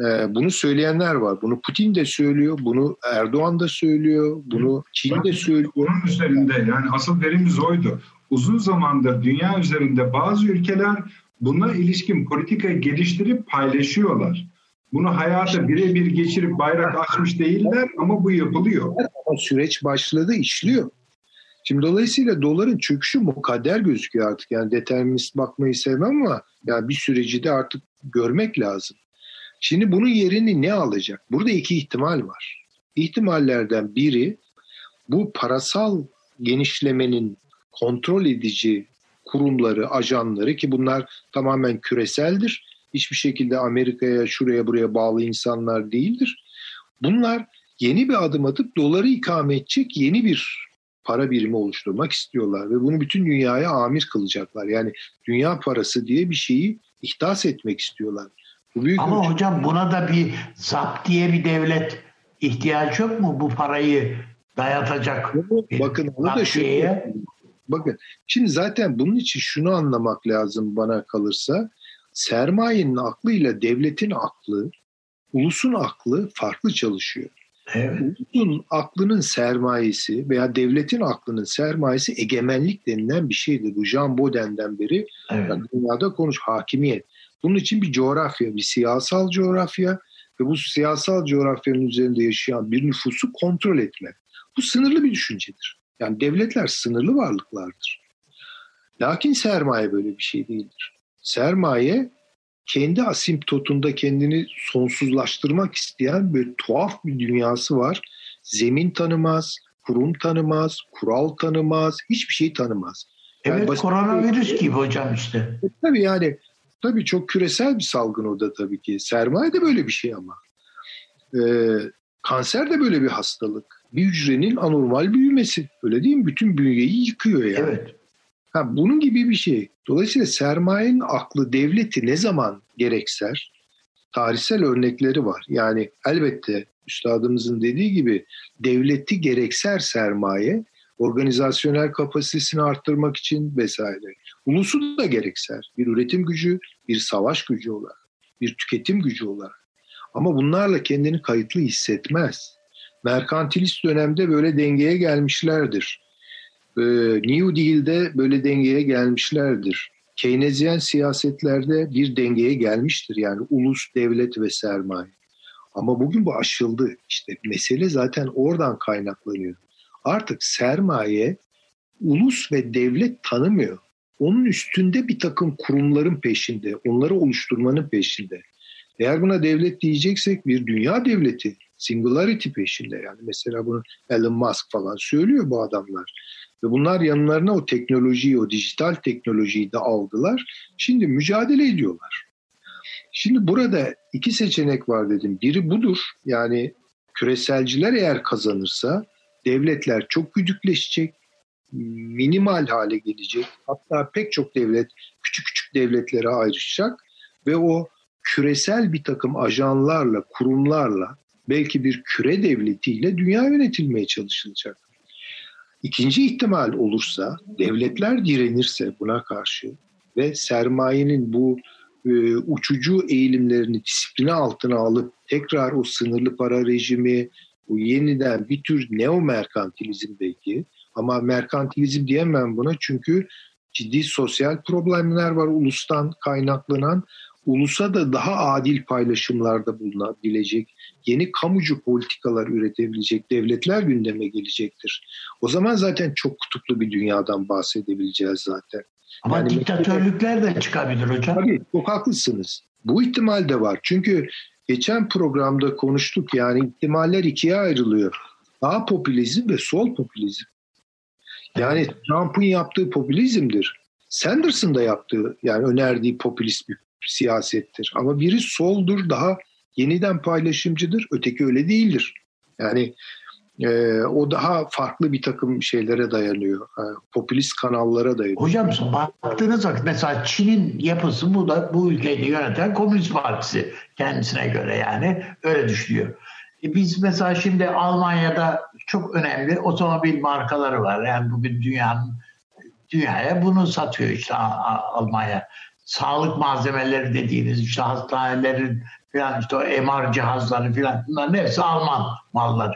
Ee, bunu söyleyenler var. Bunu Putin de söylüyor, bunu Erdoğan da söylüyor, bunu Çin de söylüyor. Bunun üzerinde yani asıl verimiz oydu. Uzun zamandır dünya üzerinde bazı ülkeler buna ilişkin politika geliştirip paylaşıyorlar. Bunu hayata birebir geçirip bayrak açmış değiller ama bu yapılıyor. Ama süreç başladı, işliyor. Şimdi dolayısıyla doların çöküşü mukadder gözüküyor artık. Yani determinist bakmayı sevmem ama yani bir süreci de artık görmek lazım. Şimdi bunun yerini ne alacak? Burada iki ihtimal var. İhtimallerden biri bu parasal genişlemenin kontrol edici kurumları, ajanları ki bunlar tamamen küreseldir. Hiçbir şekilde Amerika'ya, şuraya buraya bağlı insanlar değildir. Bunlar yeni bir adım atıp doları ikame edecek yeni bir para birimi oluşturmak istiyorlar ve bunu bütün dünyaya amir kılacaklar. Yani dünya parası diye bir şeyi ihdas etmek istiyorlar. Bu büyük Ama ölçü... hocam buna da bir zap diye bir devlet ihtiyaç yok mu bu parayı dayatacak? Bakın onu da şöyle Bakın şimdi zaten bunun için şunu anlamak lazım bana kalırsa. Sermayenin aklıyla devletin aklı, ulusun aklı farklı çalışıyor. Evet. Ulusun aklının sermayesi veya devletin aklının sermayesi egemenlik denilen bir şeydir. Bu Jean Bauden'den beri evet. yani dünyada konuş hakimiyet. Bunun için bir coğrafya, bir siyasal coğrafya ve bu siyasal coğrafyanın üzerinde yaşayan bir nüfusu kontrol etme. Bu sınırlı bir düşüncedir. Yani devletler sınırlı varlıklardır. Lakin sermaye böyle bir şey değildir. Sermaye kendi asimptotunda kendini sonsuzlaştırmak isteyen bir tuhaf bir dünyası var. Zemin tanımaz, kurum tanımaz, kural tanımaz, hiçbir şey tanımaz. Yani evet koronavirüs gibi hocam işte. E, tabii yani tabii çok küresel bir salgın o da tabii ki. Sermaye de böyle bir şey ama. Ee, kanser de böyle bir hastalık bir hücrenin anormal büyümesi. Öyle değil mi? Bütün bünyeyi yıkıyor yani. Evet. Ha, bunun gibi bir şey. Dolayısıyla sermayenin aklı devleti ne zaman gerekser tarihsel örnekleri var. Yani elbette üstadımızın dediği gibi devleti gerekser sermaye organizasyonel kapasitesini arttırmak için vesaire. Ulusu da gerekser. Bir üretim gücü, bir savaş gücü olarak, bir tüketim gücü olarak. Ama bunlarla kendini kayıtlı hissetmez merkantilist dönemde böyle dengeye gelmişlerdir. Ee, New Deal'de böyle dengeye gelmişlerdir. Keynesyen siyasetlerde bir dengeye gelmiştir. Yani ulus, devlet ve sermaye. Ama bugün bu aşıldı. İşte mesele zaten oradan kaynaklanıyor. Artık sermaye ulus ve devlet tanımıyor. Onun üstünde bir takım kurumların peşinde, onları oluşturmanın peşinde. Eğer buna devlet diyeceksek bir dünya devleti, singularity peşinde yani. Mesela bunu Elon Musk falan söylüyor bu adamlar. Ve bunlar yanlarına o teknolojiyi, o dijital teknolojiyi de aldılar. Şimdi mücadele ediyorlar. Şimdi burada iki seçenek var dedim. Biri budur. Yani küreselciler eğer kazanırsa devletler çok güdükleşecek, minimal hale gelecek. Hatta pek çok devlet küçük küçük devletlere ayrışacak ve o küresel bir takım ajanlarla, kurumlarla belki bir küre devletiyle dünya yönetilmeye çalışılacak. İkinci ihtimal olursa devletler direnirse buna karşı ve sermayenin bu e, uçucu eğilimlerini disipline altına alıp tekrar o sınırlı para rejimi, bu yeniden bir tür neo merkantilizm belki. Ama merkantilizm diyemem buna çünkü ciddi sosyal problemler var ulustan kaynaklanan. Ulusa da daha adil paylaşımlarda bulunabilecek, yeni kamucu politikalar üretebilecek devletler gündeme gelecektir. O zaman zaten çok kutuplu bir dünyadan bahsedebileceğiz zaten. Ama yani diktatörlükler de çıkabilir hocam. Tabii çok haklısınız. Bu ihtimal de var. Çünkü geçen programda konuştuk yani ihtimaller ikiye ayrılıyor. Sağ popülizm ve sol popülizm. Yani Trump'ın yaptığı popülizmdir. Sanders'ın da yaptığı yani önerdiği popülist bir siyasettir. Ama biri soldur, daha yeniden paylaşımcıdır. Öteki öyle değildir. Yani e, o daha farklı bir takım şeylere dayanıyor. E, popülist kanallara dayanıyor. Hocam baktığınız vakit mesela Çin'in yapısı bu da bu ülkeyi yöneten Komünist Partisi kendisine göre yani öyle düşünüyor. E biz mesela şimdi Almanya'da çok önemli otomobil markaları var. Yani bugün dünyanın dünyaya bunu satıyor işte Almanya. Sağlık malzemeleri dediğiniz işte hastanelerin falan işte o MR cihazları falan bunların hepsi Alman malları.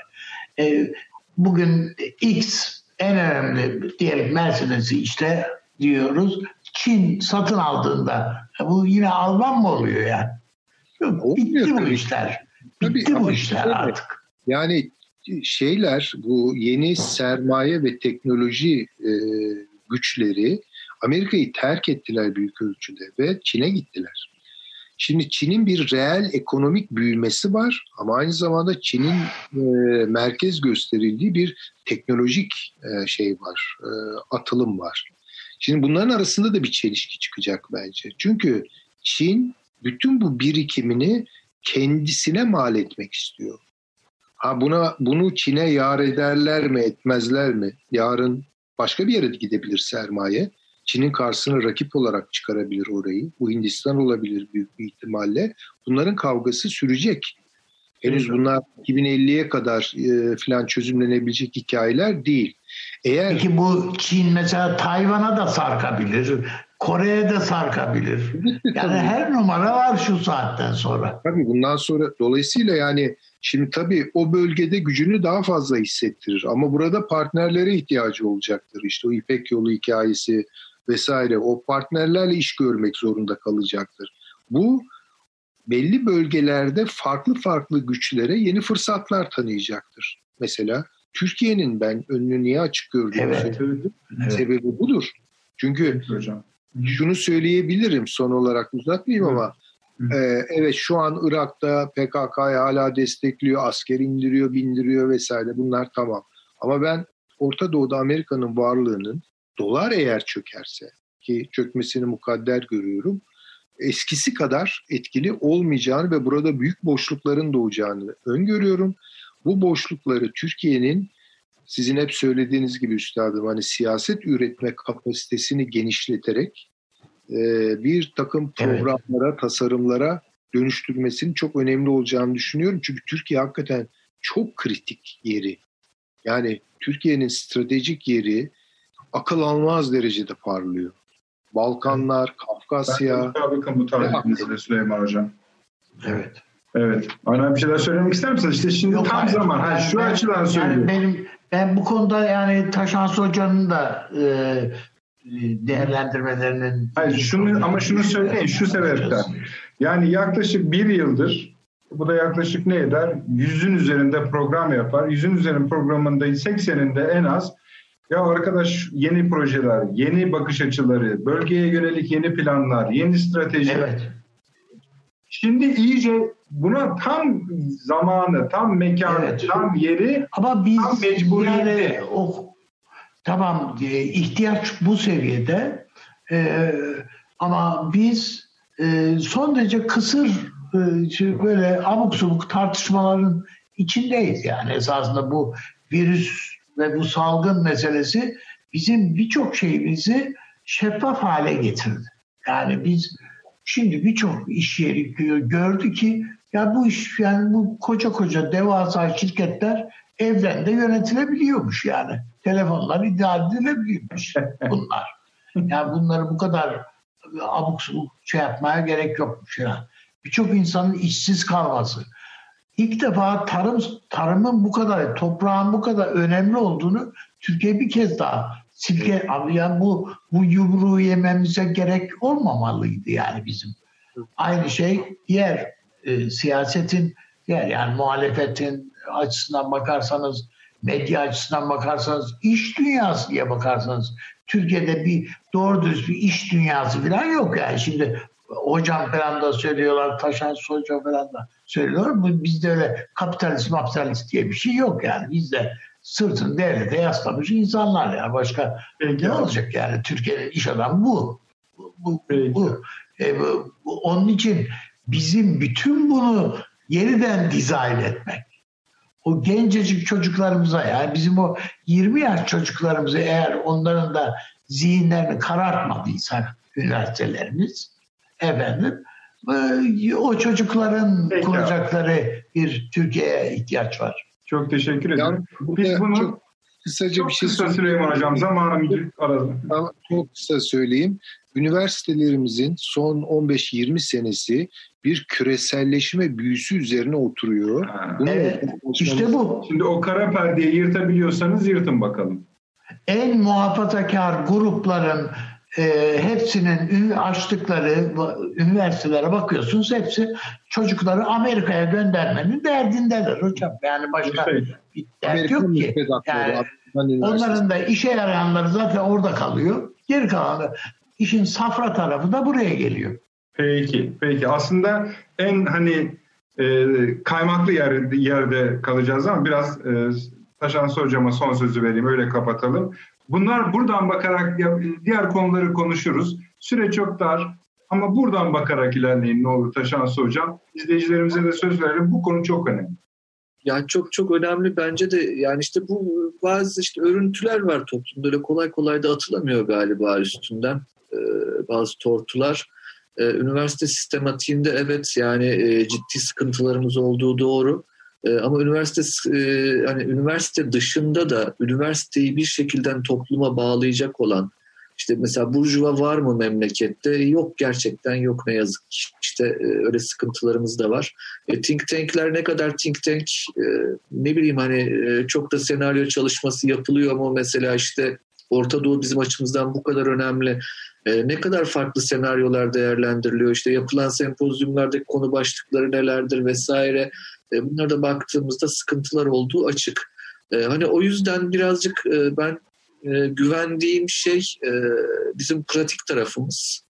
E, bugün X en önemli diyelim Mercedes'i işte diyoruz. Çin satın aldığında bu yine Alman mı oluyor yani? Yok, bitti bu işler. Bitti Tabii, bu işler artık. Yani şeyler bu yeni sermaye ve teknoloji e, güçleri Amerika'yı terk ettiler büyük ölçüde ve Çin'e gittiler. Şimdi Çin'in bir reel ekonomik büyümesi var ama aynı zamanda Çin'in e, merkez gösterildiği bir teknolojik e, şey var, e, atılım var. Şimdi bunların arasında da bir çelişki çıkacak bence. Çünkü Çin bütün bu birikimini kendisine mal etmek istiyor. Ha buna bunu Çin'e yar ederler mi, etmezler mi? Yarın başka bir yere gidebilir sermaye. Çin'in karşısına rakip olarak çıkarabilir orayı. Bu Hindistan olabilir büyük bir ihtimalle. Bunların kavgası sürecek. Henüz bunlar 2050'ye kadar e, falan çözümlenebilecek hikayeler değil. Eğer Peki bu Çin mesela Tayvan'a da sarkabilir. Kore'ye de sarkabilir. yani tabii. her numara var şu saatten sonra. Tabii bundan sonra dolayısıyla yani şimdi tabii o bölgede gücünü daha fazla hissettirir ama burada partnerlere ihtiyacı olacaktır. İşte o İpek yolu hikayesi vesaire o partnerlerle iş görmek zorunda kalacaktır. Bu belli bölgelerde farklı farklı güçlere yeni fırsatlar tanıyacaktır. Mesela Türkiye'nin ben önünü niye açık gördüğümü evet. söyledim. Evet. Sebebi budur. Çünkü evet, hocam. şunu söyleyebilirim son olarak uzatmayayım evet. ama ee, evet şu an Irak'ta PKK'yı hala destekliyor, asker indiriyor, bindiriyor vesaire bunlar tamam. Ama ben Orta Doğu'da Amerika'nın varlığının dolar eğer çökerse ki çökmesini mukadder görüyorum eskisi kadar etkili olmayacağını ve burada büyük boşlukların doğacağını öngörüyorum. Bu boşlukları Türkiye'nin sizin hep söylediğiniz gibi üstadım hani siyaset üretme kapasitesini genişleterek e, bir takım programlara, evet. tasarımlara dönüştürmesinin çok önemli olacağını düşünüyorum. Çünkü Türkiye hakikaten çok kritik yeri. Yani Türkiye'nin stratejik yeri akıl almaz derecede parlıyor. Balkanlar, Kafkasya. Ben bakın bu tarifinizle Süleyman Hocam. Evet. Evet. Aynen bir şeyler söylemek ister misiniz? İşte şimdi Yok, tam hayır. zaman. Ha, şu ben, açıdan söylüyorum. Yani benim, ben bu konuda yani Taşans Hoca'nın da e, değerlendirmelerinin... Hayır, şunu, ama şunu söyleyin şu sebepten. Yani yaklaşık bir yıldır bu da yaklaşık ne eder? Yüzün üzerinde program yapar. Yüzün üzerinde programında 80'inde en az ya arkadaş yeni projeler, yeni bakış açıları, bölgeye yönelik yeni planlar, yeni strateji. Evet. Şimdi iyice buna tam zamanı, tam mekanı, evet. tam yeri, Ama biz tam mecburiyeti. Yani o, tamam e, ihtiyaç bu seviyede e, ama biz e, son derece kısır e, böyle abuk subuk tartışmaların içindeyiz yani esasında bu virüs ve bu salgın meselesi bizim birçok şeyimizi şeffaf hale getirdi. Yani biz şimdi birçok iş yeri gördü ki ya bu iş yani bu koca koca devasa şirketler evden de yönetilebiliyormuş yani. Telefonlar idare edilebiliyormuş bunlar. Yani bunları bu kadar abuk subuk şey yapmaya gerek yokmuş ya. Birçok insanın işsiz kalması, ilk defa tarım tarımın bu kadar, toprağın bu kadar önemli olduğunu Türkiye bir kez daha silke yani bu bu yumruğu yememize gerek olmamalıydı yani bizim. Aynı şey diğer e, siyasetin diğer yani muhalefetin açısından bakarsanız medya açısından bakarsanız iş dünyası diye bakarsanız Türkiye'de bir doğru düz bir iş dünyası falan yok yani şimdi hocam falan da söylüyorlar, Taşan Hoca falan da söylüyorlar. Bu, bizde öyle kapitalist, kapitalist diye bir şey yok yani. Bizde sırtını devlete yaslamış insanlar yani başka Peki. ne olacak yani Türkiye'nin iş adamı bu. Bu, bu, bu. E, bu- bu- Onun için bizim bütün bunu yeniden dizayn etmek. O gencecik çocuklarımıza yani bizim o 20 yaş çocuklarımızı eğer onların da zihinlerini karartmadıysa üniversitelerimiz efendim e, o çocukların Peki. kuracakları bir Türkiye'ye ihtiyaç var. Çok teşekkür ederim. Yani Biz bunu çok kısaca çok bir şey kısa söyleyeyim. Süleyman Hocam zamanım aradı. Ama Çok kısa söyleyeyim. Üniversitelerimizin son 15-20 senesi bir küreselleşme büyüsü üzerine oturuyor. Ha. Bunu Evet, İşte bu. Şimdi o kara perdeyi yırtabiliyorsanız yırtın bakalım. en muhafazakar grupların e, hepsinin açtıkları üniversitelere bakıyorsunuz hepsi çocukları Amerika'ya göndermenin derdindeler hocam. Yani başka bir dert yok ki. Yani onların da işe yarayanları zaten orada kalıyor. Geri kalanı işin safra tarafı da buraya geliyor. Peki, peki. Aslında en hani e, kaymaklı yer, yerde kalacağız ama biraz e, Taşansı Hocam'a son sözü vereyim, öyle kapatalım. Bunlar buradan bakarak diğer konuları konuşuruz. Süre çok dar ama buradan bakarak ilerleyin ne olur Taşansı Hocam. İzleyicilerimize de söz verelim. Bu konu çok önemli. Yani çok çok önemli bence de yani işte bu bazı işte örüntüler var toplumda öyle kolay kolay da atılamıyor galiba üstünden Ee, bazı tortular. Ee, üniversite sistematiğinde evet yani e, ciddi sıkıntılarımız olduğu doğru. Ee, ama üniversite e, hani üniversite dışında da üniversiteyi bir şekilde topluma bağlayacak olan işte mesela burjuva var mı memlekette? Yok gerçekten yok ne yazık ki. İşte e, öyle sıkıntılarımız da var. E, think tank'ler ne kadar think tank e, ne bileyim hani e, çok da senaryo çalışması yapılıyor mu mesela işte Orta Doğu bizim açımızdan bu kadar önemli. E, ne kadar farklı senaryolar değerlendiriliyor işte yapılan sempozyumlardaki konu başlıkları nelerdir vesaire. E, bunlara da baktığımızda sıkıntılar olduğu açık. E, hani o yüzden birazcık e, ben e, güvendiğim şey e, bizim pratik tarafımız.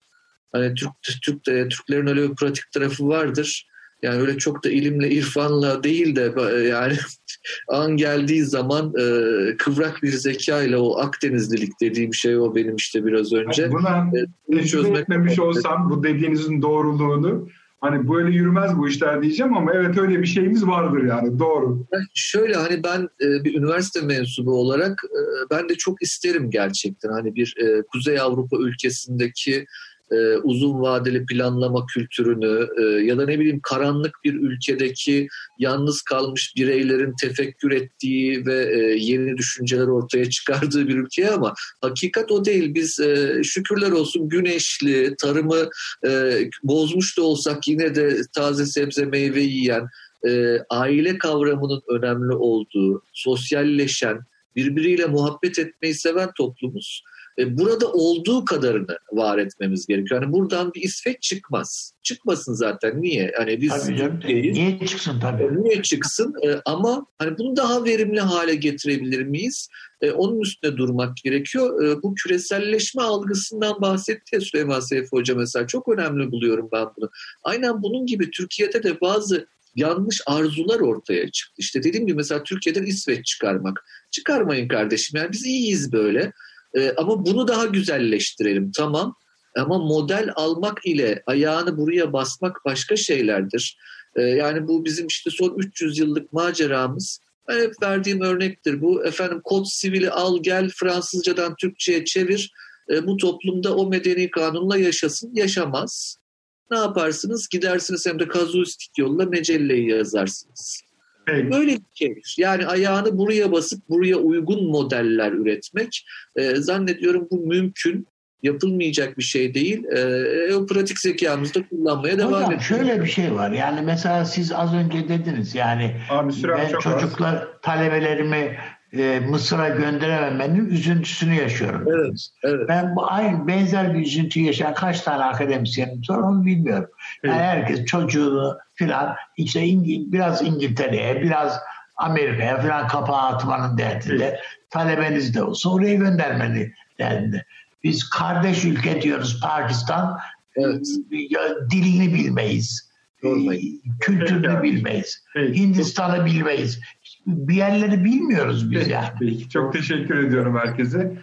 Hani Türk, Türk de, Türklerin öyle bir pratik tarafı vardır. Yani öyle çok da ilimle, irfanla değil de yani an geldiği zaman e, kıvrak bir zeka ile o Akdenizlilik dediğim şey o benim işte biraz önce. Buna E, çözmek etmemiş olsam bu dediğinizin doğruluğunu hani böyle yürümez bu işler diyeceğim ama evet öyle bir şeyimiz vardır yani doğru. Şöyle hani ben e, bir üniversite mensubu olarak e, ben de çok isterim gerçekten hani bir e, Kuzey Avrupa ülkesindeki e, uzun vadeli planlama kültürünü e, ya da ne bileyim karanlık bir ülkedeki yalnız kalmış bireylerin tefekkür ettiği ve e, yeni düşünceler ortaya çıkardığı bir ülkeye ama hakikat o değil. Biz e, şükürler olsun güneşli, tarımı e, bozmuş da olsak yine de taze sebze meyve yiyen, e, aile kavramının önemli olduğu, sosyalleşen, birbiriyle muhabbet etmeyi seven toplumuz. E, burada olduğu kadarını var etmemiz gerekiyor. Yani buradan bir İsveç çıkmaz. Çıkmasın zaten. Niye? Hani biz Tabii. Niye çıksın tabii? Niye çıksın? E, ama hani bunu daha verimli hale getirebilir miyiz? E, onun üstüne durmak gerekiyor. E, bu küreselleşme algısından bahsetti Süleyman Seyfi Hoca mesela. Çok önemli buluyorum ben bunu. Aynen bunun gibi Türkiye'de de bazı yanlış arzular ortaya çıktı. İşte dediğim gibi mesela Türkiye'den İsveç çıkarmak. Çıkarmayın kardeşim. Yani biz iyiyiz böyle. E, ama bunu daha güzelleştirelim. Tamam. Ama model almak ile ayağını buraya basmak başka şeylerdir. E, yani bu bizim işte son 300 yıllık maceramız. Ben hep verdiğim örnektir bu. Efendim kod sivili al gel Fransızcadan Türkçe'ye çevir. E, bu toplumda o medeni kanunla yaşasın. Yaşamaz. Ne yaparsınız? Gidersiniz hem de kazuistik yolla mecelleyi yazarsınız. Peki. Böyle bir şeydir. Yani ayağını buraya basıp buraya uygun modeller üretmek e, zannediyorum bu mümkün. Yapılmayacak bir şey değil. E, o pratik zekamızı da kullanmaya devam Hocam ediyoruz. şöyle bir şey var. Yani mesela siz az önce dediniz yani Abi ben çok az. çocuklar talebelerimi e, Mısır'a gönderememenin üzüntüsünü yaşıyorum. Evet, evet. Ben bu aynı benzer bir üzüntü yaşayan kaç tane akademisyenim var onu bilmiyorum. Yani Evet. herkes çocuğunu filan işte biraz İngiltere'ye biraz Amerika'ya filan kapağı atmanın derdinde. Talebeniz de olsa oraya göndermeni derdinde. Biz kardeş ülke diyoruz Pakistan. Evet. Dilini bilmeyiz. Sormayın. Kültürünü Peki. bilmeyiz. Peki. Hindistan'ı bilmeyiz. Bir yerleri bilmiyoruz biz yani. Peki, çok teşekkür ediyorum herkese.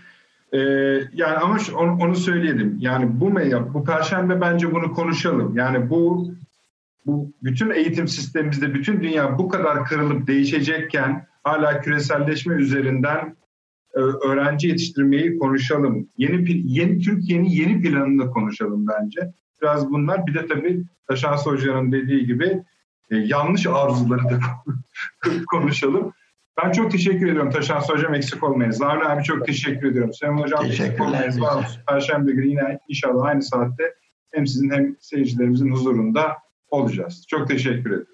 Ee, yani ama şu, onu, onu söyleyelim. Yani bu bu perşembe bence bunu konuşalım. Yani bu bu bütün eğitim sistemimizde bütün dünya bu kadar kırılıp değişecekken hala küreselleşme üzerinden e, öğrenci yetiştirmeyi konuşalım. Yeni yeni Türkiye'nin yeni planını konuşalım bence. Biraz bunlar bir de tabii Taşan Hoca'nın dediği gibi e, yanlış arzuları da konuşalım. Ben çok teşekkür ediyorum Taşan Hocam eksik olmayın. Zavri abi çok teşekkür ediyorum. Süleyman Hocam eksik olmayın. Var Perşembe günü yine inşallah aynı saatte hem sizin hem seyircilerimizin huzurunda olacağız. Çok teşekkür ederim.